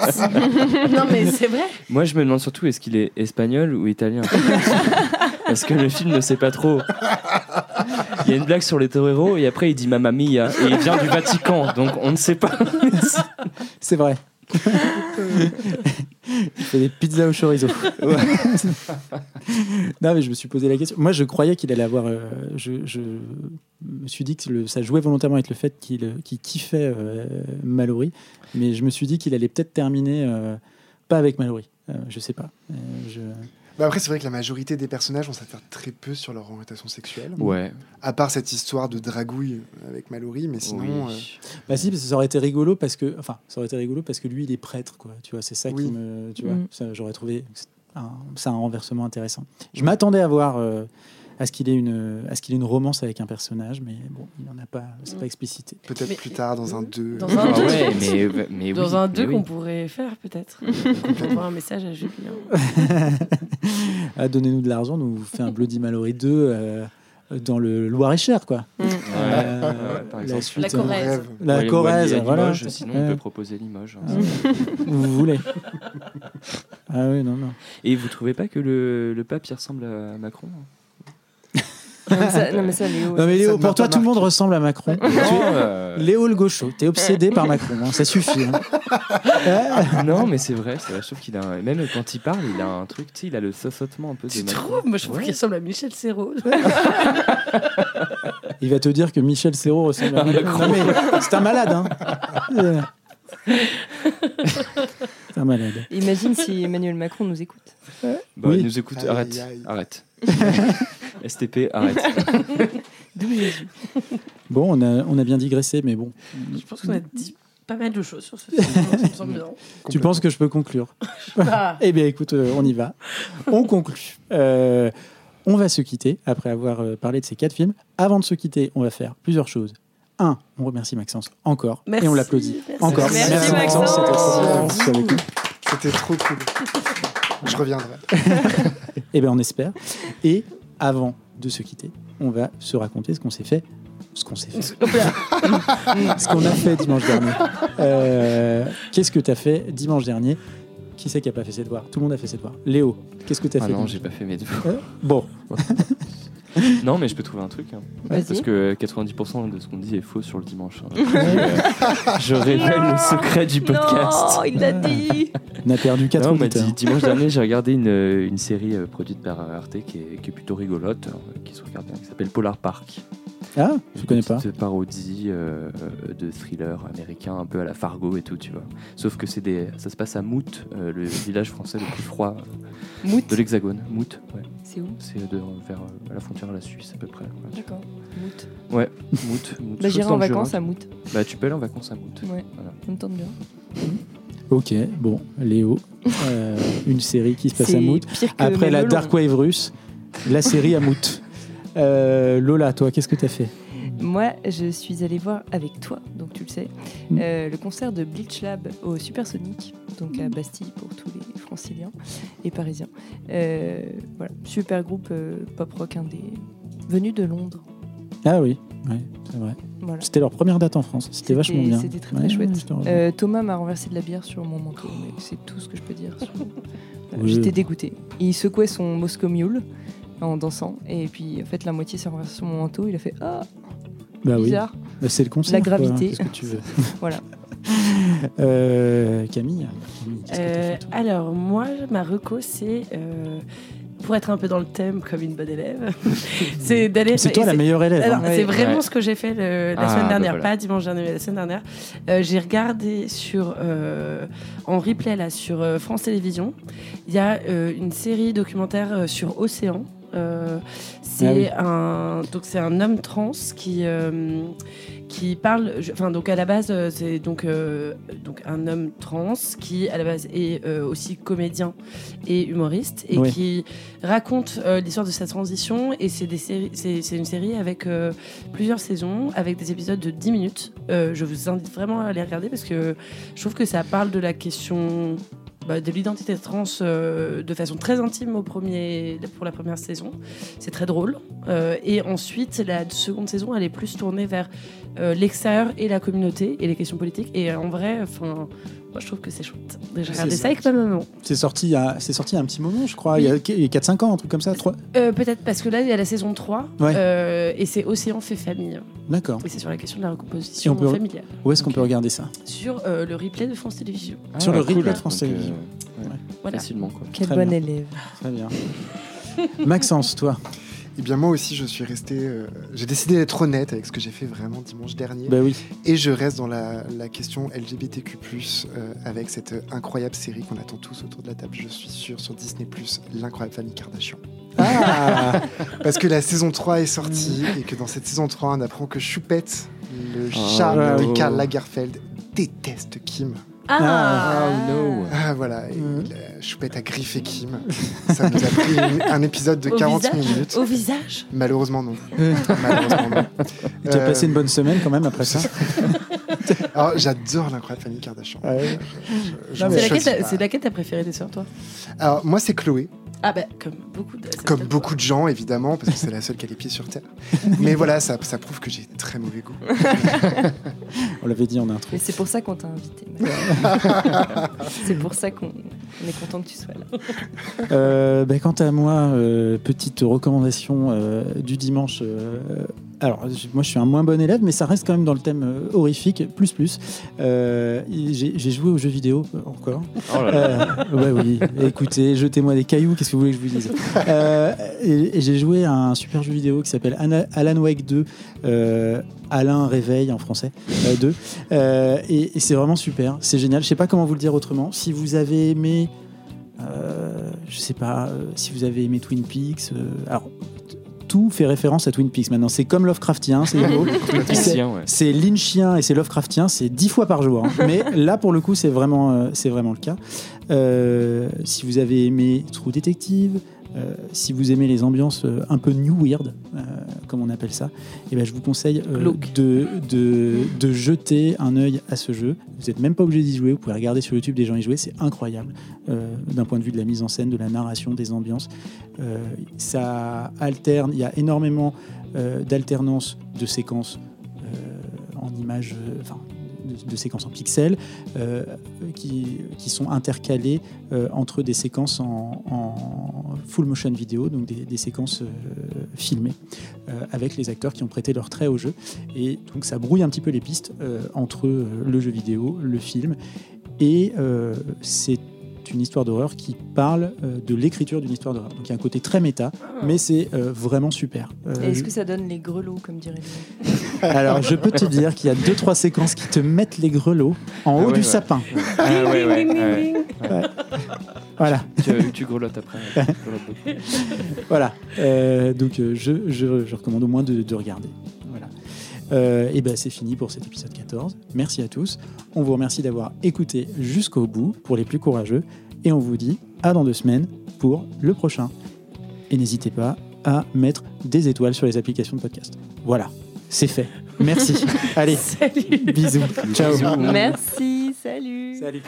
non, mais c'est vrai.
Moi, je me demande surtout est-ce qu'il est espagnol ou italien? Parce que le film ne sait pas trop. Il y a une blague sur les toreros et après il dit Mamma Mia et il vient du Vatican, donc on ne sait pas.
C'est vrai. il fait des pizzas au chorizo. non, mais je me suis posé la question. Moi, je croyais qu'il allait avoir. euh, je, je me suis dit que le- ça jouait volontairement avec le fait qu'il euh, qu'il kiffait euh, Mallory, mais je me suis dit qu'il allait peut-être terminer euh, pas avec Mallory. Je sais pas. Je...
Bah après, c'est vrai que la majorité des personnages, on s'affaire très peu sur leur orientation sexuelle.
Ouais.
À part cette histoire de dragouille avec Mallory, mais sinon.
Oui.
euh,
Bah si, parce que ça aurait été rigolo parce que, enfin, ça aurait été rigolo parce que lui, il est prêtre, quoi. Tu vois, c'est ça
Oui.
qui me, tu vois,
Mm.
j'aurais trouvé un, ça un renversement intéressant. Je m'attendais à voir euh, à ce qu'il ait une, à ce qu'il ait une romance avec un personnage, mais bon, il n'en a pas, c'est pas explicité.
Peut-être
Mais-
plus tard dans un 2.
Dans un
Ah
deux.
ouais, mais, mais
Dans
oui,
un
mais
2
oui.
qu'on pourrait faire, peut-être. On envoie un message à Julien.
ah, donnez-nous de l'argent, nous vous fait un Bloody Mallory 2 euh, dans le Loir-et-Cher, quoi.
Mm.
Ouais,
Euh,
ouais,
la suite,
La
euh,
Corrèze.
La
Ouais,
Corrèze,
Limoges,
voilà.
Sinon,
Ouais.
on peut proposer Limoges. hein.
Vous voulez. Ah oui, non, non.
Et vous trouvez pas que le, le pape il ressemble à Macron hein?
Non, mais ça, non, mais ça, Léo.
Non mais Léo, pour toi tout le monde ressemble à Macron. Tu es-
euh,
Léo le gaucho, t'es obsédé par Macron, hein, ça suffit. hein.
Non, mais c'est vrai, c'est vrai, je trouve qu'il a un- Même quand il parle, il a un truc, tu sais, il a le saucotement un peu de
Tu
Macron.
trouves Moi, je trouve
Ouais.
qu'il ressemble à Michel Serrault.
Il va te dire que Michel Serrault ressemble à Macron. Non, mais c'est un malade. Hein. Euh. C'est un malade.
Imagine si Emmanuel Macron nous écoute.
Bah,
Oui.
il nous écoute,
Aïe,
arrête,
aïe.
arrête. STP, arrête.
D'où Jésus.
Bon, on a, on a bien digressé, mais bon.
Je pense qu'on a dit pas mal de choses sur ce film. Ça me semble bien.
Tu penses que je peux conclure
Ah.
Eh bien, écoute, euh, on y va. On conclut. Euh, on va se quitter après avoir euh, parlé de ces quatre films. Avant de se quitter, on va faire plusieurs choses. Un, on remercie Maxence encore
Merci,
et on l'applaudit encore.
Merci, Maxence.
c'était.
C'était trop cool. Je reviendrai.
Eh bien, on espère. Et avant de se quitter, on va se raconter ce qu'on s'est fait ce qu'on s'est fait. ce qu'on a fait dimanche dernier. Euh, qu'est-ce que tu as fait dimanche dernier? Qui c'est qui a pas fait ses devoirs? Tout le monde a fait ses devoirs. Léo, qu'est-ce que tu as
Ah
fait
non, j'ai pas fait mes devoirs.
Euh, Bon,
Non, mais je peux trouver un truc. hein. Parce que 90% de ce qu'on dit est faux sur le dimanche. hein. Euh, je révèle le secret du podcast.
Non, il l'a dit.
on a perdu 4
Non, on dit dimanche dernier, j'ai regardé une, une série euh, produite par euh, Arte qui est, qui est plutôt rigolote, euh, qui se regarde bien, qui s'appelle Polar Park.
Ah, je connais pas.
petite parodie euh, de thriller américain, un peu à la Fargo et tout, tu vois. Sauf que c'est des, ça se passe à Mout, euh, le village français le plus froid euh,
Mout.
de l'Hexagone. Mout, ouais.
C'est où?
C'est de, vers euh, à la frontière de la Suisse à peu près. ouais,
D'accord. Mout.
Ouais, Mout. Mout.
Bah, j'irai en vacances à Mout.
Bah, tu peux aller en vacances à Mout.
Ouais.
Voilà.
Ça me tente bien.
Ok, bon, Léo, euh, une série qui se passe à Mout. Après la. Dark Wave russe, la série à Mout. Euh, Lola, toi, qu'est-ce que tu as fait
Moi, je suis allée voir avec toi, donc tu le sais,
Mm.
euh, le concert de Bleach Lab au Supersonic, donc à Bastille pour tous les franciliens et parisiens. Euh, voilà, super groupe pop rock indé, venu de Londres.
Ah oui, c'est vrai.
Voilà.
C'était leur première date en France. C'était vachement bien.
C'était très
Ouais,
très chouette. Thomas m'a renversé de la bière sur mon manteau, mais c'est tout ce que je peux dire. sur- Voilà,
Oui.
J'étais dégoûtée. Il secouait son Moscow Mule en dansant, et puis en fait la moitié s'est renversée sur mon manteau. Il a fait ah
bah oui,
bizarre.
Bah, c'est le concert.
La
quoi,
gravité.
Qu'est-ce que tu veux
Voilà.
Euh, Camille, que fait,
alors, moi, ma reco, c'est. euh, pour être un peu dans le thème comme une bonne élève, c'est d'aller.
C'est toi la meilleure élève. Hein.
C'est vraiment
Ouais.
ce que j'ai fait le- la
Ah,
semaine
bah
dernière,
voilà.
pas dimanche dernier, mais la semaine dernière. Euh, j'ai regardé sur euh, en replay là sur euh, France Télévisions. Il y a euh, une série documentaire euh, sur Océan. Euh, c'est
Ah oui.
un donc c'est un homme trans qui euh, qui parle enfin donc à la base euh, c'est donc euh, donc un homme trans qui à la base est euh, aussi comédien et humoriste et
Oui.
qui raconte euh, l'histoire de sa transition et c'est des séries c'est c'est une série avec plusieurs saisons avec des épisodes de 10 minutes je vous invite vraiment à les regarder parce que je trouve que ça parle de la question bah, de l'identité trans euh, de façon très intime au premier, pour la première saison. C'est très drôle. Euh, et ensuite, la seconde saison, elle est plus tournée vers euh, l'extérieur et la communauté et les questions politiques. Et en vrai, enfin, moi, je trouve que c'est chouette. J'ai regardé
ça.
avec ma maman.
C'est sorti, il y a- c'est sorti il y a un petit moment, je crois. Il y a 4-5 ans, un truc comme ça. trois-
Euh, Peut-être parce que là, il y a la saison 3.
Ouais.
euh, et c'est Océan fait famille.
D'accord.
Et c'est sur la question de la recomposition
peut-
familiale.
Où est-ce qu'on peut regarder ça
Sur euh, le replay de France Télévisions.
Sur le
Ah, cool.
replay de France
euh,
Télévisions.
ouais,
Voilà.
Facilement, quoi.
Très
bonne
bien.
élève.
Très bien. Maxence, toi
Eh bien, moi aussi, je suis resté. euh, j'ai décidé d'être honnête avec ce que j'ai fait vraiment dimanche dernier.
Bah oui.
Et je reste dans la, la question LGBTQ, euh, avec cette incroyable série qu'on attend tous autour de la table, je suis sûr, sur Disney, l'incroyable famille Kardashian.
Ah
Parce que la saison 3 est sortie et que dans cette saison 3, on apprend que Choupette, le
Oh,
chat de. Karl Lagerfeld, déteste Kim.
Ah,
Oh no.
Ah voilà, la Choupette a griffé Kim. Ça nous a pris une- un épisode de
Au
40
visage
minutes.
Au visage
Malheureusement non. Malheureusement non.
Et tu as
Euh,
passé une bonne semaine quand même après ça
Alors j'adore l'incroyable famille Kardashian.
Ouais.
C'est laquelle t'as-
pas.
c'est laquelle t'as préféré des sœurs, toi?
Alors moi c'est Chloé.
Ah bah, comme beaucoup de...
Comme beaucoup de gens, évidemment, parce que c'est la seule qui a les pieds sur terre. Mais voilà, ça, ça prouve que j'ai très mauvais goût.
On l'avait dit en intro.
Mais c'est pour ça qu'on t'a invité. c'est pour ça qu'on on est content que tu sois là.
Euh, ben, quant à moi, euh, petite recommandation euh, du dimanche. Alors, moi, je suis un moins bon élève, mais ça reste quand même dans le thème euh, horrifique, plus plus. Euh, J'ai joué aux jeux vidéo euh, encore.
Oh là là.
Ouais, oui. Écoutez, jetez-moi des cailloux, qu'est-ce que vous voulez que je vous dise? Et, et j'ai joué à un super jeu vidéo qui s'appelle Alan Wake 2. euh, Alain Réveil en français, euh, 2. Euh, et et c'est vraiment super, c'est génial. Je sais pas comment vous le dire autrement. Si vous avez aimé, euh, je sais pas, euh, si vous avez aimé Twin Peaks, euh, alors tout fait référence à Twin Peaks maintenant. C'est comme Lovecraftien, c'est beau. C'est-
Ancien, ouais.
c'est Lynchien et c'est Lovecraftien, c'est dix fois par jour. hein. Mais là, pour le coup, c'est vraiment, euh, c'est vraiment le cas. Euh, si vous avez aimé True Detective, Euh, si vous aimez les ambiances euh, un peu new weird, euh, comme on appelle ça, eh ben, je vous conseille de, de, de jeter un œil à ce jeu. Vous n'êtes même pas obligé d'y jouer, vous pouvez regarder sur YouTube des gens y jouer, c'est incroyable d'un point de vue de la mise en scène, de la narration, des ambiances. Ça alterne, il y a énormément d'alternance de séquences en images, enfin, de, séquences en pixels, euh, qui, qui sont intercalées euh, entre des séquences en, full motion vidéo, donc des, des séquences euh, filmées, avec les acteurs qui ont prêté leur trait au jeu. Et donc ça brouille un petit peu les pistes entre le jeu vidéo, le film, et c'est une histoire d'horreur qui parle euh, de l'écriture d'une histoire d'horreur. Donc il y a un côté très méta, mais c'est euh, vraiment super. Euh,
Et Est-ce que ça donne les grelots, comme dirait le
alors, je peux te dire qu'il y a deux, trois séquences qui te mettent les grelots en
Ah
haut
ouais,
du
ouais.
sapin.
Ah ouais, ouais, ouais.
Ouais. Voilà.
Tu, tu grelottes après. tu grelottes beaucoup.
Voilà. Euh, donc, euh, je, je- je recommande au moins de, de regarder. Euh, et ben, c'est fini pour cet épisode 14. Merci à tous. On vous remercie d'avoir écouté jusqu'au bout pour les plus courageux. Et on vous dit à dans deux semaines pour le prochain. Et n'hésitez pas à mettre des étoiles sur les applications de podcast. Voilà. C'est fait. Merci. Allez.
Salut.
Bisous. Ciao.
Merci, salut.
Salut.